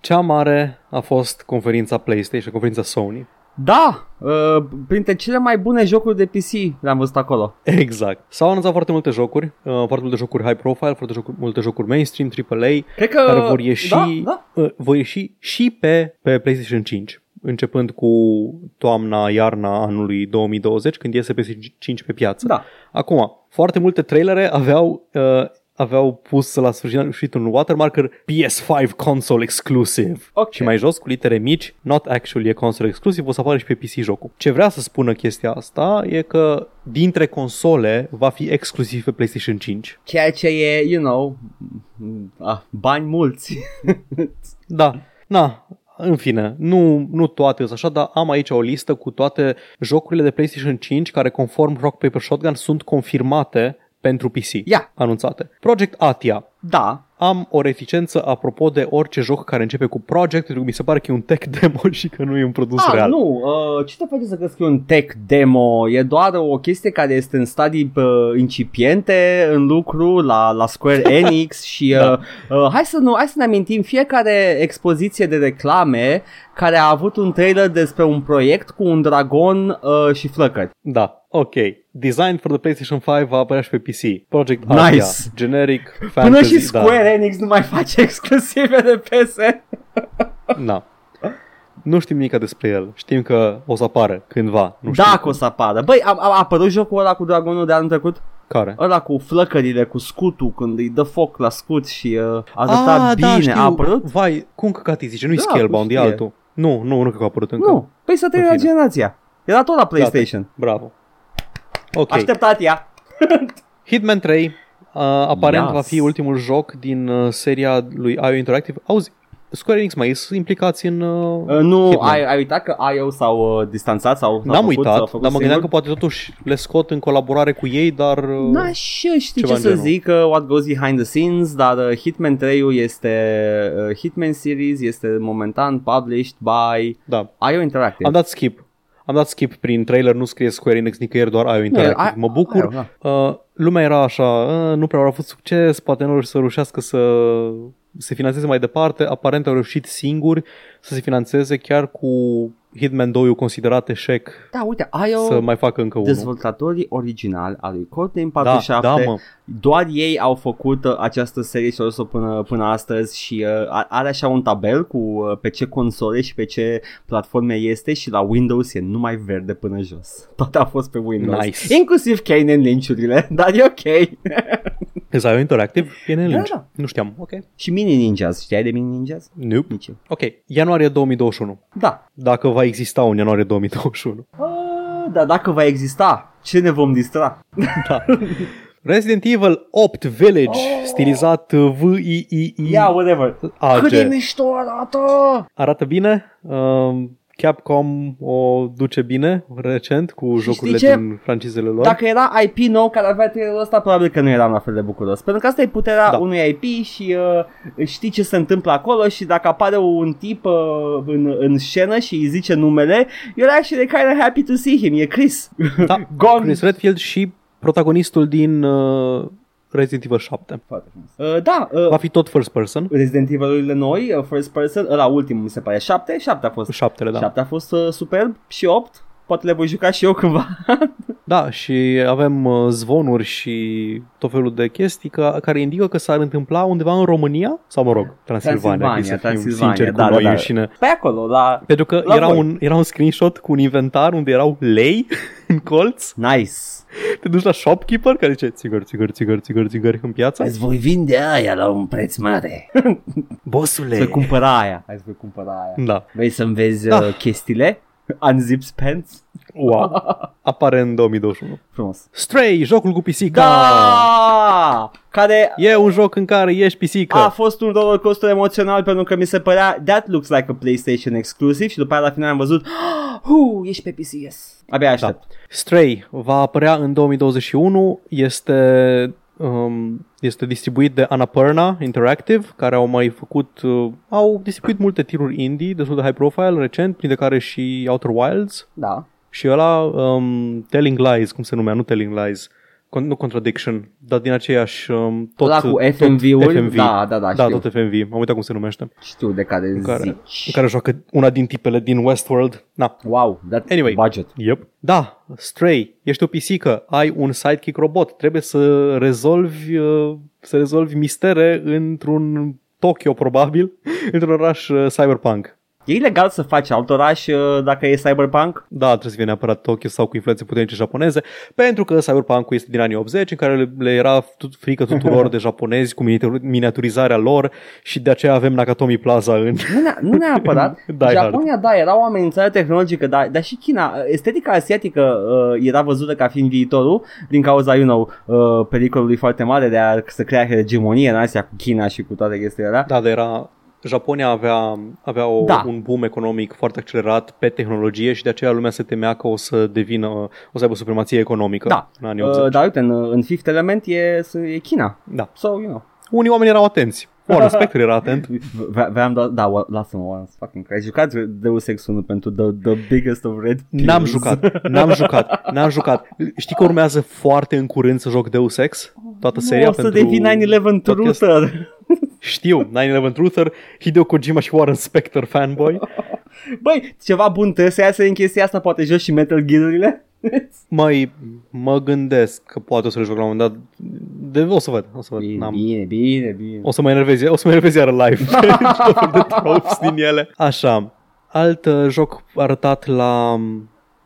Cea mare a fost conferința PlayStation, conferința Sony. Da, uh, printre cele mai bune jocuri de PC le-am văzut acolo. Exact. S-au anunțat foarte multe jocuri, uh, foarte multe jocuri high profile, foarte jocuri, multe jocuri mainstream, AAA, Cred că... care vor ieși, Da, da. uh, vor ieși și pe, pe PlayStation 5 începând cu toamna, iarna anului 2020, când iese PS5 pe piață. Da. Acum, foarte multe trailere aveau, uh, aveau pus la sfârșit un watermarker PS5 console exclusive. Ok. Și mai jos, cu litere mici, not actually a console exclusive, o să apară și pe PC jocul. Ce vrea să spună chestia asta e că dintre console va fi exclusiv pe PlayStation 5. Ceea ce e, you know, ah, bani mulți. Da, na, în fine, nu, nu toate sunt așa, dar am aici o listă cu toate jocurile de PlayStation 5 care conform Rock Paper Shotgun sunt confirmate pentru PC. Ia. Anunțate. Project Atia. da, Am o reticență apropo de orice joc care începe cu Project, pentru că mi se pare că e un tech demo și că nu e un produs Ah, real. nu, uh, ce te face să crezi că e un tech demo? E doar o chestie care este în stadii uh, incipiente în lucru la, la Square Enix și uh, Da. uh, hai, să nu, hai să ne amintim fiecare expoziție de reclame care a avut un trailer despre un proiect cu un dragon uh, și flăcări. Da, ok. Design for the PlayStation 5 va apărea și pe PC. Project Nice. Atia. Generic fantasy. Până și da. Square Enix nu mai face exclusive de PS. Da. Nu știm nimic despre el. Știm că o să apară cândva. Nu știu Dacă o să apară. Băi, a, a apărut jocul ăla cu dragonul de anul trecut? care. Ăla cu flăcările, cu scutul, când îi dă foc la scut și uh, arăta Ah, bine. da, știu. a apărut? Vai, cum căcat îi zice? Nu-i Da, Scalebound, e știe. altul. Nu, nu, nu cred că a apărut încă. Nu. Păi să treia În fine. generația. Era tot la PlayStation. Bravo. Ok. Așteptat ea. Hitman 3 uh, aparent Yes. va fi ultimul joc din uh, seria lui IO Interactive. Auzi, Square Enix mai sunt implicați în uh, Uh, nu, Hitman. ai, ai uitat că IO s-au uh, distanțat sau s-au N-am făcut, s-au uitat, făcut dar mă gândeam că singur? poate totuși le scot în colaborare cu ei, dar... uh, Da, și știi ceva ce în să genul. zic, uh, what goes behind the scenes, dar uh, Hitman 3 este uh, Hitman series, este momentan published by da. IO Interactive. Am dat skip. Am dat skip prin trailer, nu scrie Square Enix nicăieri, doar IO Interactive. I- Mă bucur. IO, da. Uh, lumea era așa, uh, nu prea au avut succes, poate nu o să reușească să se finanțeze mai departe, aparent au reușit singuri să se finanțeze chiar cu Hitman 2 considerat eșec Da, uite, ai o... să mai facă încă unul. Dezvoltatorii originali al lui Codename Da, 47 da, mă. doar ei au făcut uh, această serie și au dus-o până, până astăzi și uh, a- are așa un tabel cu uh, pe ce console și pe ce platforme este și la Windows e numai verde până jos. Toate a fost pe Windows. Nice. Inclusiv Kane and Lynch-urile, dar e ok. Exact, interactiv, e Da, Lynch. da. Nu știam, ok. și Mini Ninjas, știai de Mini Ninjas? Nope. Nici eu. Ok, ianuarie 2021. Da. Dacă va exista un ianuarie 2021. Uh, dar dacă va exista, ce ne vom distra? Da. Resident Evil 8 Village, stilizat V-I-I-I. Yeah, whatever. AG. Cât de mișto arată! Arată bine. Um, Capcom o duce bine recent cu jocurile ce? din francizele lor. Dacă era IP nou care avea trailerul ăsta, probabil că nu eram la fel de bucuros. Pentru că asta e puterea Da. unui IP și uh, știi ce se întâmplă acolo și dacă apare un tip uh, în, în scenă și îi zice numele, you're actually kind of happy to see him. E Chris. Da, Gone. Chris Redfield și protagonistul din uh, Resident Evil 7. Foarte frumos. Uh, da, uh, Va fi tot first person. Resident Evil-urile noi, uh, first person, ăla ultimul mi se pare, 7, 7 a fost. Șaptele, da. 7 a fost uh, superb și 8, poate le voi juca și eu cândva. Da, și avem uh, zvonuri și tot felul de chestii că, care indică că s-ar întâmpla undeva în România sau, mă rog, Transilvania, Transilvania, să fim Transilvania, sinceri da, cu da, noi da. înșine. Pe acolo, la... Pentru că La era voi. un, era un screenshot cu un inventar unde erau lei în colț. Nice. Te duci la shopkeeper care zice țigări, țigări, țigări, țigări, țigări în piață. Îți voi vinde aia la un preț mare. Bosule! Să cumpăra aia. Hai să voi cumpăra aia. Da. Vrei să-mi vezi Ah. uh, chestiile? Unzips pants? Wow. Apare în 2021. Frumos. Stray, jocul cu pisica. Da! Care E un joc în care ești pisică. a fost un roller coaster emoțional pentru că mi se părea that looks like a PlayStation exclusive și după aia la final am văzut Hu, ești pe PC, yes. Abia aștept. Stray va apărea în 2021, este um, este distribuit de Annapurna Interactive, care au mai făcut, uh, au distribuit multe tiruri indie destul de high profile recent, printre care și Outer Wilds Da. și ăla um, Telling Lies, cum se numea, nu Telling Lies, Con- nu Contradiction, dar din aceeași um, tot, Ăla cu tot FMV-uri? FMV. Da, da, da, da, știu. tot FMV, am uitat cum se numește, Știu de care în care, zici. în care joacă una din tipele din Westworld. Na, Wow, that Anyway. budget. Yep. Da, Stray, ești o pisică, ai un sidekick robot, trebuie să rezolvi, uh, să rezolvi mistere într-un Tokyo probabil, într-un oraș uh, cyberpunk. E ilegal să faci alt oraș uh, dacă e cyberpunk? Da, trebuie să fie neapărat Tokyo sau cu influențe puternice japoneze, pentru că cyberpunk este din anii 80, în care le, le era tut, frică tuturor de japonezi cu miniatur- miniaturizarea lor și de aceea avem Nakatomi Plaza în... Nu, ne- nu neapărat. Die Hard. Japonia, da, era o amenințare tehnologică, dar, dar și China. Estetica asiatică uh, era văzută ca fiind viitorul din cauza, you know, uh, pericolului foarte mare de a să crea hegemonie în Asia cu China și cu toate chestiile alea. Da, dar era... Japonia avea, avea o, Da. un boom economic foarte accelerat pe tehnologie și de aceea lumea se temea că o să devină, o să aibă supremație economică Da, în anii 80. uh, dar uite, în, în Fifth Element e, e China. da. So, you know. Unii oameni erau atenți. Warren Spector era atent. V- Vreau doar, da, wa- lasă-mă, once fucking Christ. Ai jucat Deus Ex 1 pentru the, the biggest of red N-am pills. jucat, n-am jucat, n-am jucat. Știi că urmează foarte în curând să joc Deus Ex? Toată seria Nu, o să pentru devii 9-11 podcast? Truther. Știu, 9-11 Truther, Hideo Kojima și Warren Spector fanboy. Băi, ceva bun trebuie să iasă în chestia asta, poate joci și Metal Gear-urile? Mai mă gândesc că poate o să le joc la un moment dat. De, o să văd, o să văd. Bine, N-am, bine, bine, bine. O să mă enervez, o să mă enervez iară live. Tot felul de tropes din ele. Așa, alt uh, joc arătat la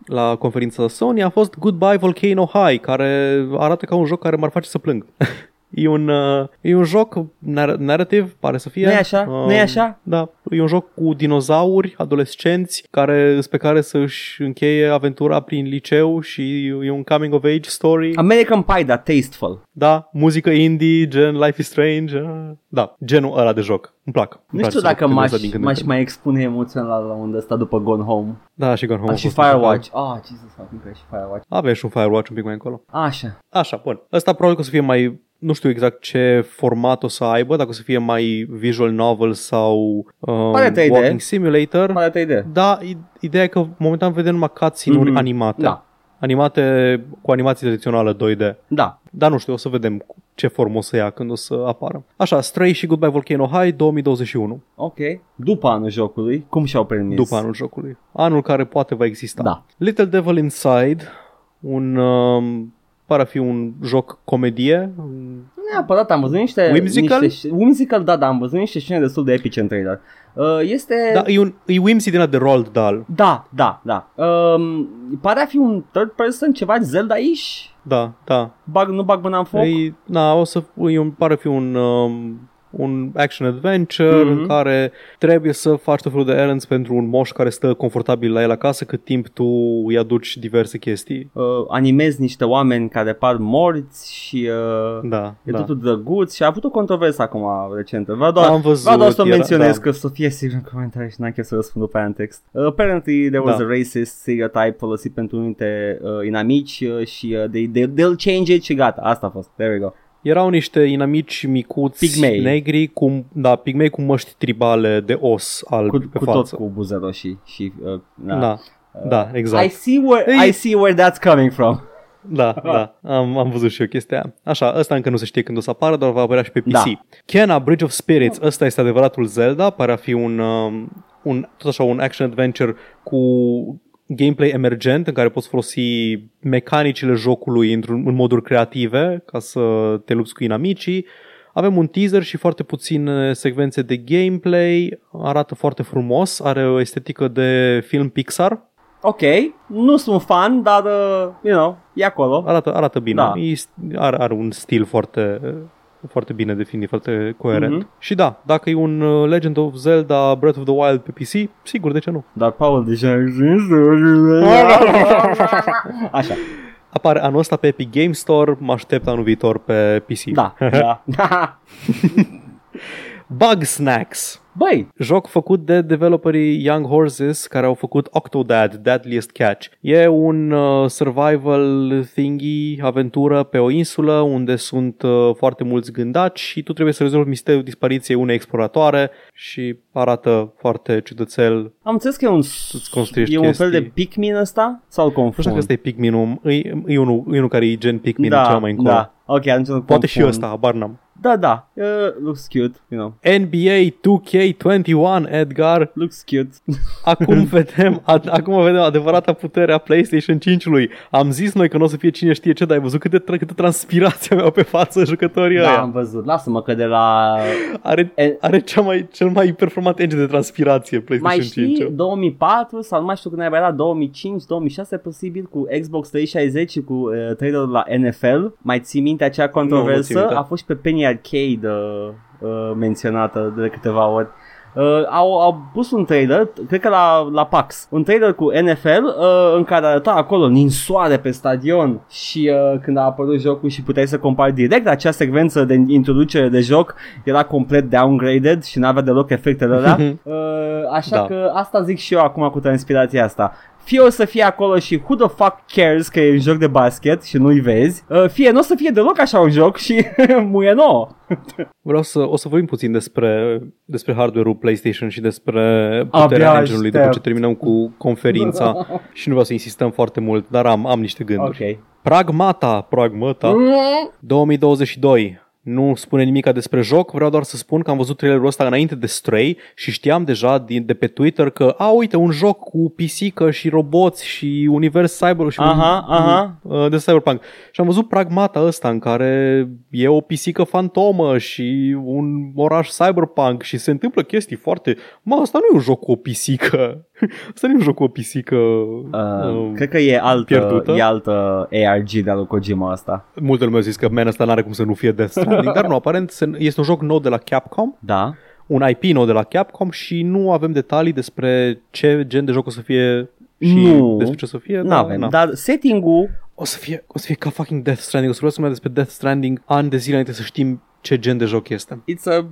la conferința Sony a fost Goodbye Volcano High, care arată ca un joc care m-ar face să plâng. E un, uh, e un joc nar- narrativ, pare să fie. Nu-i așa? Nu-i așa? Da, e un joc cu dinozauri, adolescenți, care, pe care să își încheie aventura prin liceu și e un coming of age story. American Pie, dar tasteful. Da, muzică indie, gen Life is Strange. uh, Da, genul ăla de joc. Îmi plac. Îmi Nu place știu să dacă joc m-aș, genul ăsta din când în m-aș când. mai expune emoțional la unde ăsta după Gone Home. Da, și Gone Home. Ah, a și fost Firewatch. Ah, Jesus fucking Christ, și Firewatch. Avem și un Firewatch un pic mai încolo. Așa. Așa, bun. Ăsta probabil că o să fie mai... Nu știu exact ce format o să aibă, dacă o să fie mai visual novel sau um, Pare 3D. walking simulator. Pare idee. Da, i- ideea e că momentan vedem numai cutscene-uri Mhm. animate. Da. Animate cu animație tradițională 2D. Da. Dar nu știu, o să vedem ce formă o să ia când o să apară. Așa, Stray și Goodbye Volcano High 2021, Ok. După anul jocului, cum și-au permis? după anul jocului. Anul care poate va exista. Da. Little Devil Inside, un... Um, pare a fi un joc comedie. Nu Neapărat, am văzut niște... Whimsical? Niște, whimsical, da, da, am văzut niște scene destul de epice în trailer. Uh, este... Da, e, un, e whimsy din ăla de Roald Dahl. Da, da, da. Um, pare a fi un third person, ceva Zelda-ish. Da, da. Bag, nu bag mâna în foc. E, na, o să, e un, pare fi un, um, un action adventure Mhm. în care trebuie să faci tot felul de errands pentru un moș care stă confortabil la el acasă cât timp tu îi aduci diverse chestii. Uh, animezi niște oameni care par morți și uh, Da, e da. totul drăguț și a avut o controversă acum recentă. Vreau doar, Am văzut, vreau doar să o era- menționez da. că Sofia sigur în comentarii și n-am chef să răspund după aia în text. Uh, apparently there was Da. a racist stereotype folosit pentru unite uh, inamici uh, și uh, they, they, they'll change it și gata. Asta a fost. There we go. Erau niște inamici micuți Pigmei. negri cu, da, pigmei cu măști tribale de os albi Cu, pe cu tot față. cu buze roșii și uh, Da, da, da I exact. see where Ei- I see where that's coming from. Da, da, am, am văzut și eu chestia aia. Așa, ăsta încă nu se știe când o să apară, dar va apărea și pe PC. Da. Kena, Bridge of Spirits, ăsta este adevăratul Zelda, pare a fi un, um, un tot așa, un action adventure cu gameplay emergent în care poți folosi mecanicile jocului într-un, în moduri creative ca să te lupți cu inamicii. Avem un teaser și foarte puține secvențe de gameplay, arată foarte frumos, are o estetică de film Pixar, Ok, nu sunt fan, dar uh, you know, e acolo. Arată, arată bine. Da. E, are, are un stil foarte, foarte bine definit, foarte coerent. Mhm. Și da, dacă e un uh, Legend of Zelda Breath of the Wild pe PC, sigur, de ce nu? Dar Paul deja există. Așa, Apare anul ăsta pe Epic Game Store, mă aștept anul viitor pe PC. da, da. Bug Snacks. Băi, Joc făcut de developerii Young Horses care au făcut Octodad, Deadliest Catch. E un uh, survival thingy, aventură pe o insulă unde sunt uh, foarte mulți gândaci și tu trebuie să rezolvi misterul dispariției unei exploratoare și arată foarte ciudățel. am înțeles că e un, construiești e un fel de chestii. Pikmin ăsta? Sau îl Nu știu confund? dacă ăsta e Pikmin, e, e, unul, e unul care e gen Pikmin da, cel mai încolo. da. Ok, atunci nu Poate și confund. ăsta, habar n-am. Da, da, uh, looks cute, you know. NBA 2K21, Edgar, Looks cute. Acum vedem, ad, acum vedem adevărata putere a PlayStation 5-ului. Am zis noi că nu o să fie cine știe ce, dar ai văzut câte, tra- câte transpirație aveau pe față jucătorii Da, ăia. am văzut. Lasă-mă că de la... Are, E- are cea mai, cel mai performant engine de transpirație Mai PlayStation știi, 5. 2004 sau nu mai știu când era 2005, 2006 posibil cu Xbox 360 și cu uh, trailerul la NFL. Mai ții minte acea Nu, nu țin controversă? minte. A fost și pe Penny Arcade uh, uh, menționată de câteva ori. Uh, au, au pus un trailer, cred că la, la PAX, un trailer cu NFL uh, în care arăta acolo ninsoare pe stadion și uh, când a apărut jocul și puteai să compari direct acea secvență de introducere de joc era complet downgraded și n-avea deloc efectele alea. uh, așa Da. că asta zic și eu acum cu transpirația asta. Fie o să fie acolo și who the fuck cares că e un joc de basket și nu-i vezi, uh, fie nu o să fie deloc așa un joc și muie nouă. Vreau să, o să vorbim puțin despre, despre hardware-ul PlayStation și despre Abia puterea engine-ului după aștept. ce terminăm cu conferința și nu vreau să insistăm foarte mult, dar am, am niște gânduri. Ok. Pragmata, Pragmata, 2022. Nu spune nimica despre joc, vreau doar să spun că am văzut trailerul ăsta înainte de Stray și știam deja din, de pe Twitter că, a, uite, un joc cu pisică și roboți și univers cyber și Aha, un, aha. uh, de cyberpunk. Și am văzut Pragmata ăsta în care e o pisică fantomă și un oraș cyberpunk și se întâmplă chestii foarte... Mă, asta nu e un joc cu o pisică. Asta nu e un joc cu o pisică... Uh, uh, cred că e altă, pierdută. e altă ARG de-a lui Kojima asta. Multă lume a zis că man ăsta n-are cum să nu fie Death Stranding, dar nu, aparent se- este un joc nou de la Capcom, Da. un IP nou de la Capcom și nu avem detalii despre ce gen de joc o să fie și Nu. despre ce o să fie. Nu dar avem, na. dar setting-ul O să fie, o să fie ca fucking Death Stranding, o să vreau să mai despre Death Stranding ani de zile înainte să știm ce gen de joc este. it's a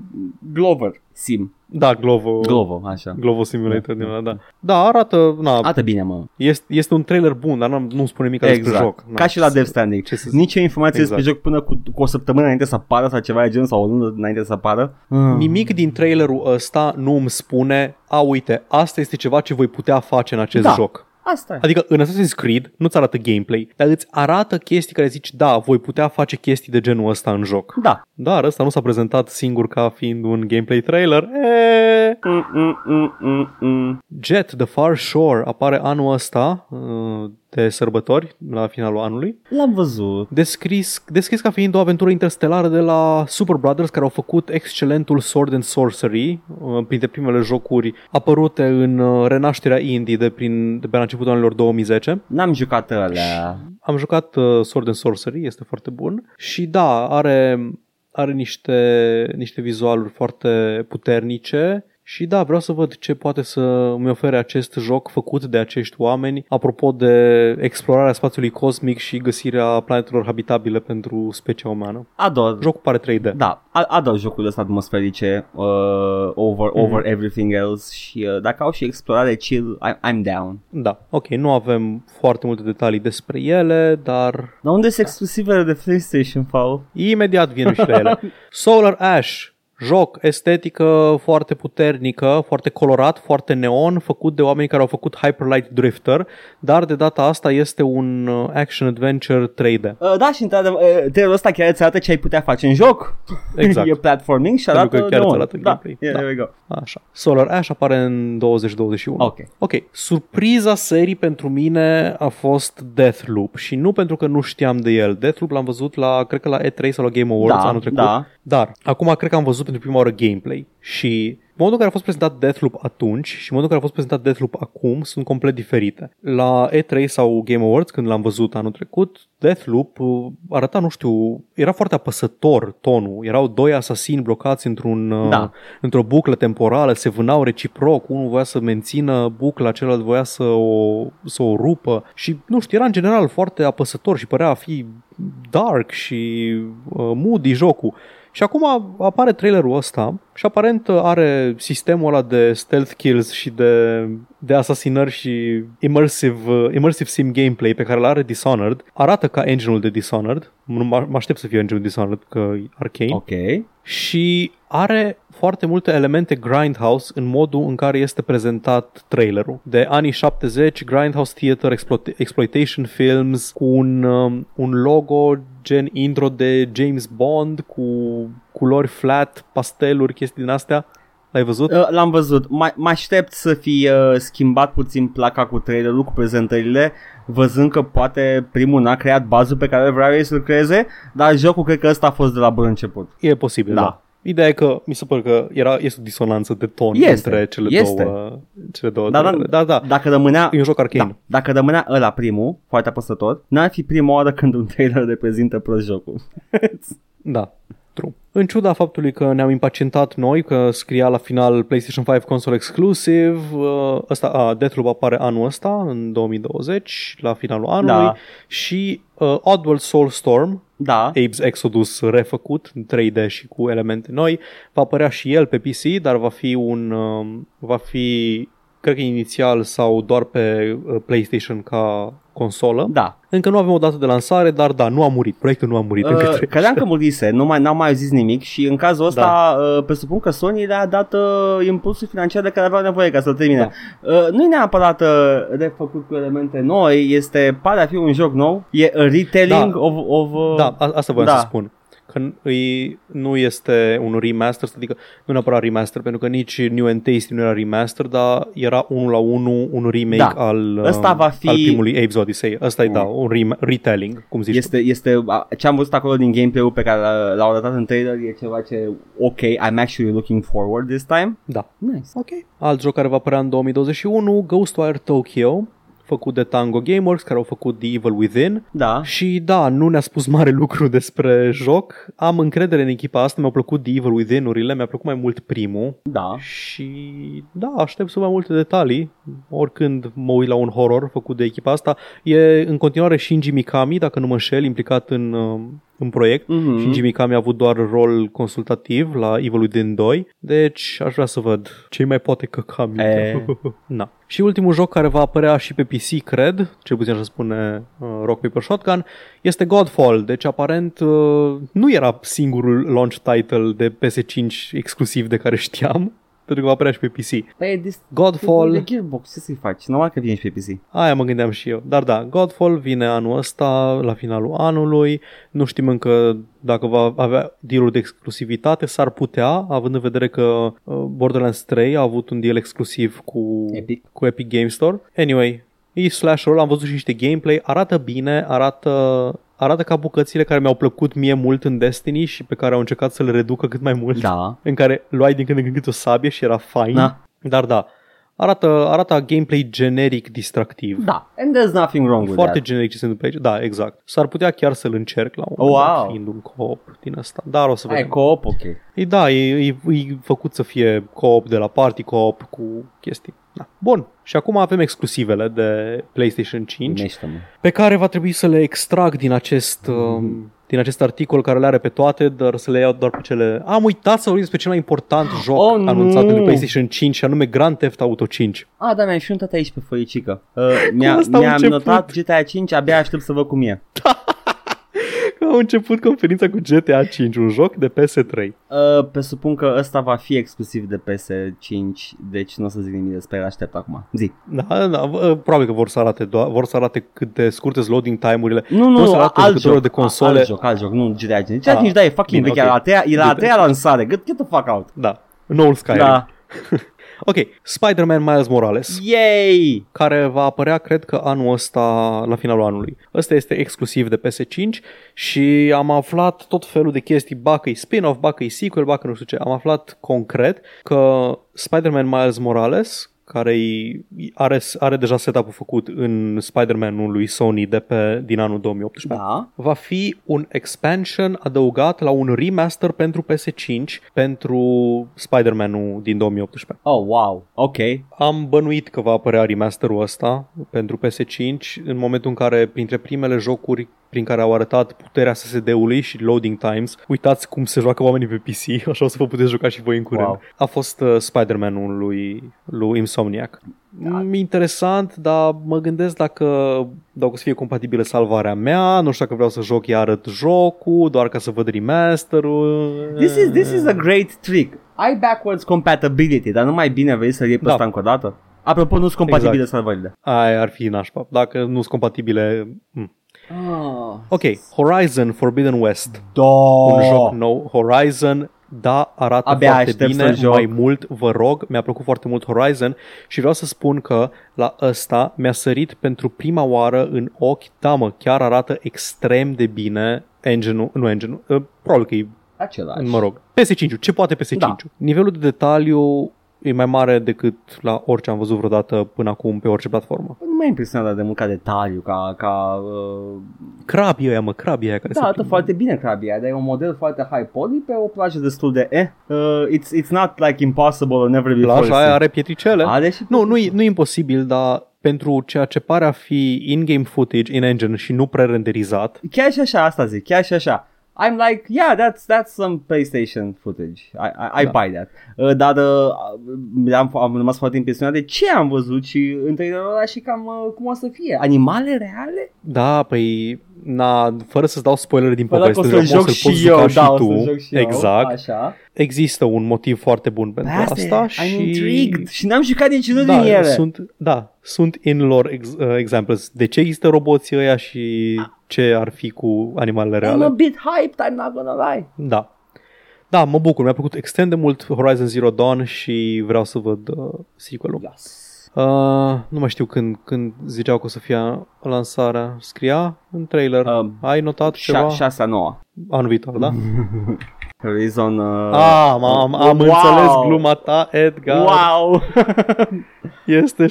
Glover sim. Da, Glovo. Glovo, așa. Glovo Simulator din ăla, da. Da, arată, na, Arată bine, mă. este, este un trailer bun, dar n-am, nu spune nimic despre joc. Na, Ca și la Death Stranding. ce să zic? Nici o informație Exact. despre joc până cu, cu o săptămână înainte să apară sau ceva de genul sau o lună înainte să apară. Mm. Nimic din trailerul ăsta nu îmi spune, a, uite, asta este ceva ce voi putea face în acest Da. joc. Asta e. Adică în Assassin's Creed nu-ți arată gameplay, dar îți arată chestii care zici, da, voi putea face chestii de genul ăsta în joc. Da. Dar ăsta nu s-a prezentat singur ca fiind un gameplay trailer. E... Mm, mm, mm, mm, mm. Jet The Far Shore apare anul ăsta uh, de sărbători, la finalul anului. L-am văzut. Descris, descris ca fiind o aventură interstelară de la Super Brothers care au făcut excelentul Sword and Sorcery, uh, printre primele jocuri apărute în uh, renașterea indie de, prin, de pe la începutul anilor 2010. N-am jucat alea. Am jucat uh, Sword and Sorcery, este foarte bun. Și da, are, are niște, niște vizualuri foarte puternice și da, vreau să văd ce poate să mi ofere acest joc făcut de acești oameni apropo de explorarea spațiului cosmic și găsirea planetelor habitabile pentru specia umană. Ador. Jocul pare 3D. Da, a- ador jocurile astea atmosferice uh, over, over everything else și uh, dacă au și explorare chill, I- I'm down. Da, ok, nu avem foarte multe detalii despre ele, dar Dar unde sunt exclusivele de PlayStation, Paul? imediat vin și la ele. Solar Ash, joc, estetică foarte puternică, foarte colorat, foarte neon, făcut de oameni care au făcut Hyper Light Drifter, dar de data asta este un uh, action-adventure 3D. Uh, da, și într-adevăr, uh, trailerul ăsta chiar îți arată ce ai putea face în joc. Exact. e platforming și Pentru arată că chiar îți neon. arată da, gameplay. yeah, Da. there we go. Așa. Solar Ash apare în 2021. Ok. Ok. Surpriza serii pentru mine a fost Deathloop și nu pentru că nu știam de el. Deathloop l-am văzut la, cred că la E3 sau la Game Awards Da, anul trecut. da. Dar acum cred că am văzut pentru prima oară gameplay și modul în care a fost prezentat Deathloop atunci și modul în care a fost prezentat Deathloop acum sunt complet diferite. La E3 sau Game Awards, când l-am văzut anul trecut, Deathloop uh, arăta, nu știu, era foarte apăsător tonul. Erau doi asasini blocați într-un, uh, Da. într-o buclă temporală, se vânau reciproc, unul voia să mențină bucla, celălalt voia să o, să o rupă și, nu știu, era în general foarte apăsător și părea a fi dark și uh, moody jocul. Și acum apare trailerul ăsta și aparent are sistemul ăla de stealth kills și de, de asasinări și immersive, uh, immersive sim gameplay pe care îl are Dishonored. Arată ca engine-ul de Dishonored. Nu mă mă aștept să fie engine-ul Dishonored, că e arcane Ok. și are foarte multe elemente Grindhouse în modul în care este prezentat trailerul. De anii 70, Grindhouse Theater exploit- Exploitation Films cu un, um, un logo gen intro de James Bond cu culori flat, pasteluri, chestii din astea. L-ai văzut? Uh, L-am văzut. Mai, mă aștept să fi uh, schimbat puțin placa cu trailerul, cu prezentările, văzând că poate primul n-a creat bazul pe care vrea ei să-l creeze, dar jocul cred că ăsta a fost de la bun început. E posibil, da. Da. Da. Ideea e că mi se pare că era, este o disonanță de ton Este, între cele este. două. Cele două Da, da, trailere. da, da. Dacă rămânea, E un joc arcane. da, dacă rămânea ăla primul, foarte apăsător, n-ar fi prima oară când un trailer reprezintă prost jocul. Da, true. În ciuda faptului că ne-am impacientat noi, că scria la final PlayStation 5 console exclusive, uh, ăsta, a, Deathloop apare anul ăsta, în 2020, la finalul anului, Da. și uh, Oddworld Soulstorm, da, Abe's Exodus refăcut în 3D și cu elemente noi, va apărea și el pe PC, dar va fi un, um, va fi, cred că inițial sau doar pe uh, PlayStation ca consolă. da. Încă nu avem o dată de lansare, dar da, nu a murit. Proiectul nu a murit. încă Uh, trăiește. credeam că murise, nu mai, n-am mai zis nimic și în cazul ăsta da. uh, presupun că Sony le-a dat uh, impulsul financiar de care aveau nevoie ca să-l termine. Da. Uh, nu e neapărat uh, refăcut cu elemente noi, este, pare a fi un joc nou, e a retelling Da. of... of uh, Da, a- asta voiam da. să spun. Că îi, nu este un remaster, adică nu neapărat remaster, pentru că nici New and Tasty nu era remaster, dar era unul la unul un remake Da. al, Ăsta um, va fi- al primului Abe's Odyssey. Ăsta e, da, un rem- retelling, cum zici tu. Este, este, a, ce am văzut acolo din gameplay-ul pe care l- l-au arătat în trailer e ceva ce, ok, I'm actually looking forward this time. Da. Nice. Ok. Alt joc care va apărea în 2021, Ghostwire Tokyo, făcut de Tango Gameworks, care au făcut The Evil Within. Da. Și da, nu ne-a spus mare lucru despre joc. Am încredere în echipa asta, mi-au plăcut The Evil Within-urile, mi-a plăcut mai mult primul. Da. Și da, aștept să mai multe detalii. Oricând mă uit la un horror făcut de echipa asta, e în continuare Shinji Mikami, dacă nu mă înșel, implicat în, uh, în proiect. Mhm. Shinji Mikami a avut doar rol consultativ la Evil Within 2, deci aș vrea să văd ce mai poate căca mintea. E. Na. Și ultimul joc care va apărea și pe PC, cred, cel puțin așa spune uh, Rock Paper Shotgun, este Godfall. Deci aparent uh, nu era singurul launch title de PS5 exclusiv de care știam Pentru că va apărea și pe PC. Păi e dis- Godfall. de Gearbox, ce să-i faci? Normal că vine și pe PC. Aia mă gândeam și eu. Dar da, Godfall vine anul ăsta, la finalul anului. Nu știm încă dacă va avea deal de exclusivitate. S-ar putea, având în vedere că uh, Borderlands 3 a avut un deal exclusiv cu Epic. cu Epic Game Store. Anyway, e slasher am văzut și niște gameplay, arată bine, arată arată ca bucățile care mi-au plăcut mie mult în Destiny și pe care au încercat să le reducă cât mai mult. Da. În care luai din când în când câte o sabie și era fain. Da. Dar da, arată, arată gameplay generic distractiv. Da. And there's nothing wrong with Foarte that. generic ce se întâmplă aici. Da, exact. S-ar putea chiar să-l încerc la un moment Wow. dat, fiind un co-op din asta. Dar o să Ai vedem. co-op, ok. E, da, e, e, e făcut să fie co-op de la party co-op cu chestii. Da. Bun. Și acum avem exclusivele de PlayStation 5 Mește-mă. pe care va trebui să le extrag din acest, um, din acest articol care le are pe toate, dar să le iau doar pe cele... Am uitat să vorbim despre cel mai important joc Oh, nu! anunțat pentru PlayStation 5 și anume Grand Theft Auto 5. Ah, da, mi-am și notat aici pe foicică. Uh, mi-a, asta au mi-am început? notat GTA 5, abia aștept să văd cum e. Au început conferința cu GTA 5, un joc de PS3. Uh, presupun că ăsta va fi exclusiv de PS5, deci nu o să zic nimic despre el, aștept acum. Zi. Da, da, v- probabil că vor să arate, doar, vor să arate cât de scurte sunt loading time-urile. Nu, nu, Vor să nu, arate alt jucătorilor joc, de console. alt joc, alt joc, nu GTA 5. GTA Ah, 5, da, e fucking bine, veche, ok. la a treia, e la a Bine. treia lansare, get, get the fuck out. Da, noul Skyrim. Da. Ok, Spider-Man Miles Morales. Yay! care va apărea, cred că anul ăsta, la finalul anului. Ăsta este exclusiv de PS5 și am aflat tot felul de chestii, ba că e spin-off, ba că e sequel, ba că nu știu ce. Am aflat concret că Spider-Man Miles Morales, care are, are deja setup-ul făcut în Spider-Man-ul lui Sony de pe, din anul 2018, Da. va fi un expansion adăugat la un remaster pentru PS5 pentru Spider-Man-ul din 2018. Oh, wow, ok. Am bănuit că va apărea remasterul ăsta pentru PS5 în momentul în care printre primele jocuri prin care au arătat puterea SSD-ului și loading times, uitați cum se joacă oamenii pe PC, așa o să vă puteți juca și voi în curând. Wow. A fost uh, Spider-Man-ul lui, lui Insomniac. Da. Interesant, dar mă gândesc dacă, dacă o să fie compatibilă salvarea mea, nu știu dacă vreau să joc iar jocul, doar ca să văd remasterul. This is, this is a great trick. Ai backwards compatibility, dar nu mai bine vrei să iei pe Da. ăsta încă o dată? Apropo, nu sunt compatibile Exact. salvările. Aia ar fi nașpa. Dacă nu sunt compatibile... Mm. Oh. Ok, Horizon Forbidden West. Da. un joc nou, Horizon, da, arată Abia foarte aștept bine, să-l joc. mai mult, vă rog, mi-a plăcut foarte mult Horizon și vreau să spun că la ăsta mi-a sărit pentru prima oară în ochi, da mă, chiar arată extrem de bine engine-ul, nu engine-ul, uh, probabil că e, Același. mă rog, PS5, ce poate PS5? Da. Nivelul de detaliu e mai mare decât la orice am văzut vreodată până acum pe orice platformă. Nu m-a impresionat de mult ca detaliu, ca... ca uh... Crabii ăia, mă, crabii ăia care Da, se arată plimbă. foarte bine crabia, dar e un model foarte high poly pe o plajă destul de eh. Uh, it's, it's not like impossible or never before Plaja aia seen. are pietricele. Are și Nu, nu e, nu e imposibil, dar pentru ceea ce pare a fi in-game footage, in-engine și nu pre-renderizat, Chiar și așa, asta zic, chiar și așa. I'm like, yeah, that's that's some PlayStation footage. I, I, I Da. buy that. Uh, dar uh, am, am rămas foarte impresionat de ce am văzut și în trailerul ăla și cam uh, cum o să fie. Animale reale? da, păi, na, fără să-ți dau spoilere din Păi dacă poveste, o să o joc să-l poți și eu, juca da, și o tu. să joc și eu. exact. Așa. Există un motiv foarte bun pentru Pe asta I'm și... intrigued. Și n-am jucat niciunul da, din ele. Sunt, da, sunt in-lore ex- uh, examples. De ce există roboții ăia și ce ar fi cu animalele I'm a reale? bit hyped, I'm not gonna lie. Da. Da, mă bucur, mi-a plăcut extrem de mult Horizon Zero Dawn și vreau să văd uh, sequel-ul. Yes. Uh, nu mai știu când, când ziceau că o să fie lansarea. Scria în trailer. Um, Ai notat ceva? Șa- șasea nouă. Anul viitor, da? Horizon... Uh, Ah, am, am, am wow. înțeles gluma ta, Edgar. Wow! Este 6-9,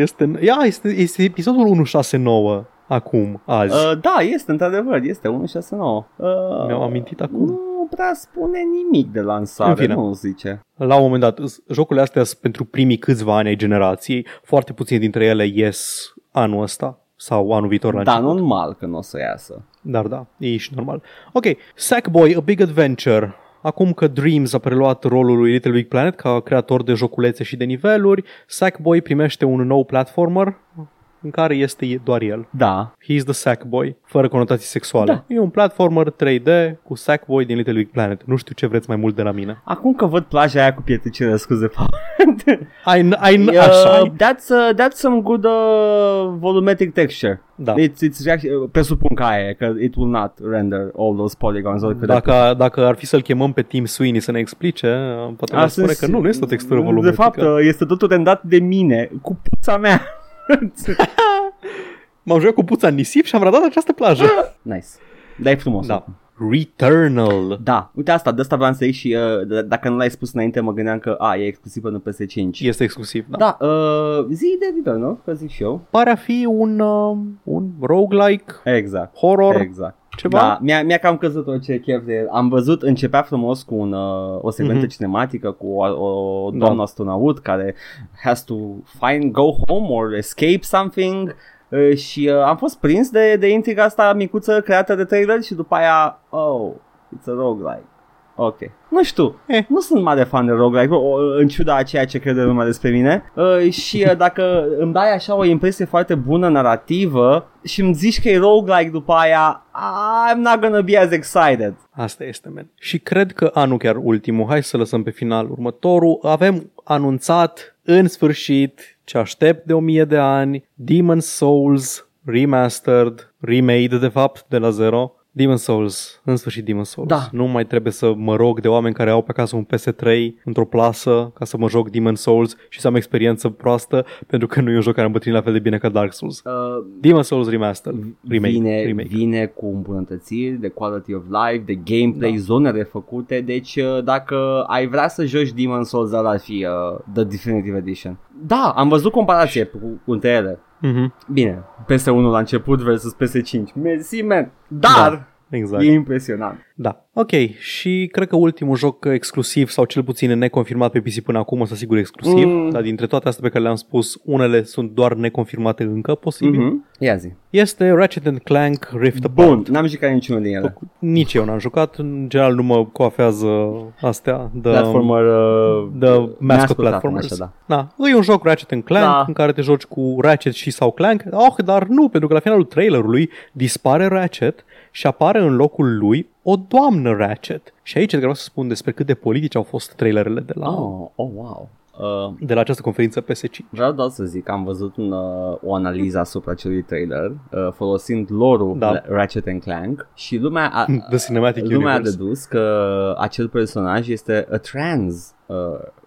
este... Ia, este, este episodul 169 acum, azi. Uh, uh, da, este, într-adevăr, este 169. Uh, Mi-am amintit acum. Nu prea spune nimic de lansare, În fine. nu zice. La un moment dat, s- jocurile astea sunt pentru primii câțiva ani ai generației. Foarte puțini dintre ele ies anul ăsta sau anul viitor la Da, început. normal că nu o să iasă. Dar da, e și normal. Ok, Sackboy, A Big Adventure. Acum că Dreams a preluat rolul lui Little Big Planet ca creator de joculețe și de niveluri, Sackboy primește un nou platformer în care este doar el. Da. He's the Sackboy, fără conotații sexuale. Da. E un platformer 3D cu Sackboy din Little Big Planet. Nu știu ce vreți mai mult de la mine. Acum că văd plaja aia cu pietricele, scuze, Paul. Ai, ai, Uh, așa that's, uh, that's some good uh, volumetric texture. Da. It's, it's actually, presupun că aia e, că it will not render all those polygons. oricât de Dacă, dacă ar fi să-l chemăm pe Tim Sweeney să ne explice, poate ar Asta spune că nu, nu este o textură De volumetrică. fapt, uh, este totul rendat de mine, cu puța mea. M-am jucat cu puța în nisip și am radat această plajă. nice. Dar e frumos. da. Returnal. Da, uite asta, de asta vreau să iei și uh, d- dacă nu l-ai spus înainte mă gândeam că a, e exclusiv pentru PS5. Este exclusiv. Da. Da, uh, zi de video, nu? Că zic și eu. Pare a fi un, uh, un roguelike Exact. horror Exact. Ceva. Da, mi-a, mi-a cam căzut orice chef de el. Am văzut, începea frumos cu un, uh, o secvență Mhm. cinematică cu o, o Da. doamnă astronaut care has to find, go home or escape something uh, și uh, am fost prins de, de intriga asta micuță creată de trailer și după aia, oh, it's a roguelike. Ok. Nu știu, Eh. nu sunt mare fan de roguelike, o- în ciuda a ceea ce crede lumea despre mine. Uh, și uh, dacă îmi dai așa o impresie foarte bună narrativă și îmi zici că e roguelike după aia, I'm not gonna be as excited. Asta este, man. Și cred că, a, nu chiar ultimul, hai să lăsăm pe final următorul. Avem anunțat în sfârșit ce aștept de o mie de ani, Demon Souls Remastered, remade de fapt, de la zero. Demon Souls, în sfârșit Demon Souls. Da. Nu mai trebuie să mă rog de oameni care au pe acasă un PS3 într-o plasă ca să mă joc Demon Souls și să am experiență proastă pentru că nu e un joc care am bătrânit la fel de bine ca Dark Souls. Uh, Demon Souls Remastered, remake, vine, remake. vine cu îmbunătățiri de quality of life, de gameplay, Da. zone refăcute, deci uh, dacă ai vrea să joci Demon Souls, ăla ar fi uh, The Definitive Edition. Da, am văzut comparație cu, cu între ele. Mhm. Bine, PS1 la început versus PS5. Mersi, man. Dar Da, exact. e impresionant. Da. Ok, și cred că ultimul joc exclusiv sau cel puțin neconfirmat pe PC până acum, o să sigur exclusiv, Mm. mm. dar dintre toate astea pe care le-am spus, unele sunt doar neconfirmate încă posibil, mm-hmm. Mhm. Ia zi. este Ratchet and Clank Rift Apart. Bun, n-am jucat niciunul din ele. Nici eu n-am jucat, în general nu mă coafează astea. The, Platformer... Uh, The mascot mascot platformers. Așa, da. da. E un joc Ratchet and Clank Da. în care te joci cu Ratchet și sau Clank. Oh, dar nu, pentru că la finalul trailerului dispare Ratchet și apare în locul lui o doamnă Ratchet. Și aici vreau să spun despre cât de politici au fost trailerele de la, Oh, oh wow. Uh, de la această conferință PS5. Vreau doar să zic că am văzut un, uh, o analiză asupra acelui trailer uh, folosind lore-ul Da. da. Ratchet and Clank și lumea a, The Cinematic lumea a Universe. dedus că acel personaj este a trans uh,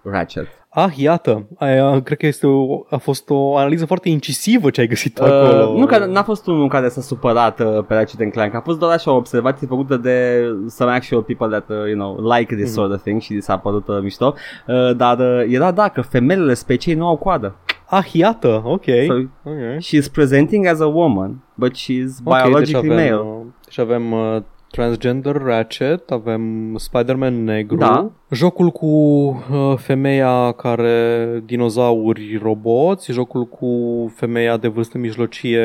Ratchet. Ah, iată, aia, cred că este o, a fost o analiză foarte incisivă ce ai găsit acolo. Uh, nu că n-a fost unul care s-a supărat uh, pe Ratchet and Clank, a fost doar așa o observație făcută de some actual people that, uh, you know, like this sort of thing și li s-a părut uh, mișto, uh, dar uh, era da, că femelele speciei nu au coadă. Ah, iată, ok. So, okay. she's presenting as a woman, but she's Ok, biologically deci avem, male. uh, Deci avem uh, Transgender Ratchet, avem Spider-Man negru, Da. jocul cu uh, femeia care dinozauri roboți, jocul cu femeia de vârstă mijlocie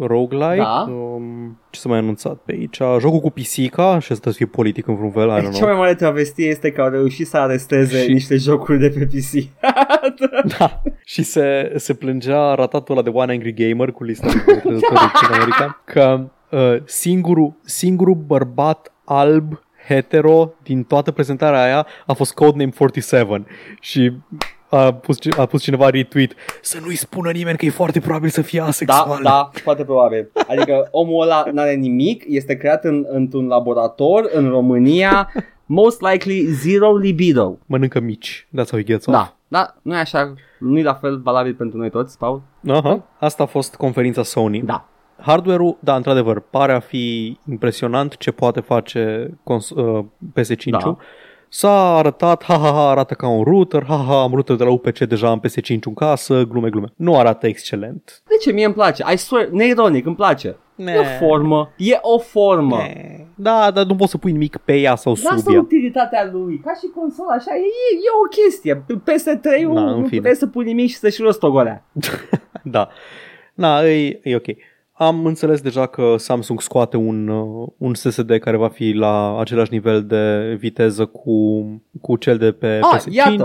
roguelike, Da. um, ce s-a mai anunțat pe aici, jocul cu pisica, și asta să fie politic în vreun fel, I don't Cea know. mai mare travestie este că au reușit să aresteze Și- niște jocuri de pe PC. Da. Și se, se plângea ratatul ăla de One Angry Gamer cu lista de crezători în America că uh, singurul, singurul bărbat alb hetero din toată prezentarea aia a fost Codename 47 și a pus, a pus cineva retweet să nu-i spună nimeni că e foarte probabil să fie Da, asexual. da, foarte probabil. Adică omul ăla n-are nimic, este creat în, într-un laborator în România, most likely zero libido. Mănâncă mici. That's how he gets off. Da, da, nu e așa, nu e la fel valabil pentru noi toți, Paul? Aha. Asta a fost conferința Sony. Da. Hardware-ul, da, într-adevăr, pare a fi impresionant ce poate face cons- uh, PS5-ul. Da. S-a arătat, ha, ha, ha, arată ca un router, ha, ha, am router de la UPC deja am PS5 în casă, glume, glume. Nu arată excelent. De ce? Mie îmi place. I swear, neironic, îmi place. E Ne. o formă, e o formă. Da, dar nu poți să pui nimic pe ea sau De sub asta ea. utilitatea lui, ca și consola, așa, e, e, e o chestie. PS3-ul Da, da, în nu fine. puteai să pui nimic și să-și rostogolea. Da. Na, e, e ok. Am înțeles deja că Samsung scoate un, uh, un SSD care va fi la același nivel de viteză cu, cu cel de pe Ah, PS5. iată.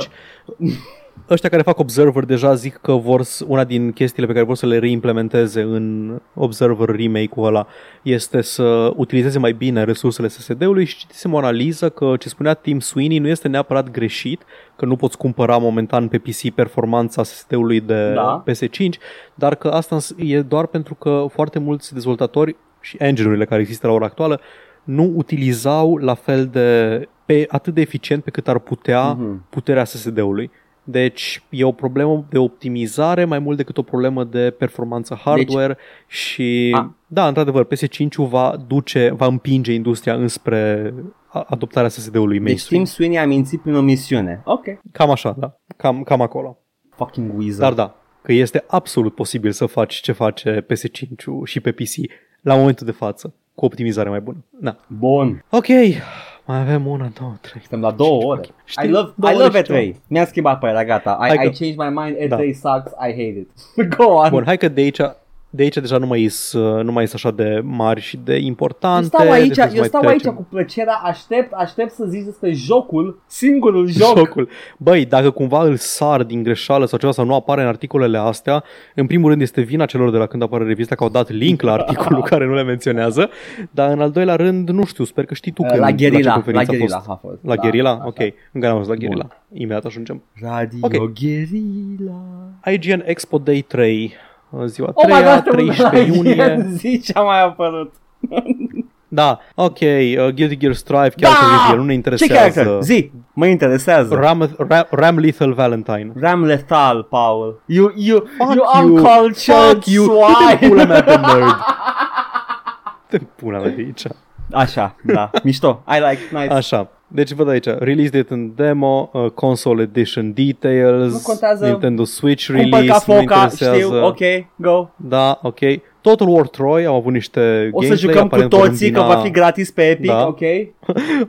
ăștia care fac Observer deja zic că vor s- una din chestiile pe care vor să le reimplementeze în Observer remake-ul ăla este să utilizeze mai bine resursele SSD-ului și citisem o analiză că ce spunea Tim Sweeney nu este neapărat greșit, că nu poți cumpăra momentan pe PC performanța SSD-ului de Da. PS5, dar că asta e doar pentru că foarte mulți dezvoltatori și engine-urile care există la ora actuală nu utilizau la fel de pe atât de eficient pe cât ar putea Mhm. puterea SSD-ului. Deci e o problemă de optimizare mai mult decât o problemă de performanță hardware și A. da, într-adevăr, PS5-ul va duce, va împinge industria înspre a- adoptarea SSD-ului Deci mainstream. Tim Sweeney a mințit prin o misiune. Ok. Cam așa, da. Cam, cam acolo. Fucking wizard. Dar da, că este absolut posibil să faci ce face PS5-ul și pe PC la momentul de față, cu optimizare mai bună. Da. Bun. Ok, mai avem una, două, trei. Suntem la două ore. Știi, I love, două I love ore și E3. Mi-am schimbat părerea, gata. I, Hai I că- changed my mind. E3 Da. sucks. I hate it. Go on. Bun, hai că de aici, de aici deja nu mai sunt nu mai sunt așa de mari și de Eu importante. stau aici, deci o să eu mai stau trecem. aici cu plăcerea, aștept, aștept să zici despre jocul, singurul joc. Jocul. Băi, dacă cumva îl sar din greșeală sau ceva sau nu apare în articolele astea, în primul rând este vina celor de la când apare revista că au dat link la articolul care nu le menționează, dar în al doilea rând, nu știu, sper că știi tu când, La ce Guerilla, la conferință a Guerilla fost. a fost. La Da, Guerilla? așa. Ok, încă n-am fost la Guerilla. Imediat ajungem. Radio Ok. Guerilla. IGN Expo Day 3, ziua Oh my 3 god, 13 iunie. Zi ce a mai apărut. Da, ok, uh, Guilty Gear Strive, chiar Da! reveal, nu ne Ce interesează. character? Zi, mă interesează. Ram, Ram, Ram Lethal Valentine. Ram Lethal, Paul. You, you, Fuck you you. uncultured Fuck you. Du-te swine. pula mea de nerd. Te pula mea de aici. Așa, da. Mișto. I like, nice. Așa. Deci văd aici, release date în demo, uh, console edition details, Nu contează. Nintendo Switch Cumpăr release, ca nu foca, interesează. știu, ok, go. Da, ok. Total War Troy, au avut niște O să gameplay, jucăm cu aparent vor toții, că îmbina- va fi gratis pe Epic, Da. ok?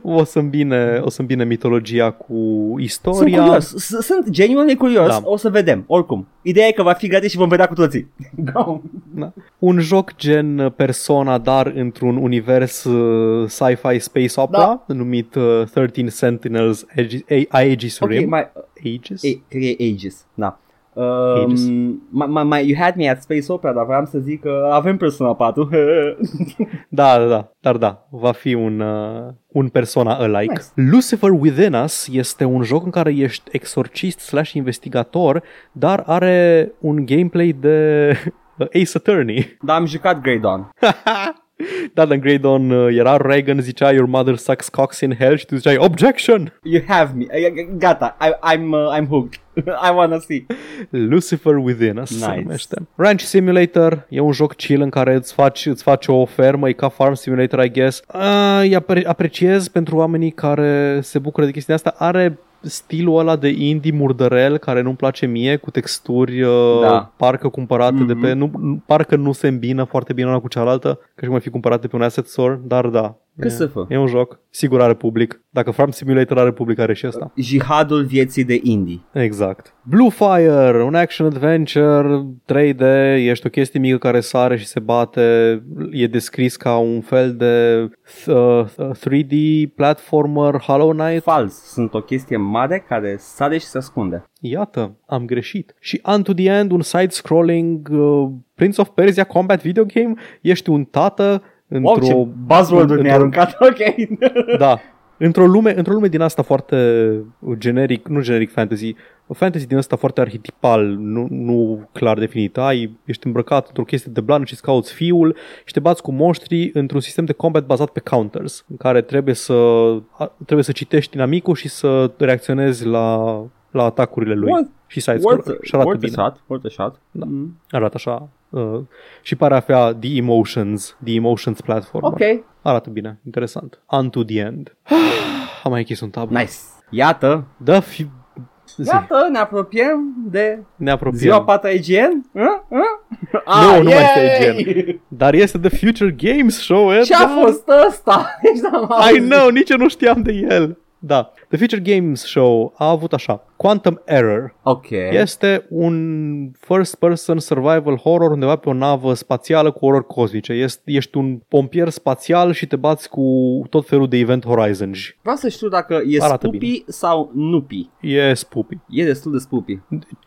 o să îmbine, o să îmbine mitologia cu Sunt istoria. curios, S- sunt genuine curios, Da. o să vedem, oricum. Ideea e că va fi gratis și vom vedea cu toții. Go. Da. Un joc gen Persona, dar într-un univers uh, sci-fi space opera, numit uh, 13 Sentinels Aegis, A- Aegis Ok, Rim. mai, Aegis? e, cred că e Aegis, da. Aegis. Um, mai, mai, mai, you had me at Space Opera, dar vreau să zic că avem Persona 4. Da, da, da. Dar da, va fi un, uh, un Persona alike. Nice. Lucifer Within Us este un joc în care ești exorcist slash investigator, dar are un gameplay de Ace Attorney. Dar am jucat Grey Dawn. da, în Grey Dawn uh, era Reagan, zicea Your mother sucks cocks in hell și tu ziceai Objection! You have me. Uh, Gata, I, I'm, uh, I'm hooked. I wanna see. Lucifer Within Us se Nice. numește. Ranch Simulator e un joc chill în care îți faci, îți faci o fermă, e ca Farm Simulator, I guess. Uh, îi apre- apreciez pentru oamenii care se bucură de chestia asta. Are stilul ăla de indie murdărel care nu-mi place mie, cu texturi uh, Da. parcă cumpărate Mhm. de pe... Nu, nu- parcă nu se îmbină foarte bine una cu cealaltă, ca și cum ar fi cumpărate pe un asset store, dar da. Cât e, să fă? e un joc. Sigur are public. Dacă Farm Simulator are public, are și ăsta. Jihadul vieții de indie. Exact. Blue Fire, un action adventure 3D, ești o chestie mică care sare și se bate, e descris ca un fel de uh, 3D platformer Hollow Knight. Fals. Sunt o chestie mare care sare și se ascunde. Iată, am greșit. Și Unto the End, un side-scrolling uh, Prince of Persia combat video game, ești un tată Wow, într-o... ce buzzword-uri mi-ai într-o- aruncat. Ok. Da. Într-o lume, într-o lume din asta foarte generic, nu generic fantasy, o fantasy din asta foarte arhetipal, nu, nu clar definit. Ai, ești îmbrăcat într-o chestie de blană și îți cauți fiul și te bați cu monștri într-un sistem de combat bazat pe counters, în care trebuie să, a- trebuie să citești inamicul și să reacționezi la, la atacurile lui. What? Și side Worth, și arată worth a bine. shot. Worth a shot. Da. Mm. Arată așa. Uh, și pare a fi The Emotions, The Emotions platform. Ok. Arată bine, interesant. Unto the end. Am mai închis un tab. Nice. Iată. Da, fi... Zi, Iată, ne apropiem de ne apropiem. ziua 4 IGN. Hă? Hă? Nu, nu mai este yay! IGN. Dar este The Future Games Show, Edgar. Ce a fost ăsta? Nici n-am I auzit. know, nici eu nu știam de el. Da. The Future Games Show a avut așa. Quantum Error. Ok. Este un first-person survival horror undeva pe o navă spațială cu orori cosmice. Ești, ești un pompier spațial și te bați cu tot felul de event horizon. Vreau să știu dacă e Arată spoopy sau nupi. E spoopy. E destul de spoopy.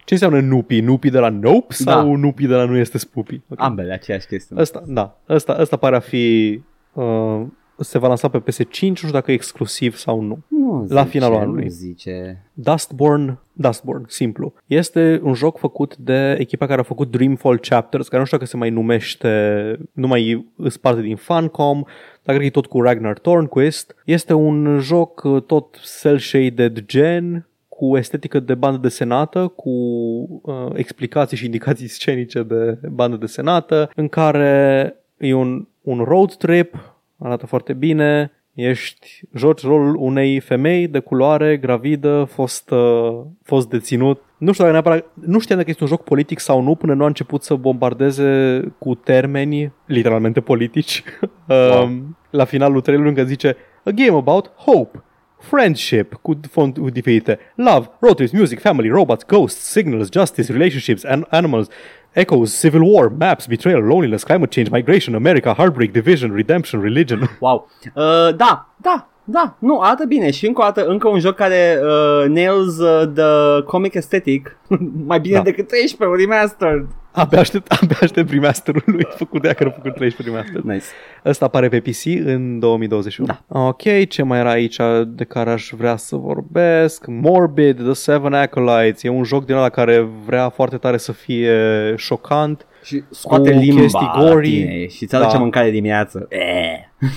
Ce înseamnă nupi? Nupi de la Nope Da. sau nupi de la nu este spoopy? Ok. Ambele aceeași chestie. Ăsta, da. Ăsta, ăsta pare a fi... Uh, se va lansa pe PS5, nu știu dacă e exclusiv sau nu. Nu La zice, finalul anului. Nu zice. Dustborn, Dustborn, simplu. Este un joc făcut de echipa care a făcut Dreamfall Chapters, care nu știu dacă se mai numește, nu mai îs parte din Funcom, dar cred că e tot cu Ragnar Thornquist. Este un joc uh, tot cel-shaded gen, cu estetică de bandă desenată, cu uh, explicații și indicații scenice de bandă desenată, în care e un, un road trip, arată foarte bine, ești, joci rolul unei femei de culoare, gravidă, fost, uh, fost deținut. Nu știu dacă neapărat, nu știam dacă este un joc politic sau nu până nu a început să bombardeze cu termeni, literalmente politici, um, la finalul trailerului încă zice A game about hope, friendship cu font cu diferite, love, road trips, music, family, robots, ghosts, signals, justice, relationships, and animals, echoes, civil war, maps, betrayal, loneliness, climate change, migration, America, heartbreak, division, redemption, religion. Wow. Uh, da, da, da, nu, arată bine și încă o dată, încă un joc care uh, nails uh, the comic aesthetic mai bine Da. decât 13 remastered. Abia aștept, abia aștept remasterul lui făcut de ea care a făcut 13 remaster. Nice. Ăsta apare pe PC în 2021. Da. Ok, ce mai era aici de care aș vrea să vorbesc? Morbid, The Seven Acolytes. E un joc din ăla care vrea foarte tare să fie șocant. Și scoate Cu limba chestii la gory. tine și ți aduce Da. mâncare dimineață. Eh.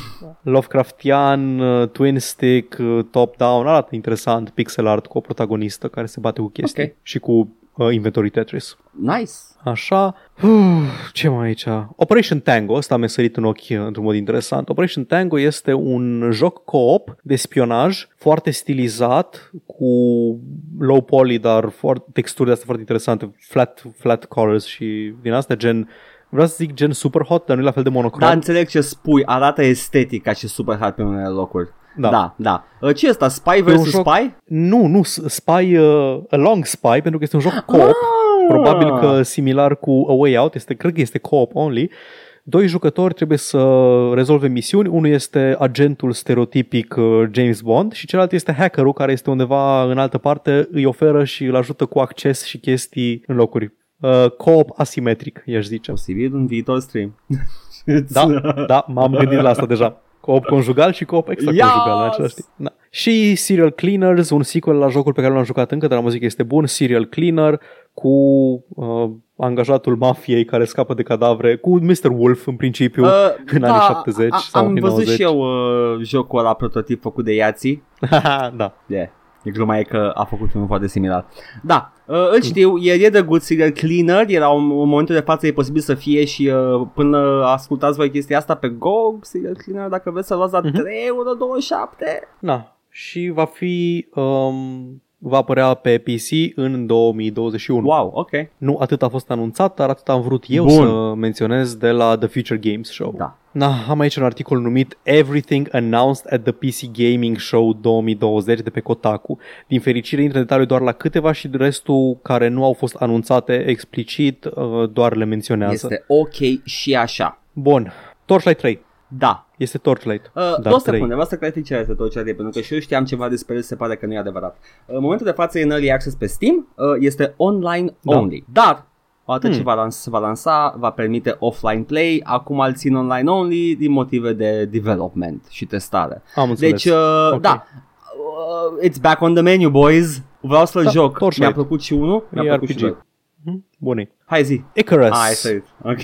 Lovecraftian, uh, twin stick, uh, top-down, arată interesant, pixel art cu o protagonistă care se bate cu chestii Ok. și cu uh, inventory Tetris. Nice. Așa. Uf, ce mai aici? Operation Tango, ăsta mi-a sărit în ochi uh, într-un mod interesant. Operation Tango este un joc co-op de spionaj foarte stilizat, cu low poly, dar foarte, texturi de astea foarte interesante, flat, flat colors și din astea gen, vreau să zic gen super hot, dar nu e la fel de monocrom. Da, înțeleg ce spui. Arată estetic ca și super hard pe unele locuri. Da. Da, da. Uh, Ce e asta? Spy E un vs. joc- Spy? Nu, nu, s- Spy, uh, Along Spy, pentru că este un joc co-op, Ah! Probabil că similar cu A Way Out, este, cred că este co-op only. Doi jucători trebuie să rezolve misiuni, unul este agentul stereotipic uh, James Bond și celălalt este hackerul care este undeva în altă parte, îi oferă și îl ajută cu acces și chestii în locuri. Uh, co-op asimetric, i-aș zice. Posibil un viitor stream. Da, da, m-am gândit la asta deja. Co-op conjugal și co-op extra-conjugal în Yes! același timp. Da. Și Serial Cleaners, un sequel la jocul pe care nu l-am jucat încă, dar la muzică este bun, Serial Cleaner, cu uh, angajatul mafiei care scapă de cadavre, cu Mr. Wolf în principiu, Uh, în anii 70 sau am anii văzut 90. și eu uh, jocul ăla prototip făcut de Yații. da. Yeah. E gluma e că a făcut unul foarte similar. Da, uh, îl știu, e, e de good serial cleaner, era un, în momentul de față e posibil să fie și uh, până ascultați voi chestia asta pe GOG, serial cleaner, dacă vreți să luați la Mhm. 3,27€. Da. Și va fi... Um, va apărea pe PC în 2021. Wow, ok. Nu atât a fost anunțat, dar atât am vrut eu Bun. să menționez de la The Future Games Show. Da. Na, am aici un articol numit Everything Announced at the PC Gaming Show 2020 de pe Kotaku. Din fericire intră în detaliu doar la câteva și restul care nu au fost anunțate explicit uh, doar le menționează. Este ok și așa. Bun. Torchlight 3. Da. Este Torchlight. Uh, dar două 3. secunde, vreau să clarific ce este tot ce are, pentru că și eu știam ceva despre el, se pare că nu e adevărat. Uh, În momentul de față e în early access pe Steam, uh, este online Da. only, dar odată Hmm. ce va lans- se va lansa, va permite offline play, acum îl țin online only din motive de development și testare. Am înțeles. Deci, uh, Ok. da, uh, it's back on the menu, boys. Vreau să-l Da, joc. Torchlight. Mi-a plăcut și unul, mi-a E plăcut și RPG. doi. Mhm. Bune. Hai zi. Icarus. Ah, ai sărit. Ok.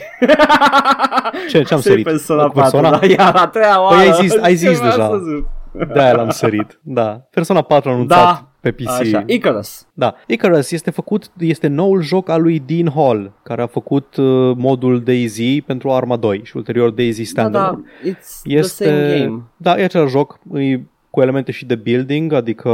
Ce, ce am Sărit sărit? Persona Cu Persona? 4, da, iar a treia oară. Păi ai zis- ai zis Ce vreau deja. să zic? De-aia l-am sărit. Da. Persona 4 anunțat Da. pe PC. Așa, Icarus. Da, Icarus este făcut, este noul joc al lui Dean Hall, care a făcut uh, modul DayZ pentru Arma 2 și ulterior DayZ Da, Standalone. da, it's the same game. Da, e același joc, e cu elemente și de building, adică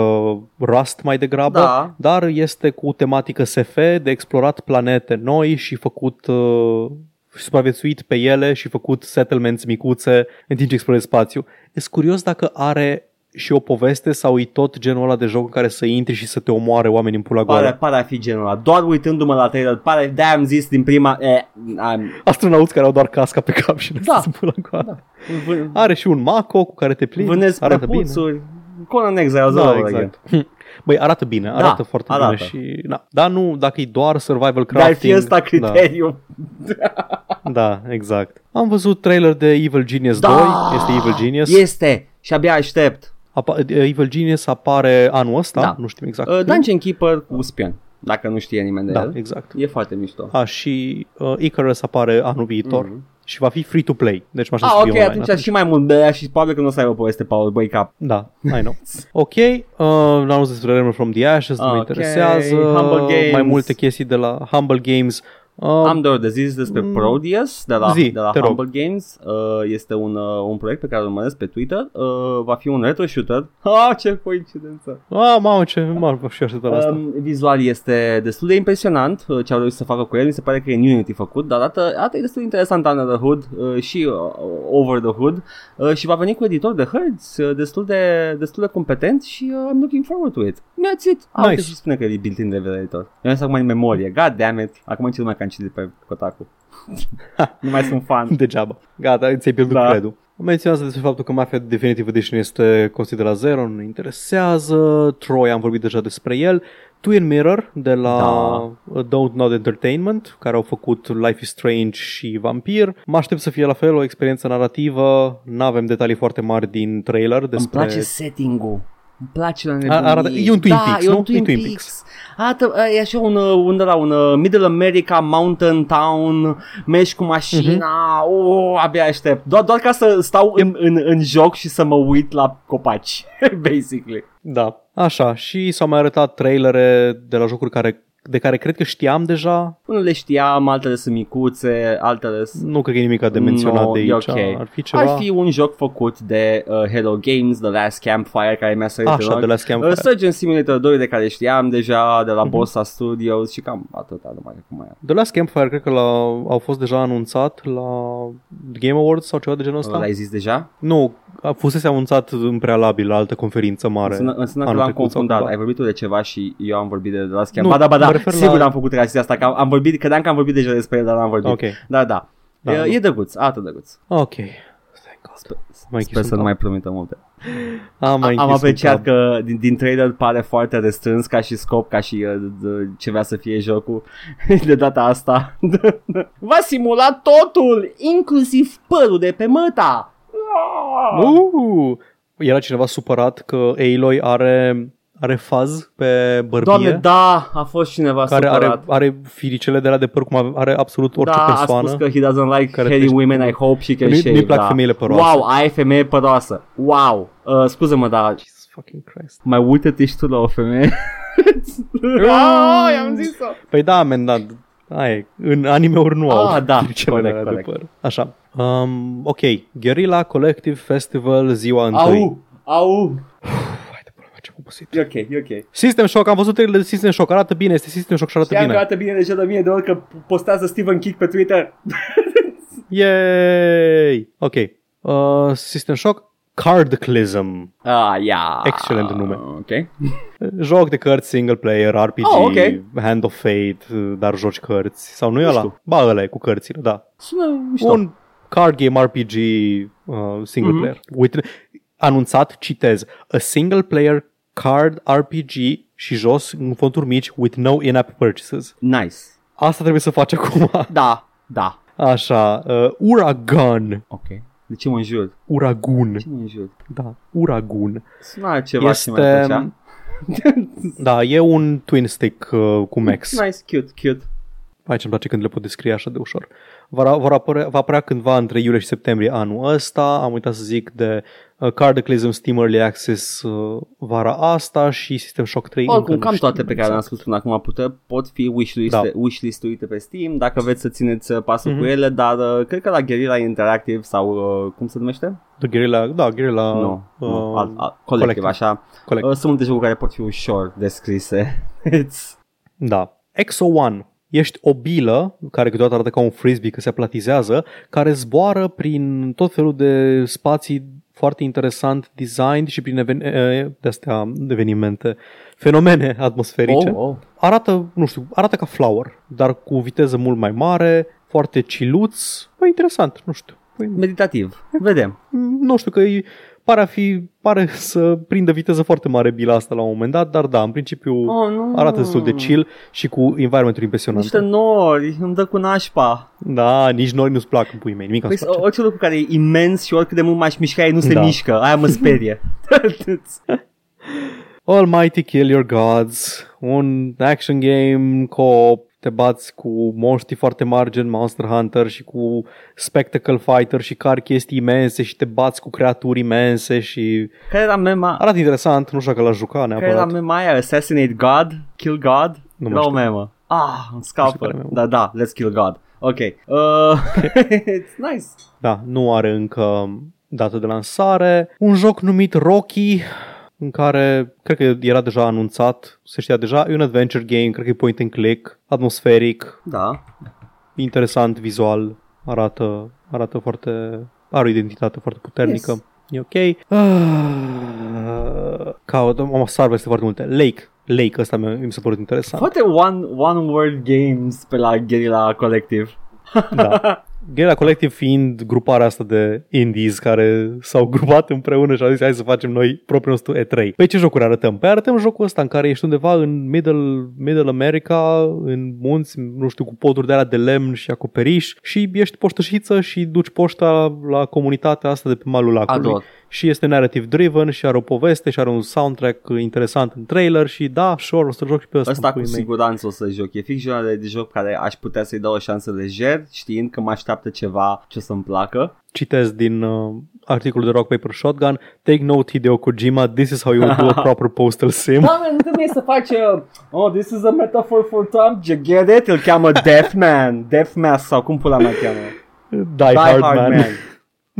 Rust mai degrabă, Da. dar este cu tematică SF, de explorat planete noi și făcut uh, și supraviețuit pe ele și făcut settlements micuțe în timp ce explorezi spațiu. E curios dacă are și o poveste sau e tot genul ăla de joc în care să intri și să te omoare oameni în pula Pare, goală? pare a fi genul ăla. Doar uitându-mă la trailer, pare, de am zis din prima... Eh, am, Astronauți care au doar casca pe cap și Da. da. în pula goală. v- Are și un Mako cu care te plimbi. vânez arată bine. prăpuțuri. Conan Exiles Da, all over exact. Hm. Băi, arată bine, arată Da, foarte arată. bine și... Da, dar nu, dacă e doar survival Dar crafting... fie ăsta criteriu. Da, da, exact. Am văzut trailer de Evil Genius 2, este Evil Genius. Este. Și abia aștept. Apa- Evil Genius apare anul ăsta, Da. nu știm exact. Uh, când. Dungeon Keeper cu spion. Dacă nu știe nimeni de Da, el. exact. E foarte mișto. A, și uh, Icarus apare anul viitor Mhm. și va fi free to play. Deci mă Ah, aștept să ok, fie online atunci și mai mult de și probabil că nu o să aibă poveste Paul băi cap. Da, I know. Ok, uh, am auzit despre Remnant from the Ashes, nu mă Ok, interesează. Humble Games. Mai multe chestii de la Humble Games. Uh, Am doar de zis despre mm. Proteus de la, Zi, de la te rog. Humble Games. Uh, este un, uh, un proiect pe care îl urmăresc pe Twitter. Uh, va fi un retro shooter. Ah, ce coincidență! ah, mamă, ce mă și așteptat la asta. Um, vizual este destul de impresionant uh, ce au reușit să facă cu el. Mi se pare că e în Unity făcut, dar arată, arată destul de interesant under the hood uh, și uh, over the hood uh, și va veni cu editor de hărți uh, destul, de, destul de competent și uh, I'm looking forward to it. That's țit. Ah, Nice. nice. și spune că e built-in de editor. Eu am acum în memorie. God damn it. Acum ce lumea că am citit pe Kotaku. nu mai sunt fan. Degeaba. Gata, ți-ai pierdut Da. credul. Menționează despre faptul că Mafia Definitive Edition este considerat zero, nu ne interesează. Troy, am vorbit deja despre el. Twin Mirror de la Da. Don't Nod Entertainment, care au făcut Life is Strange și Vampir. Mă aștept să fie la fel o experiență narrativă. Nu avem detalii foarte mari din trailer Îmi despre... place setting-ul. Îmi place la A- arată- nebunie. e un Twin da, Peaks, e nu? un Twin, E Twin Peaks. Arată, e așa un, uh, un, de la un uh, Middle America Mountain Town, mergi cu mașina, Mhm. oh, abia aștept. Doar, doar ca să stau în, în, în joc și să mă uit la copaci, basically. Da, așa. Și s-au mai arătat trailere de la jocuri care, de care cred că știam deja. Unele știam, altele sunt micuțe, altele sunt... Nu cred că e nimic de menționat No, de e aici. ok. Ar fi ceva... Ar fi un joc făcut de uh, Hello Games, The Last Campfire, care mi-a sărit în Așa, ochi. de la Campfire. Uh, Surgeon Simulator 2 de care știam deja, de la Mhm. Bossa Studios și cam atâta, nu mai cum mai The Last Campfire cred că la, au fost deja anunțat la Game Awards sau ceva de genul ăsta? L-ai zis deja? Nu, a fusese anunțat în prealabil la altă conferință mare. Înseamnă, înseamnă că anul l-am trecut sau confundat. cumva. Ai vorbit tu de ceva și eu am vorbit de The Last Nu, Camp. Ba da, ba mă da, refer sigur la- am făcut reacția asta, că am, am vorbit, credeam că am vorbit deja despre el, dar n-am vorbit. Ok, Da, da. Da, e, da. e drăguț, atât drăguț. ok. Thank God. Mai Sper să nu mai promită multe. Am, mai Am închis un apreciat tab. că din, din trailer pare foarte restrâns ca și scop, ca și uh, d- ce vrea să fie jocul. De data asta va simula totul, inclusiv părul de pe măta. Uh, era cineva supărat că Aloy are, are faz pe bărbie. Doamne, da, a fost cineva care supărat. are, are firicele de la de păr cum ave- are absolut orice da, persoană. a spus că he doesn't like care hairy te- women, I hope she can Nu-i- shave. nu-i plac da. femeile păroase. Wow, ai femeie păroasă. Wow. Uh, scuze-mă, dar Jesus fucking Christ. mai uită-te și tu la o femeie. oh, i-am zis-o. Păi da, men, da. Aia, în anime-uri nu au Ah, da, firicele corect, alea corect. de păr. Așa. Um, ok, Guerrilla Collective Festival ziua întâi. Au, au. Hai de pula mea, ce obosit. E ok, e ok. System Shock, am văzut trailerul de System Shock, arată bine, este System Shock și arată Știam că bine. arată bine deja de mie de ori că postează Stephen King pe Twitter. Yay! Ok. Uh, System Shock, Cardclism. Ah, ia. Excelent nume. Ok. Joc de cărți single player, RPG, Oh, ok. Hand of Fate, dar joci cărți. Sau nu e Nu ăla? știu. Ba, ăla e cu cărțile, da. Sună mișto. Un card game RPG uh, single Mhm. player. Uite, anunțat, citez, a single player card RPG și jos, în fonduri mici, with no in-app purchases. Nice. Asta trebuie să faci acum. Da, da. Așa, uh, Uragun. Ok. De ce mă înjur? Uragun. Ce mă înjur? Da, Uragun. Sună ceva Este- ce mai plăcea. Da, e un twin stick uh, cu Max. Nice, cute, cute. Aici îmi place când le pot descrie așa de ușor. Va, va, apărea, va apărea cândva între iulie și septembrie anul ăsta. Am uitat să zic de uh, Cardaclysm Steam Early Access uh, vara asta și System Shock 3. încă Oricum, nu cam știm toate pe care le-am exact. spus până acum pută, pot fi wishlist- Da. wishlist-uite pe Steam dacă vreți să țineți uh, pasul Mhm. cu ele, dar uh, cred că la Guerrilla Interactive sau uh, cum se numește? The Guerrilla, da, Guerrilla nu, uh, nu, alt, alt, colectiv, Collective. așa. Collective. Uh, sunt multe jocuri care pot fi ușor descrise. It's... Da. Exo One. Ești o bilă, care câteodată arată ca un frisbee că se aplatizează, care zboară prin tot felul de spații foarte interesant designed și prin even- e, de-astea evenimente, fenomene atmosferice. Oh, oh. Arată, nu știu, arată ca Flower, dar cu viteză mult mai mare, foarte ciluț, bă, interesant, nu știu. Păi, Meditativ. Vedem. nu știu că e, pare a fi, pare să prindă viteză foarte mare bila asta la un moment dat, dar da, în principiu Oh, nu. arată destul de chill și cu environmentul impresionant. Niște nori, îmi dă cu nașpa. Da, nici nori nu-ți plac în puii mei, nimic Păi, îți place. orice lucru care e imens și oricât de mult m-aș mișca, ei nu se Da. mișcă. Aia mă sperie. Almighty Kill Your Gods, un action game co-op, te bați cu monștri foarte mari gen Monster Hunter și cu Spectacle Fighter și car chestii imense și te bați cu creaturi imense și care era mema? arată interesant, nu știu dacă l-aș juca Care era neapărat. mema aia? Assassinate God? Kill God? Nu era mai o știu. memă. Ah, îmi scapă. care memă. Da, da, let's kill God. Ok. Uh, it's nice. Da, nu are încă dată de lansare. Un joc numit Rocky, în care cred că era deja anunțat, se știa deja, e un adventure game, cred că e point and click, atmosferic, Da. interesant vizual, arată, arată foarte, are o identitate foarte puternică. Yes. E ok. Ah, caut, am sar peste foarte multe. Lake. Lake ăsta mi mi s-a părut interesant. Foarte one, one world games pe la Guerrilla Collective. Da. Guerrilla Collective fiind gruparea asta de indies care s-au grupat împreună și au zis hai să facem noi propriul nostru E3. Păi ce jocuri arătăm? Păi arătăm jocul ăsta în care ești undeva în Middle, Middle America, în munți, nu știu, cu poduri de alea de lemn și acoperiș și ești poștășiță și duci poșta la comunitatea asta de pe malul lacului. Ador. Și este narrative driven și are o poveste și are un soundtrack interesant în trailer și da, sure, o să joc și pe ăsta. Ăsta în cu puii mei. siguranță o să joc. E fix genul de joc care aș putea să-i dau o șansă lejer, știind că mă așteaptă ceva ce să-mi placă. citesc din uh, articolul de Rock Paper Shotgun Take note Hideo Kojima, this is how you would do a proper postal sim. Da, man, nu trebuie să faci uh, Oh, this is a metaphor for Trump You get it? Îl cheamă Deathman Deathmask sau cum pula mea cheamă Die, Hard, Man.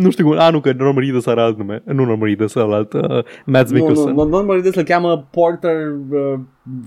Nu știu cum, a, nu, că Norman Reedus are alt nume. Nu Norman Reedus, alt, uh, Mads Nu, nu, Mikkelsen. nu, nu mă gândesc să-l cheamă Porter uh,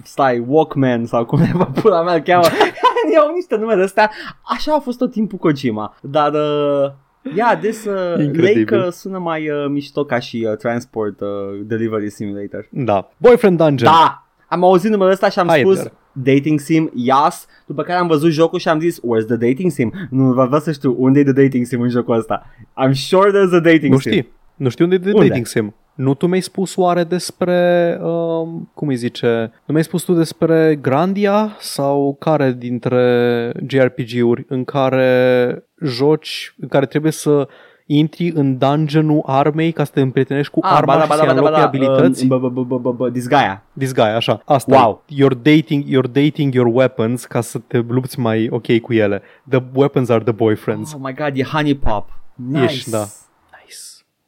Stai, Walkman sau cum neva pula mea îl cheamă Iau niște nume de astea Așa a fost tot timpul Kojima Dar uh, Yeah, this uh, Incredibil. Lake uh, sună mai uh, mișto ca și uh, Transport uh, Delivery Simulator Da. Boyfriend Dungeon. Da! Am auzit numele ăsta și am Hai, spus Edgar. Dating Sim, yes După care am văzut jocul și am zis Where's the Dating Sim? Nu vreau vreau să știu unde e the Dating Sim în jocul ăsta I'm sure there's a Dating Nu Sim știi. Nu știu unde e de Unde? dating sim. Nu tu mi-ai spus oare despre, um, cum îi zice, nu mi-ai spus tu despre Grandia sau care dintre JRPG-uri în care joci, în care trebuie să intri în dungeonul armei ca să te împrietenești cu Ah, arma ba da, și ba să da, ba da, ba înlocuie da, abilități? um, bă, bă, bă, bă, bă, Disgaea Disgaea, așa. Asta Wow. e. You're dating, you're dating your weapons ca să te lupți mai ok cu ele. The weapons are the boyfriends. Oh my god, e Honey Pop Nice Ești, da. Nice.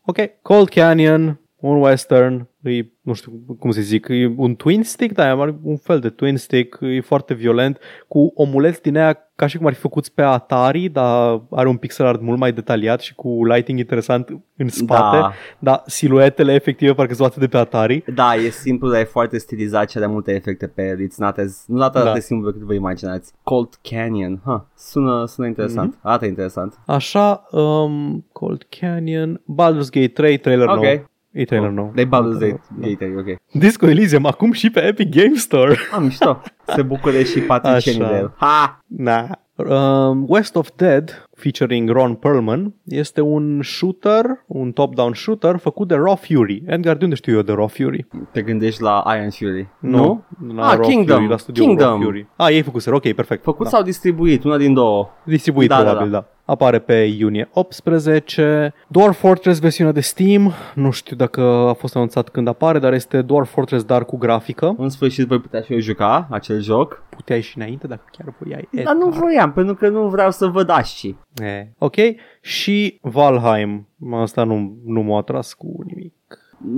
Ok. Cold Canyon, un western, e, nu știu cum să zic, e un twin stick, da, are un fel de twin stick, e foarte violent, cu omuleți din aia ca și cum ar fi făcuți pe Atari, dar are un pixel art mult mai detaliat și cu lighting interesant în spate, Da. dar siluetele efective parcă sunt luate de pe Atari. Da, e simplu, dar e foarte stilizat și are multe efecte pe el. It's not as, nu atât Da. de simplu cât vă imaginați. Cold Canyon, huh. sună, sună interesant. Mhm. Arată interesant. Așa, um, Cold Canyon, Baldur's Gate 3, trailer Ok. nou. E trailer nou. De Baldur's Gate, Da. Gate, ok. Disco Elysium, acum și pe Epic Game Store. Am mișto. Se bucure și patricienii Așa. de el. Ha! Na. Um, West of Dead, featuring Ron Perlman, este un shooter, un top-down shooter făcut de Raw Fury. Edgar, de unde știu eu de Raw Fury? Te gândești la Iron Fury. Nu? La Ah, Raw Kingdom. Fury, la studioul Kingdom. Raw Fury. Ah, ei făcuseră, ok, perfect. Făcut da. sau distribuit? Una din două. Distribuit Da, da, probabil, da, Apare pe iunie 18. Dwarf Fortress versiunea de Steam. Nu știu dacă a fost anunțat când apare, dar este Dwarf Fortress dar cu grafică. În sfârșit voi putea și eu juca acel joc. Puteai și înainte dacă chiar voiai. Dar nu vroiam, pentru că nu vreau să văd asci. E, ok. Și Valheim. Asta nu, nu m-a atras cu nimic.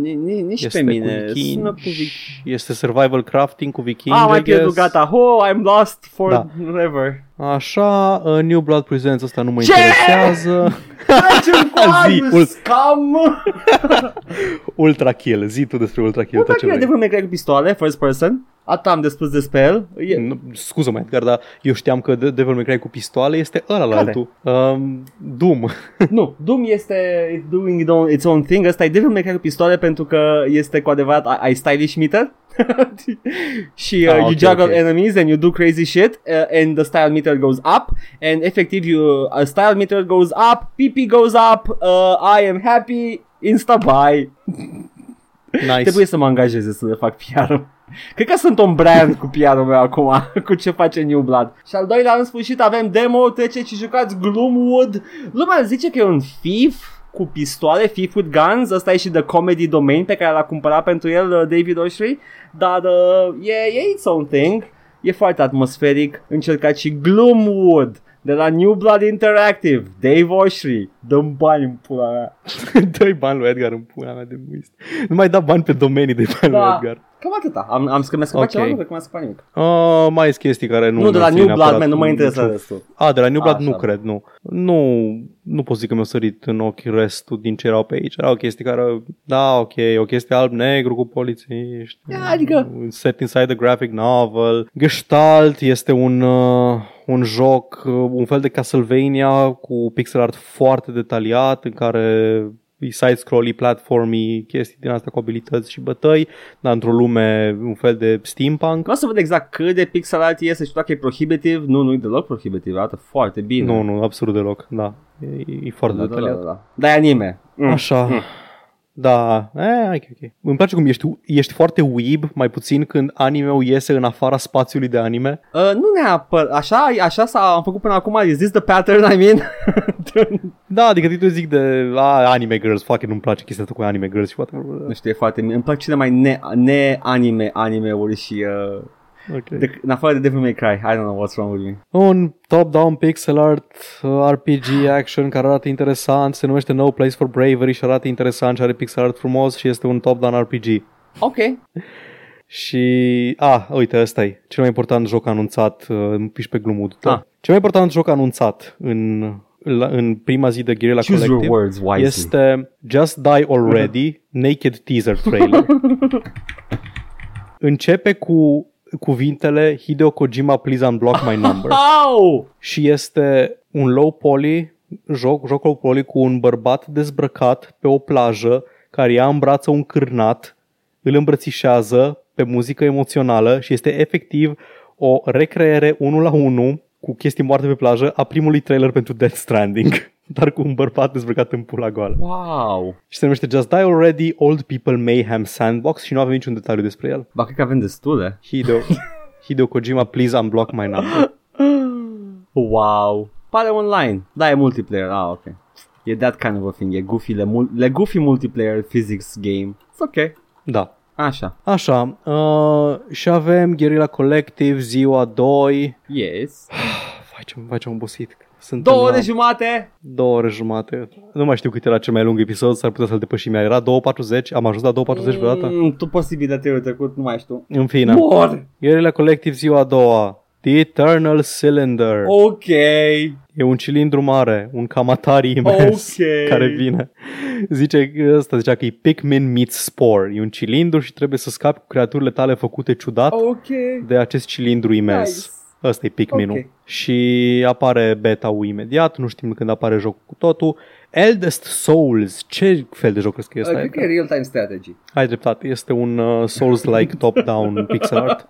Ni- ni- Nici Este pe mine. cu vikingi, Sună cu vikingi. Este survival crafting cu vikingi, Ah, I mai pierdut, guess. gata. Oh, I'm lost Da. Forever. Așa, uh, New Blood Presents ăsta nu mă Ce? interesează. Tragem cu Zi, aia, ult- scam! Ultra Kill, zi tu despre Ultra Kill, tot ce Ultra vrei. Devil May Cry cu pistoale, first person. Atât am de spus despre el. E, Nu, Scuză-mă, Edgar, dar eu știam că De- Devil May Cry cu pistoale este ăla la Care? altul. Um, Doom. nu, Doom este it's doing its own, its own thing. Ăsta e Devil May Cry cu pistoale pentru că este cu adevărat ai stylish meter. și uh, Ah, you ok, juggle ok. enemies and you do crazy shit uh, and the style meter goes up and efectiv you, uh, style meter goes up, PP goes up, uh, I am happy, insta buy. Nice. Trebuie să mă angajeze să le fac PR. Cred că sunt un brand cu PR-ul meu acum, cu ce face New Blood. Și al doilea, în sfârșit, avem demo, treceți și jucați Gloomwood. Lumea zice că e un FIF cu pistoale, FIF with guns. Ăsta e și The Comedy Domain pe care l-a cumpărat pentru el uh, David Oshry. Dar uh, e, e its own thing. E foarte atmosferic. Încercați și Gloomwood de la New Blood Interactive. Dave Oshry. Dăm bani în pula mea. Dă-i bani lui Edgar în pula mea de muist. Nu mai da bani pe domenii de bani Da. lui Edgar. Cam atâta. Am, am scăpat okay. Ok. ceva, nu cred că m-a scăpat nimic. Uh, mai sunt chestii care nu Nu, de la țin New neapărat Blood, man, nu mă cu- interesează restul. A, de la New Blood Așa. nu cred, nu. Nu, nu pot zic că mi-a sărit în ochi restul din ce erau pe aici. Erau chestii care, da, ok, o chestie alb-negru cu polițiști. Da, adică- Set inside the graphic novel. Gestalt este un, uh, un joc, uh, un fel de Castlevania cu pixel art foarte detaliat în care e side-scrolly, platformy, chestii din asta cu abilități și bătăi, dar într-o lume, un fel de steampunk. Nu o să văd exact cât de pixel art este și dacă e prohibitiv. Nu, nu e deloc prohibitiv, arată foarte bine. Nu, nu, absolut deloc, da. E, e foarte da, da, da, detaliat. da, da. Dar e anime. Mm. Așa. Da, e, ok, ok. Îmi place cum ești, ești foarte weeb, mai puțin când anime-ul iese în afara spațiului de anime. Uh, nu neapărat, așa, așa s-a am făcut până acum, is this the pattern, I mean? Da, adică eu zic de a, anime girls, fucking nu-mi place chestia asta cu anime girls și poate... nu știu, e foarte, îmi plac cele mai ne- ne-anime anime-uri și uh, Okay. de, în afară de Devil May Cry, I don't know what's wrong with me. Un top-down pixel art uh, RPG action care arată interesant, se numește No Place for Bravery și arată interesant și are pixel art frumos și este un top-down RPG. Ok, Și, a, uite, ăsta e cel mai important joc anunțat, uh, îmi piși pe glumul tău. Ah. Cel mai important joc anunțat în, la, în prima zi de Guerrilla choose your Collective words wisely. este Just Die Already Naked Teaser Trailer. Începe cu cuvintele Hideo Kojima Please Unblock My Number Au! și este un low poly joc, joc low poly cu un bărbat dezbrăcat pe o plajă care ia în brață un cârnat, îl îmbrățișează pe muzică emoțională și este efectiv o recreere 1 la 1 cu chestii moarte pe plajă a primului trailer pentru Death Stranding, dar cu un bărbat dezbrăcat în pula goală. Wow! Și se numește Just Die Already Old People Mayhem Sandbox și nu avem niciun detaliu despre el. Ba, cred că avem destule. Hideo, Hideo Kojima, please unblock my number. Wow. Pare online. Da, e multiplayer. Ah, ok. E that kind of a thing. E goofy, le, mul- le goofy multiplayer physics game. It's ok. Da, Așa. Așa, uh, și avem Guerrilla Collective, ziua 2. Yes. Vai ce, vai ce am obosit. Sunt Două în, ore uh, jumate. două ore jumate. Nu mai știu cât era cel mai lung episod, s-ar putea să-l depășim. Era 2.40, am ajuns la 2.40 vreodată. Mm, tu posibil de anul trecut, nu mai știu. În fine, Mor. Guerrilla Collective, ziua a doua. The Eternal Cylinder. Ok. E un cilindru mare, un Kamatari imens Ok. care vine. Zice, ăsta zicea că e Pikmin meets Spore. E un cilindru și trebuie să scapi cu creaturile tale făcute ciudat Ok. de acest cilindru imens. Nice. Ăsta e Pikmin-ul. Ok. Și apare beta-ul imediat, nu știm când apare jocul cu totul. Eldest Souls, ce fel de joc crezi că este? Uh, cred că e real-time strategy. Ai dreptate, este un uh, Souls-like top-down pixel art.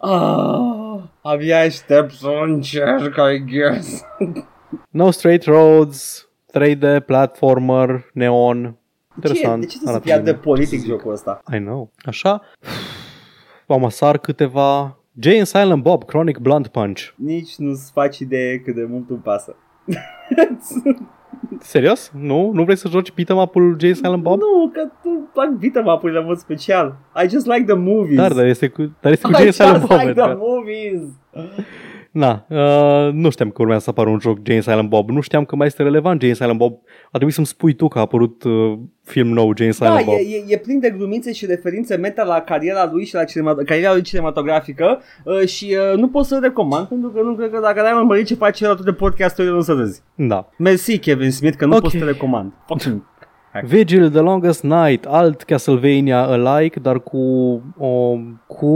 Ah, abia aștept să încerc, I guess. No Straight Roads, 3D, platformer, neon. Interesant. Ce, de ce să arată fie atât de bine. politic jocul ăsta? I know. Așa. Am asar câteva... Jay and Silent Bob, Chronic Blunt Punch. Nici nu-ți faci idee cât de mult îmi pasă. Serios? Nu? Nu vrei să joci beat'em up-ul Jay and Silent Bob? Nu, că tu plac beat'em-up-urile în mod special. I just like the movies. Dar, dar este cu, dar este cu I Jay and just Silent Bob. like the Edgar. movies. Na, uh, nu știam că urmează să apară un joc Jane Silent Bob. Nu știam că mai este relevant Jane Silent Bob. A trebuit să-mi spui tu că a apărut uh, film nou Jane Silent Da, Bob. e, e, e plin de glumițe și referințe meta la cariera lui și la cinema, cariera lui cinematografică uh, și uh, nu pot să-l recomand pentru că nu cred că dacă n-ai urmărit ce face el de podcasturile nu să râzi. Da. Mersi Kevin Smith că nu Ok. pot să te recomand. Fucking Vigil, The Longest Night, alt Castlevania alike, dar cu, o, cu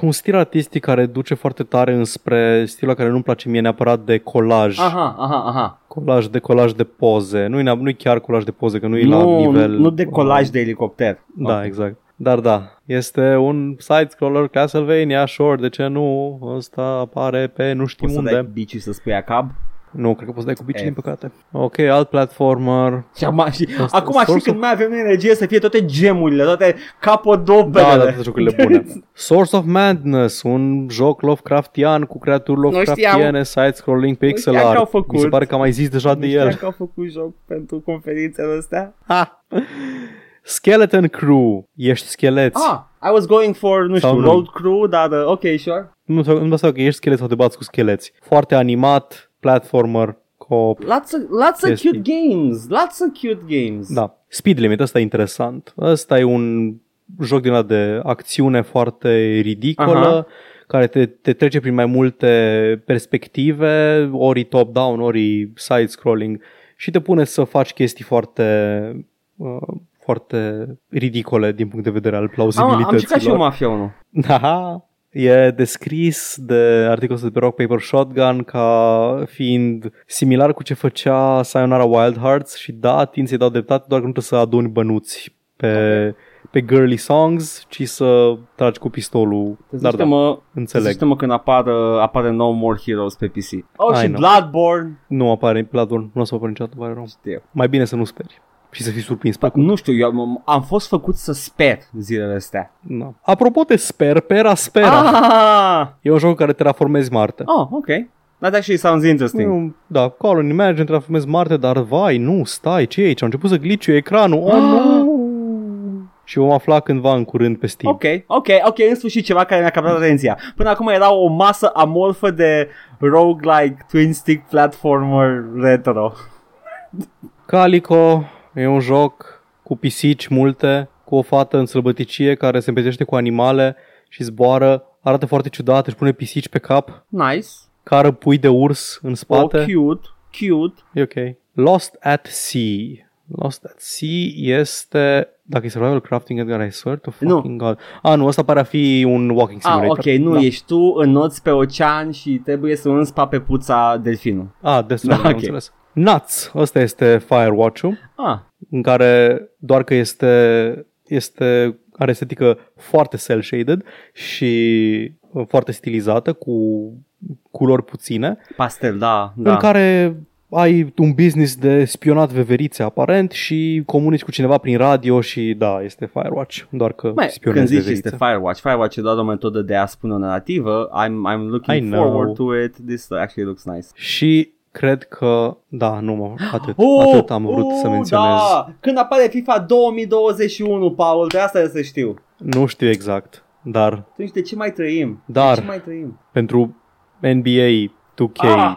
un stil artistic care duce foarte tare înspre stilul care nu-mi place mie neapărat de colaj. Aha, aha, aha. Colaj de colaj de poze. Nu-i, neap- nu-i chiar colaj de poze, că nu e la Nu, nivel... nu de colaj de elicopter. Da, Ok. exact. Dar da, este un side-scroller Castlevania, sure, de ce nu? Ăsta apare pe nu știm Poți să unde. dai bicii să spui acab. Nu, cred că poți să dai cu bici, F. din păcate. Ok, alt platformer. Și acum, și, Asta- acum știi source când of- mai avem energie să fie toate gemurile, toate capodopele. Da, da, toate jocurile bune. Source of Madness, un joc Lovecraftian cu creaturi Lovecraftiane, side-scrolling pixel știam că au art. făcut. Mi se pare că am mai zis deja de Nu știam el. că au făcut joc pentru conferințele astea. Ha! Skeleton Crew, ești scheleți. Ah, I was going for, nu Sau știu, nu. road crew, dar uh, ok, sure. Nu, nu dau seama că ești schelet sau te bați cu scheleți. Foarte animat, platformer, co Lots of, lots of Chestii. cute games, lots of cute games. Da. Speed Limit, ăsta e interesant. Ăsta e un joc din ăla de acțiune foarte ridicolă, Aha. care te, te trece prin mai multe perspective, ori top-down, ori side-scrolling și te pune să faci chestii foarte uh, foarte ridicole din punct de vedere al Am, am plauzibilităților. jucat și eu Mafia 1. Da, e descris de articolul de pe Rock Paper Shotgun ca fiind similar cu ce făcea Sayonara Wild Hearts și da, tin să-i dau dreptate, doar că nu trebuie să aduni bănuți pe, pe girly songs, ci să tragi cu pistolul. Dar da, mă, înțeleg. mă când apară, apare No More Heroes pe PC. Oh, I și know. Bloodborne. Nu apare Bloodborne, nu o să apare niciodată, pare rău. Știu. Mai bine să nu speri și să fii surprins pe Nu știu, eu am, am fost făcut să sper zilele astea. da. Apropo de sper, pera spera. Ah! E un joc în care terraformezi Marte. Oh, ok. That actually sounds interesting. Nu, da, colony management, transformezi Marte, dar vai, nu, stai, ce e aici? A început să gliciu ecranul, oh, Ah. nu! Și vom afla cândva în curând pe Steam. Ok, ok, ok, în sfârșit ceva care mi-a captat atenția. Până acum era o masă amorfă de roguelike twin stick platformer retro. Calico e un joc cu pisici multe, cu o fată în sălbăticie care se împetește cu animale și zboară, arată foarte ciudat, își pune pisici pe cap, Nice. cară pui de urs în Oh, spate. cute, cute. E ok. Lost at Sea. Lost at Sea este... Dacă e survival crafting, Edgar, I swear to Nu. fucking God. A, nu, ăsta pare a fi un walking Ah, simulator. ok, nu, da. ești tu înnoți pe ocean și trebuie să înți pe puța delfinul. Ah, Death Da, Stranding, am ok. înțeles. Nuts, ăsta este Firewatch-ul, Ah, în care doar că este, este are estetică foarte cel-shaded și uh, foarte stilizată, cu culori puține, pastel, da, în da. care ai un business de spionat veverițe aparent și comunici cu cineva prin radio și da, este Firewatch, doar că Mai, când spionezi zici veverițe. este Firewatch, Firewatch e doar o metodă de a spune o narrativă. I'm, I'm I looking know. forward to it. This actually looks nice. Și cred că, da, nu mă, atât, atât am vrut să menționez. Da! Când apare FIFA 2021, Paul, de asta e să știu. Nu știu exact, dar Atunci de ce mai trăim? Dar- De ce mai trăim? pentru NBA 2K, Ah!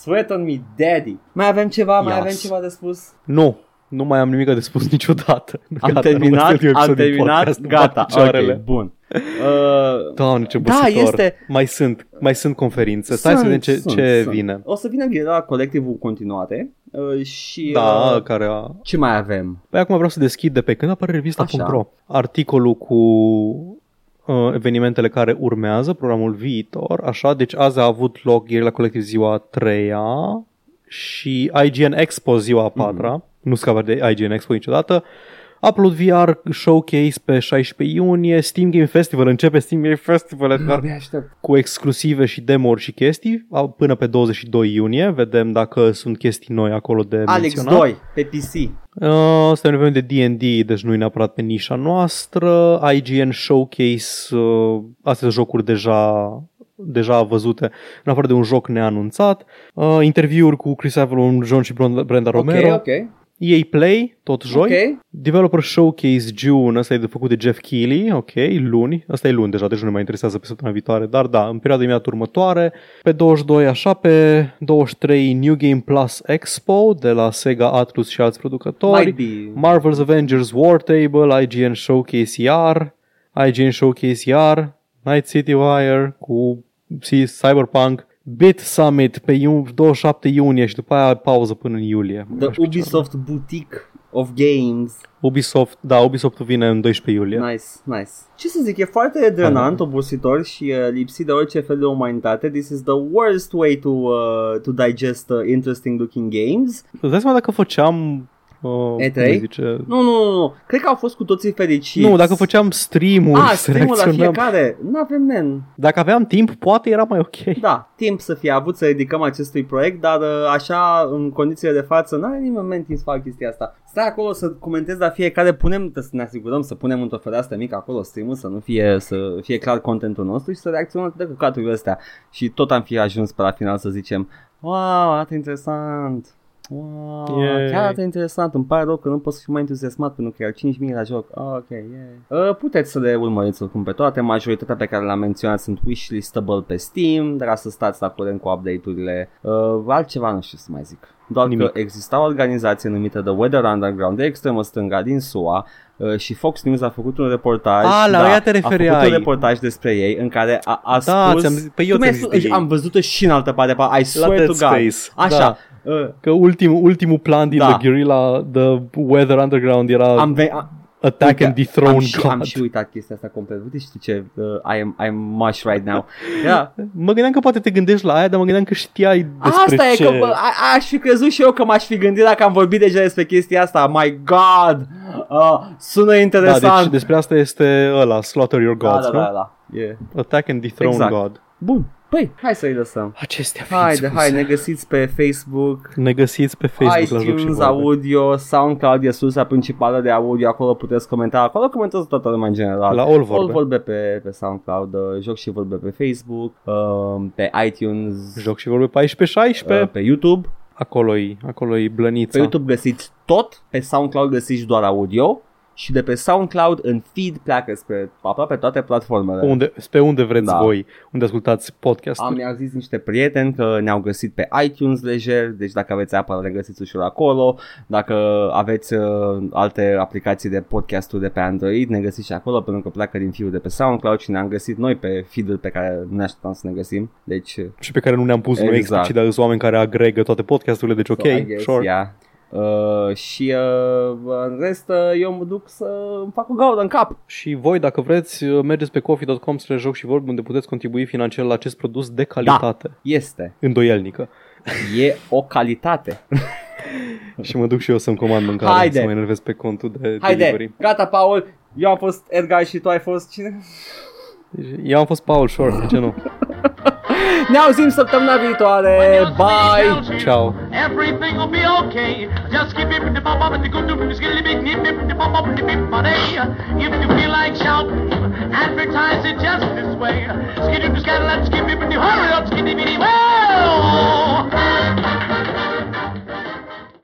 Sweat on me, daddy. Mai avem ceva? Mai Yes. avem ceva de spus? nu, nu mai am nimic de spus niciodată. Am Gata, nu mai terminat, stătiu am episod din terminat, podcast, îmi bat gata, picioarele. ok, bun. Uh, Doamne, ce Da, băsitor. este- Mai sunt, mai sunt conferințe. Stai să sunt, vedem ce, sunt, ce sunt. vine. O să vină la colectivul continuate uh, și Da, uh, care a... ce mai avem? Păi acum vreau să deschid de pe când apare revista.ro articolul cu uh, evenimentele care urmează, programul viitor, așa, deci azi a avut loc ieri la colectiv ziua a treia și IGN Expo ziua a patra, Mhm. Nu scapă de IGN Expo niciodată, Upload VR Showcase pe 16 iunie, Steam Game Festival, începe Steam Game Festival Edgar, Abia aștept. cu exclusive și demo-uri și chestii a- până pe 22 iunie, vedem dacă sunt chestii noi acolo de Alex menționat. 2 pe PC. Uh, Asta e un eveniment de D&D, deci nu e neapărat pe nișa noastră. IGN Showcase, uh, astea sunt jocuri deja deja văzute, în afară de un joc neanunțat. Uh, interviuri cu Chris Avalon, John și Brenda Brenda Romero. Ok, ok. EA Play, tot joi. Ok. Developer Showcase June, ăsta e de făcut de Jeff Keighley, ok, luni. Asta e luni deja, deci nu ne mai interesează pe săptămâna viitoare, dar da, în perioada imediat următoare. Pe 22 așa, pe 23 New Game Plus Expo de la Sega Atlus și alți producători. Might be. Marvel's Avengers War Table, IGN Showcase iar, IGN Showcase iar, Night City Wire cu si- Cyberpunk, Bit Summit pe iun- 27 iunie și după aia pauză până în iulie. The Ubisoft Boutique of Games. Ubisoft, da, Ubisoft vine în 12 iulie. Nice, nice. Ce să zic, e foarte drenant, obositor și uh, lipsit de orice fel de umanitate. This is the worst way to, uh, to digest uh, interesting looking games. Îți dai seama dacă făceam... Uh, E3? cum se zice? Nu, nu, nu, nu. Cred că au fost cu toții fericiți. Nu, dacă făceam stream-uri, Ah, să stream-ul la reacționăm. fiecare. Nu avem, man. Dacă aveam timp, poate era mai ok. Da, timp să fie avut să ridicăm acestui proiect, dar uh, așa, în condițiile de față, n-are nimeni moment timp să facă chestia asta. Stai acolo să comentezi la fiecare, punem, trebuie să ne asigurăm să punem într-o fereastră mică acolo stream să nu fie, să fie clar contentul nostru și să reacționăm de căcaturile astea. Și tot am fi ajuns pe la final să zicem, wow, arată interesant. Wow, Yay. chiar arată interesant, îmi pare rău că nu pot să fiu mai entuziasmat pentru că iar 5.000 la joc. Oh, ok, yeah. uh, puteți să le urmăriți oricum pe toate, majoritatea pe care le-am menționat sunt wishlistable pe Steam, dar să stați la curent cu update-urile. Uh, altceva nu știu să mai zic. Doar Nimic. că exista o organizație numită The Weather Underground de extremă stânga din SUA uh, și Fox News a făcut un reportaj Ah, la ea te a făcut refereai. un reportaj despre ei în care a, a Da, spus ți-am zis- păi eu Tu mi-ai ți-am zis spus- de ei. am văzut-o și în altă parte pa- I swear Dead to God Space, Așa da. uh, Că ultimul, ultimul plan din Da. The Guerrilla, The Weather Underground era am, ve- a, Attack and Dethrone am, și, God. am și uitat chestia asta complet. Uite știi ce, uh, I am, I am mush right now. Yeah. Mă gândeam că poate te gândești la aia, dar mă gândeam că știai despre Asta ce... e că bă, a, aș fi crezut și eu că m-aș fi gândit dacă am vorbit deja despre chestia asta. My God! Uh, sună da, interesant. deci despre asta este ăla, Slaughter Your da, Gods, da, nu? da, da. Yeah. Attack and Dethrone Exact. God. Bun. Păi, hai să-i lăsăm. Acestea fiind Haide, spuse. hai, ne găsiți pe Facebook, Ne găsiți pe Facebook la Joc și iTunes, Vorbe. audio, SoundCloud e sursa principală de audio, acolo puteți comenta, acolo comentează toată lumea în general. La All Vorbe. All vorbe pe, pe SoundCloud, uh, joc și vorbe pe Facebook, uh, pe iTunes, Joc și Vorbe 14-16. uh, pe YouTube. Acolo-i, acolo-i blănița. Pe YouTube găsiți tot, pe SoundCloud găsiți doar audio și de pe SoundCloud în feed pleacă spre aproape toate platformele. Pe unde, pe unde vreți Da. voi, unde ascultați podcastul. Am, mi-au zis niște prieteni că ne-au găsit pe iTunes lejer, deci dacă aveți Apple le găsiți ușor acolo, dacă aveți uh, alte aplicații de podcasturi de pe Android, ne găsiți și acolo pentru că pleacă din fiul de pe SoundCloud și ne-am găsit noi pe feed-ul pe care nu ne așteptam să ne găsim, deci Și pe care nu ne-am pus noi Exact. explicit, dar sunt oameni care agregă toate podcasturile, deci ok, so, I guess, sure. yeah. Uh, și uh, în rest uh, eu mă duc să îmi fac o gaură în cap. Și voi, dacă vreți, mergeți pe coffee.com spre joc și vorbe unde puteți contribui financiar la acest produs de calitate. Este. Îndoielnică. E o calitate. și mă duc și eu să-mi comand mâncare, Haide. să mă enervez pe contul de Haide, delivery. gata, Paul. Eu am fost Edgar și tu ai fost cine? Deci, Eu am fost Paul Short, de ce nu? Ne auzim săptămâna viitoare. Eh, bye. Ciao. Everything will be okay. Just keep it the pop up the good news get big nip the pop up the big money. If you feel like shouting, advertise it just this way. Skid it the scat let's keep it the hurry up skinny bitty. Whoa!